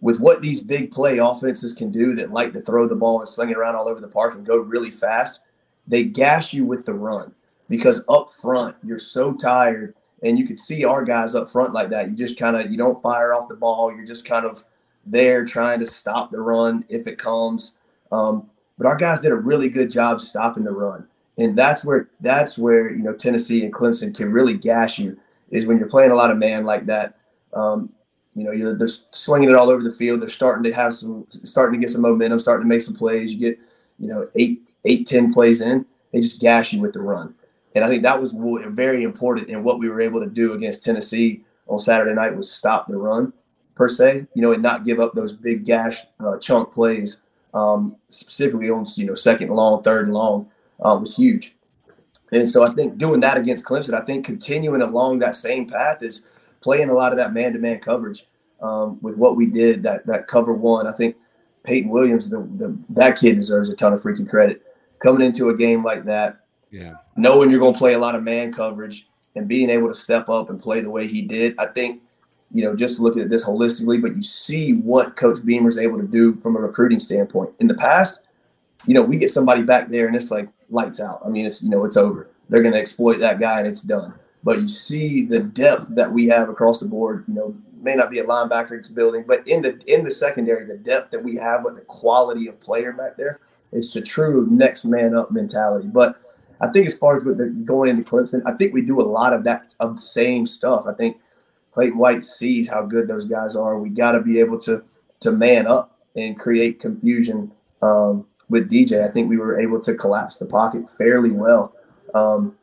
with what these big play offenses can do that like to throw the ball and sling it around all over the park and go really fast, they gash you with the run because up front you're so tired and you could see our guys up front like that. You just kind of you don't fire off the ball. You're just kind of there trying to stop the run if it comes. Um, but our guys did a really good job stopping the run, and that's where that's where you know Tennessee and Clemson can really gash you is when you're playing a lot of man like that. Um, you know, you're they're slinging it all over the field. They're starting to have some, starting to get some momentum, starting to make some plays. You get, you know, eight, eight, ten plays in, they just gash you with the run. And I think that was very important in what we were able to do against Tennessee on Saturday night was stop the run per se, you know, and not give up those big gash uh, chunk plays, um, specifically on you know second long, third and long, uh, was huge. And so I think doing that against Clemson, I think continuing along that same path is playing a lot of that man-to-man coverage um, with what we did. That that cover one, I think Peyton Williams, the, the that kid deserves a ton of freaking credit coming into a game like that Yeah. knowing you're going to play a lot of man coverage and being able to step up and play the way he did, I think, you know, just looking at this holistically, but you see what Coach Beamer's able to do from a recruiting standpoint. In the past, you know, we get somebody back there and it's like lights out. I mean, it's, you know, it's over. They're going to exploit that guy and it's done. but you see the depth that we have across the board. You know, may not be a linebacker it's building, but in the in the secondary, the depth that we have, but the quality of player back there, it's a true next man up mentality. But I think as far as with the going into Clemson, I think we do a lot of that of the same stuff. I think Clayton White sees how good those guys are. We got to be able to to man up and create confusion um, with DJ. I think we were able to collapse the pocket fairly well um,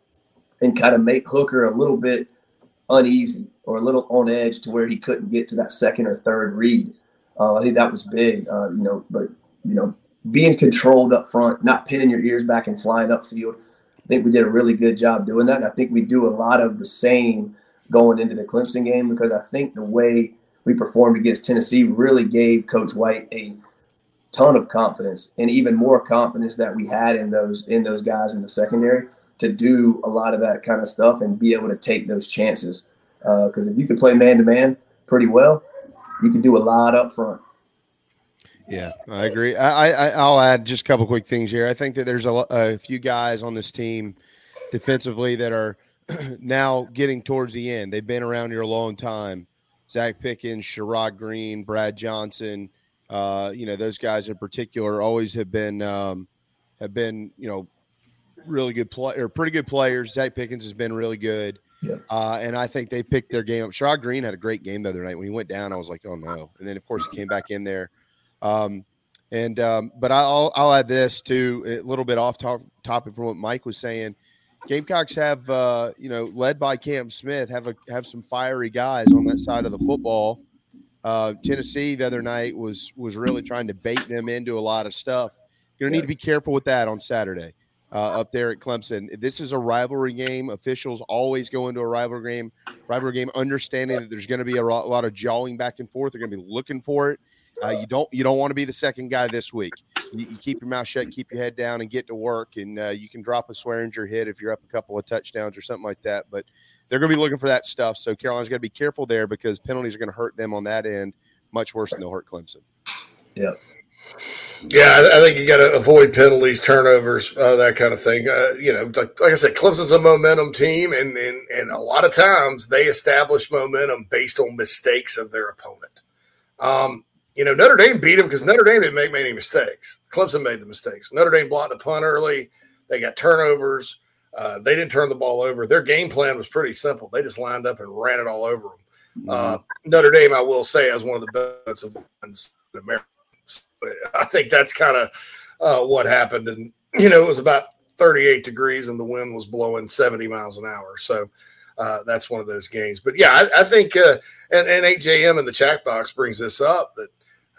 and kind of make Hooker a little bit uneasy or a little on edge to where he couldn't get to that second or third read. Uh, I think that was big, uh, you know. But you know, being controlled up front, not pinning your ears back and flying upfield. I think we did a really good job doing that. And I think we do a lot of the same going into the Clemson game because I think the way we performed against Tennessee really gave Coach White a ton of confidence and even more confidence that we had in those in those guys in the secondary to do a lot of that kind of stuff and be able to take those chances. Because uh, if you can play man to man pretty well, you can do a lot up front. Yeah, I agree. I, I I'll add just a couple quick things here. I think that there's a, a few guys on this team defensively that are now getting towards the end. They've been around here a long time. Zacch Pickens, Sherrod Greene, Brad Johnson, uh, you know, those guys in particular always have been um, have been, you know, really good play or pretty good players. Zacch Pickens has been really good. Yeah. Uh, and I think they picked their game up. Shaw Green had a great game the other night. When he went down, I was like, oh no. And then of course he came back in there. Um, and um, but I'll I'll add this to a little bit off top, topic from what Mike was saying. Gamecocks have, uh, you know, led by Cam Smith, have a have some fiery guys on that side of the football. Uh, Tennessee the other night was was really trying to bait them into a lot of stuff. You're gonna need to be careful with that on Saturday uh, up there at Clemson. This is a rivalry game. Officials always go into a rivalry game, rivalry game, understanding that there's going to be a lot of jawing back and forth. They're going to be looking for it. Uh, you don't you don't want to be the second guy this week. You, you, keep your mouth shut, keep your head down, and get to work. And uh, you can drop a Swearinger hit if you're up a couple of touchdowns or something like that. But they're going to be looking for that stuff. So Carolina's got to be careful there because penalties are going to hurt them on that end much worse than they'll hurt Clemson. Yeah. Yeah, I think you got to avoid penalties, turnovers, uh, that kind of thing. Uh, you know, like, like, I said, Clemson's a momentum team, and, and and a lot of times they establish momentum based on mistakes of their opponent. Um, you know, Notre Dame beat them because Notre Dame didn't make many mistakes. Clemson made the mistakes. Notre Dame blocked a punt early. They got turnovers. Uh, they didn't turn the ball over. Their game plan was pretty simple. They just lined up and ran it all over them. Mm-hmm. Uh, Notre Dame, I will say, has one of the best of ones in America. I think that's kind of uh, what happened. And, you know, it was about 38 degrees and the wind was blowing 70 miles an hour. So uh, that's one of those games. But yeah, I, I think, uh, and, and 8JM in the chat box brings this up that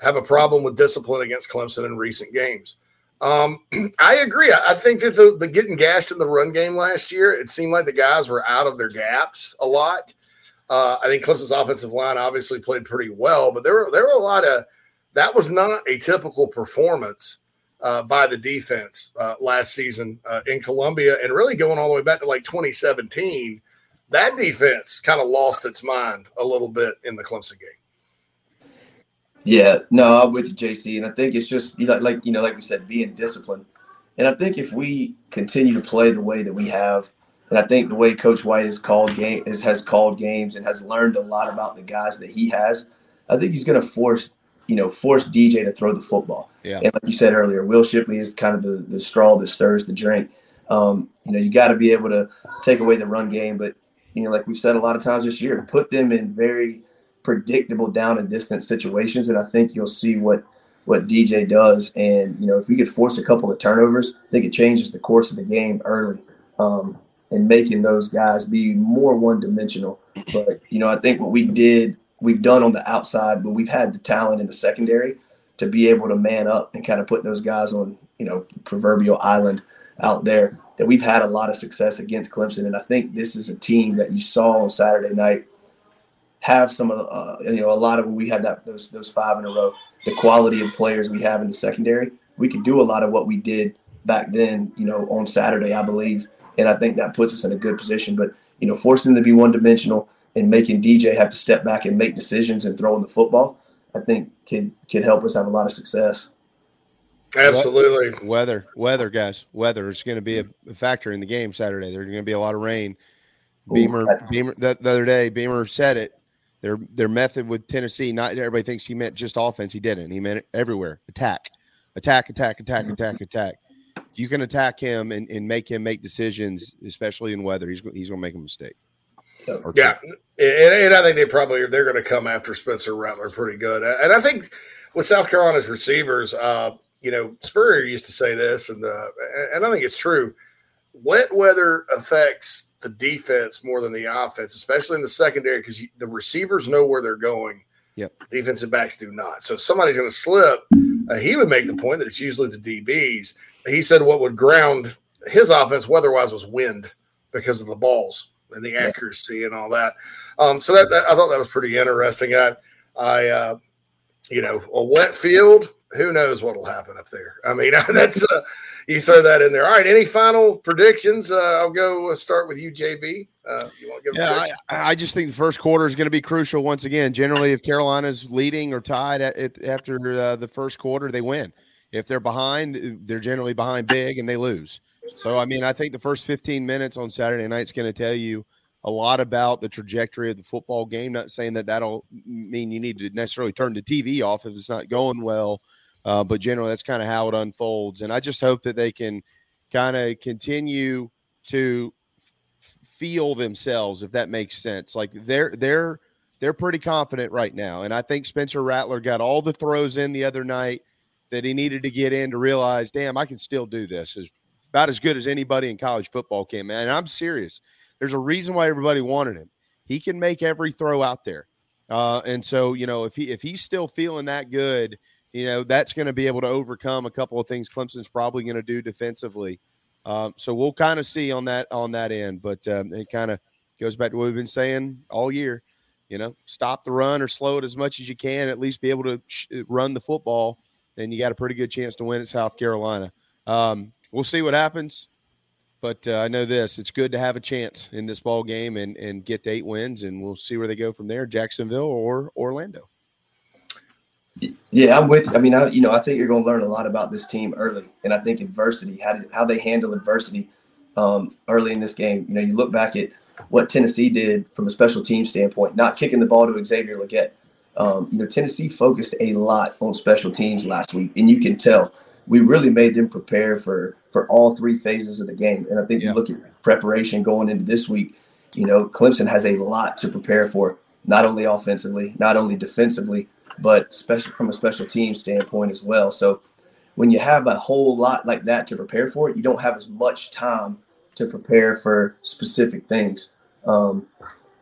have a problem with discipline against Clemson in recent games. Um, I agree. I, think that the, the getting gashed in the run game last year, it seemed like the guys were out of their gaps a lot. Uh, I think Clemson's offensive line obviously played pretty well, but there were there were a lot of that was not a typical performance uh, by the defense uh, last season uh, in Columbia, and really going all the way back to like 2017. That defense kind of lost its mind a little bit in the Clemson game. Yeah, no, I'm with you, JC, and I think it's just like you know, like we said, being disciplined. And I think if we continue to play the way that we have, and I think the way Coach White has called game is, has called games and has learned a lot about the guys that he has, I think he's going to force you know force DJ to throw the football. Yeah. And like you said earlier, Will Shipley is kind of the the straw that stirs the drink. Um, you know, you got to be able to take away the run game, but you know, like we've said a lot of times this year, put them in very predictable down and distance situations, and I think you'll see what what DJ does. And you know, if we could force a couple of turnovers, I think it changes the course of the game early, um, and making those guys be more one dimensional. But you know, I think what we did, we've done on the outside, but we've had the talent in the secondary to be able to man up and kind of put those guys on, you know, proverbial island out there. That we've had a lot of success against Clemson, and I think this is a team that you saw on Saturday night have some of the, uh, you know, a lot of when we had that those those five in a row, the quality of players we have in the secondary, we could do a lot of what we did back then, you know, on Saturday, I believe, and I think that puts us in a good position. But you know, forcing them to be one dimensional and making DJ have to step back and make decisions and throwing the football, I think could could help us have a lot of success. Absolutely. Weather, weather, guys. Weather is going to be a factor in the game Saturday. There's going to be a lot of rain Beamer, Beamer, that the other day, Beamer said it. Their their method with Tennessee, not everybody thinks he meant just offense. He didn't. He meant it everywhere. Attack, attack, attack, attack, attack, attack. If you can attack him and, and make him make decisions, especially in weather, he's he's going to make a mistake. Yeah, and, and I think they probably they're going to come after Spencer Rattler pretty good. And I think with South Carolina's receivers, uh, you know, Spurrier used to say this, and uh, and I think it's true. Wet weather affects the defense more than the offense, especially in the secondary, because the receivers know where they're going. Yep. Defensive backs do not. So if somebody's going to slip, uh, he would make the point that it's usually the DBs. He said what would ground his offense weather-wise was wind because of the balls and the accuracy and all that. Um, so that, that I thought that was pretty interesting. I, I, uh, you know, a wet field. Who knows what'll happen up there? I mean, that's uh, you throw that in there. All right. Any final predictions? Uh, I'll go uh, start with you, JB. Uh, you want to give? Yeah? I, I just think the first quarter is going to be crucial once again. Generally, if Carolina's leading or tied at, at, after uh, the first quarter, they win. If they're behind, they're generally behind big and they lose. So, I mean, I think the first 15 minutes on Saturday night is going to tell you a lot about the trajectory of the football game. Not saying that that'll mean you need to necessarily turn the TV off if it's not going well, uh, but generally that's kind of how it unfolds. And I just hope that they can kind of continue to feel themselves, if that makes sense. Like they're they're they're pretty confident right now, and I think Spencer Rattler got all the throws in the other night that he needed to get in to realize, damn, I can still do this. Is about as good as anybody in college football can, man. And I'm serious. There's a reason why everybody wanted him. He can make every throw out there, uh, and so you know if he if he's still feeling that good, you know that's going to be able to overcome a couple of things Clemson's probably going to do defensively. Um, so we'll kind of see on that on that end, but um, it kind of goes back to what we've been saying all year. You know, stop the run or slow it as much as you can. At least be able to sh- run the football, then you got a pretty good chance to win at South Carolina. Um, we'll see what happens, but uh, I know this: it's good to have a chance in this ball game and and get to eight wins, and we'll see where they go from there, Jacksonville or Orlando. Yeah, I'm with. I mean, I, you know, I think you're going to learn a lot about this team early, and I think adversity, how do, how they handle adversity um, early in this game. You know, you look back at what Tennessee did from a special team standpoint, not kicking the ball to Xavier Legette. Um, you know, Tennessee focused a lot on special teams last week, and you can tell we really made them prepare for for all three phases of the game. And I think you look at preparation going into this week. You know, Clemson has a lot to prepare for, not only offensively, not only defensively, but special from a special team standpoint as well. So when you have a whole lot like that to prepare for it, you don't have as much time to prepare for specific things. Um,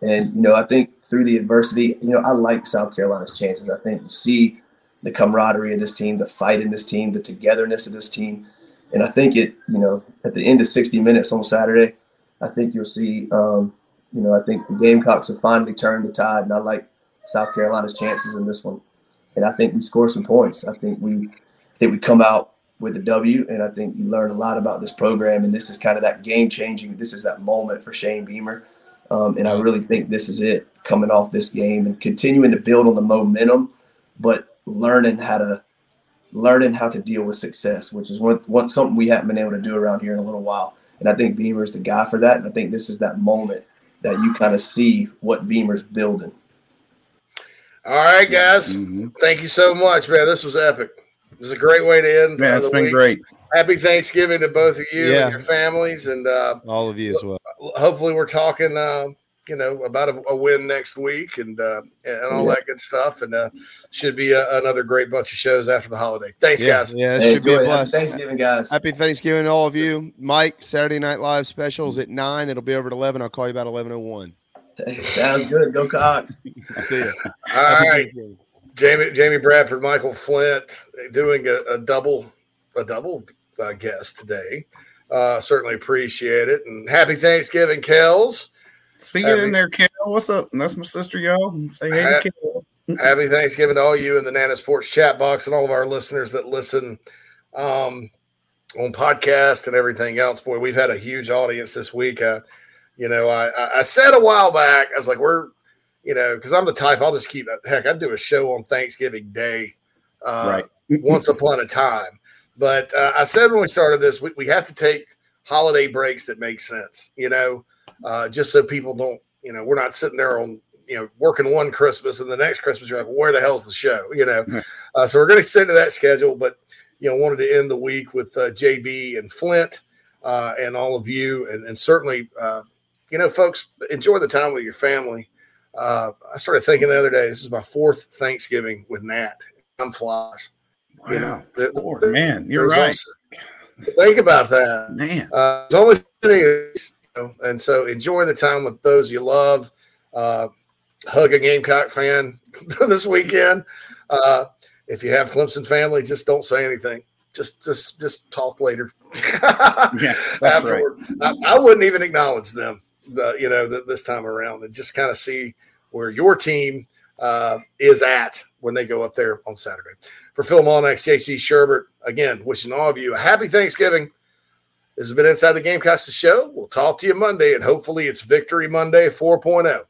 and you know, I think through the adversity, you know, I like South Carolina's chances. I think you see the camaraderie of this team, the fight in this team, the togetherness of this team, and I think it, you know, at the end of 60 minutes on Saturday, I think you'll see, um, you know, I think the Gamecocks have finally turned the tide, and I like South Carolina's chances in this one. And I think we score some points. I think we, I think we come out with a W, and I think you learn a lot about this program. And this is kind of that game changing. This is that moment for Shane Beamer, um, and I really think this is it coming off this game and continuing to build on the momentum, but learning how to learning how to deal with success, which is what, what something we haven't been able to do around here in a little while. And I think Beamer is the guy for that. And I think this is that moment that you kind of see what Beamer's building. All right, guys. Mm-hmm. Thank you so much, man. This was epic. It was a great way to end. Man, it's the been week. great. Happy Thanksgiving to both of you Yeah. and your families, and uh, All of you as well. hopefully we're talking, uh, you know, about a, a win next week and uh, and all Yeah. that good stuff, and uh, should be a, another great bunch of shows after the holiday. Thanks, yeah, guys. Yeah, it Hey, should be a enjoy it. Happy blast. Thanksgiving, guys. Happy Thanksgiving to all of you. Mike, Saturday Night Live specials at nine. It'll be over at eleven. I'll call you about eleven oh one. Sounds good. Go Cox. See ya. All Happy right, Jamie, Jamie Bradford, Michael Flint, doing a, a double, a double uh, guest today. Uh, certainly appreciate it, and happy Thanksgiving, Kells. See you Happy- in there, Kel. What's up? That's my sister, y'all. Say hey Ha- to Kel. Happy Thanksgiving to all you in the Nana's Porch chat box and all of our listeners that listen um, on podcast and everything else. Boy, we've had a huge audience this week. Uh, you know, I, I- said a while back, I was like, we're, you know, because I'm the type I'll just keep. Heck, I'd do a show on Thanksgiving Day, uh, once upon a time. But uh, I said when we started this, we, we have to take holiday breaks that make sense. You know, uh, just so people don't, you know, we're not sitting there on, you know, working one Christmas and the next Christmas you're like, well, where the hell's the show? You know, uh, so we're going to stick to that schedule, but you know, wanted to end the week with uh, JB and Flint uh, and all of you, and, and certainly, uh, you know, folks, enjoy the time with your family. Uh, I started thinking the other day, this is my fourth Thanksgiving with Nat. I'm flies. Wow, you know, the, four, the, man, you're right. Also, think about that, man. Uh, it's only you know, and so enjoy the time with those you love. Uh, hug a Gamecock fan this weekend. Uh, if you have Clemson family, just don't say anything. Just, just, just talk later. yeah, afterward. Right. I, I, wouldn't even acknowledge them, uh, you know, th- this time around, and just kind of see where your team uh, is at when they go up there on Saturday. For Phil Molnax, JC Shurburtt, again, wishing all of you a happy Thanksgiving. This has been Inside the Gamecocks, the show. We'll talk to you Monday, and hopefully it's Victory Monday 4.0.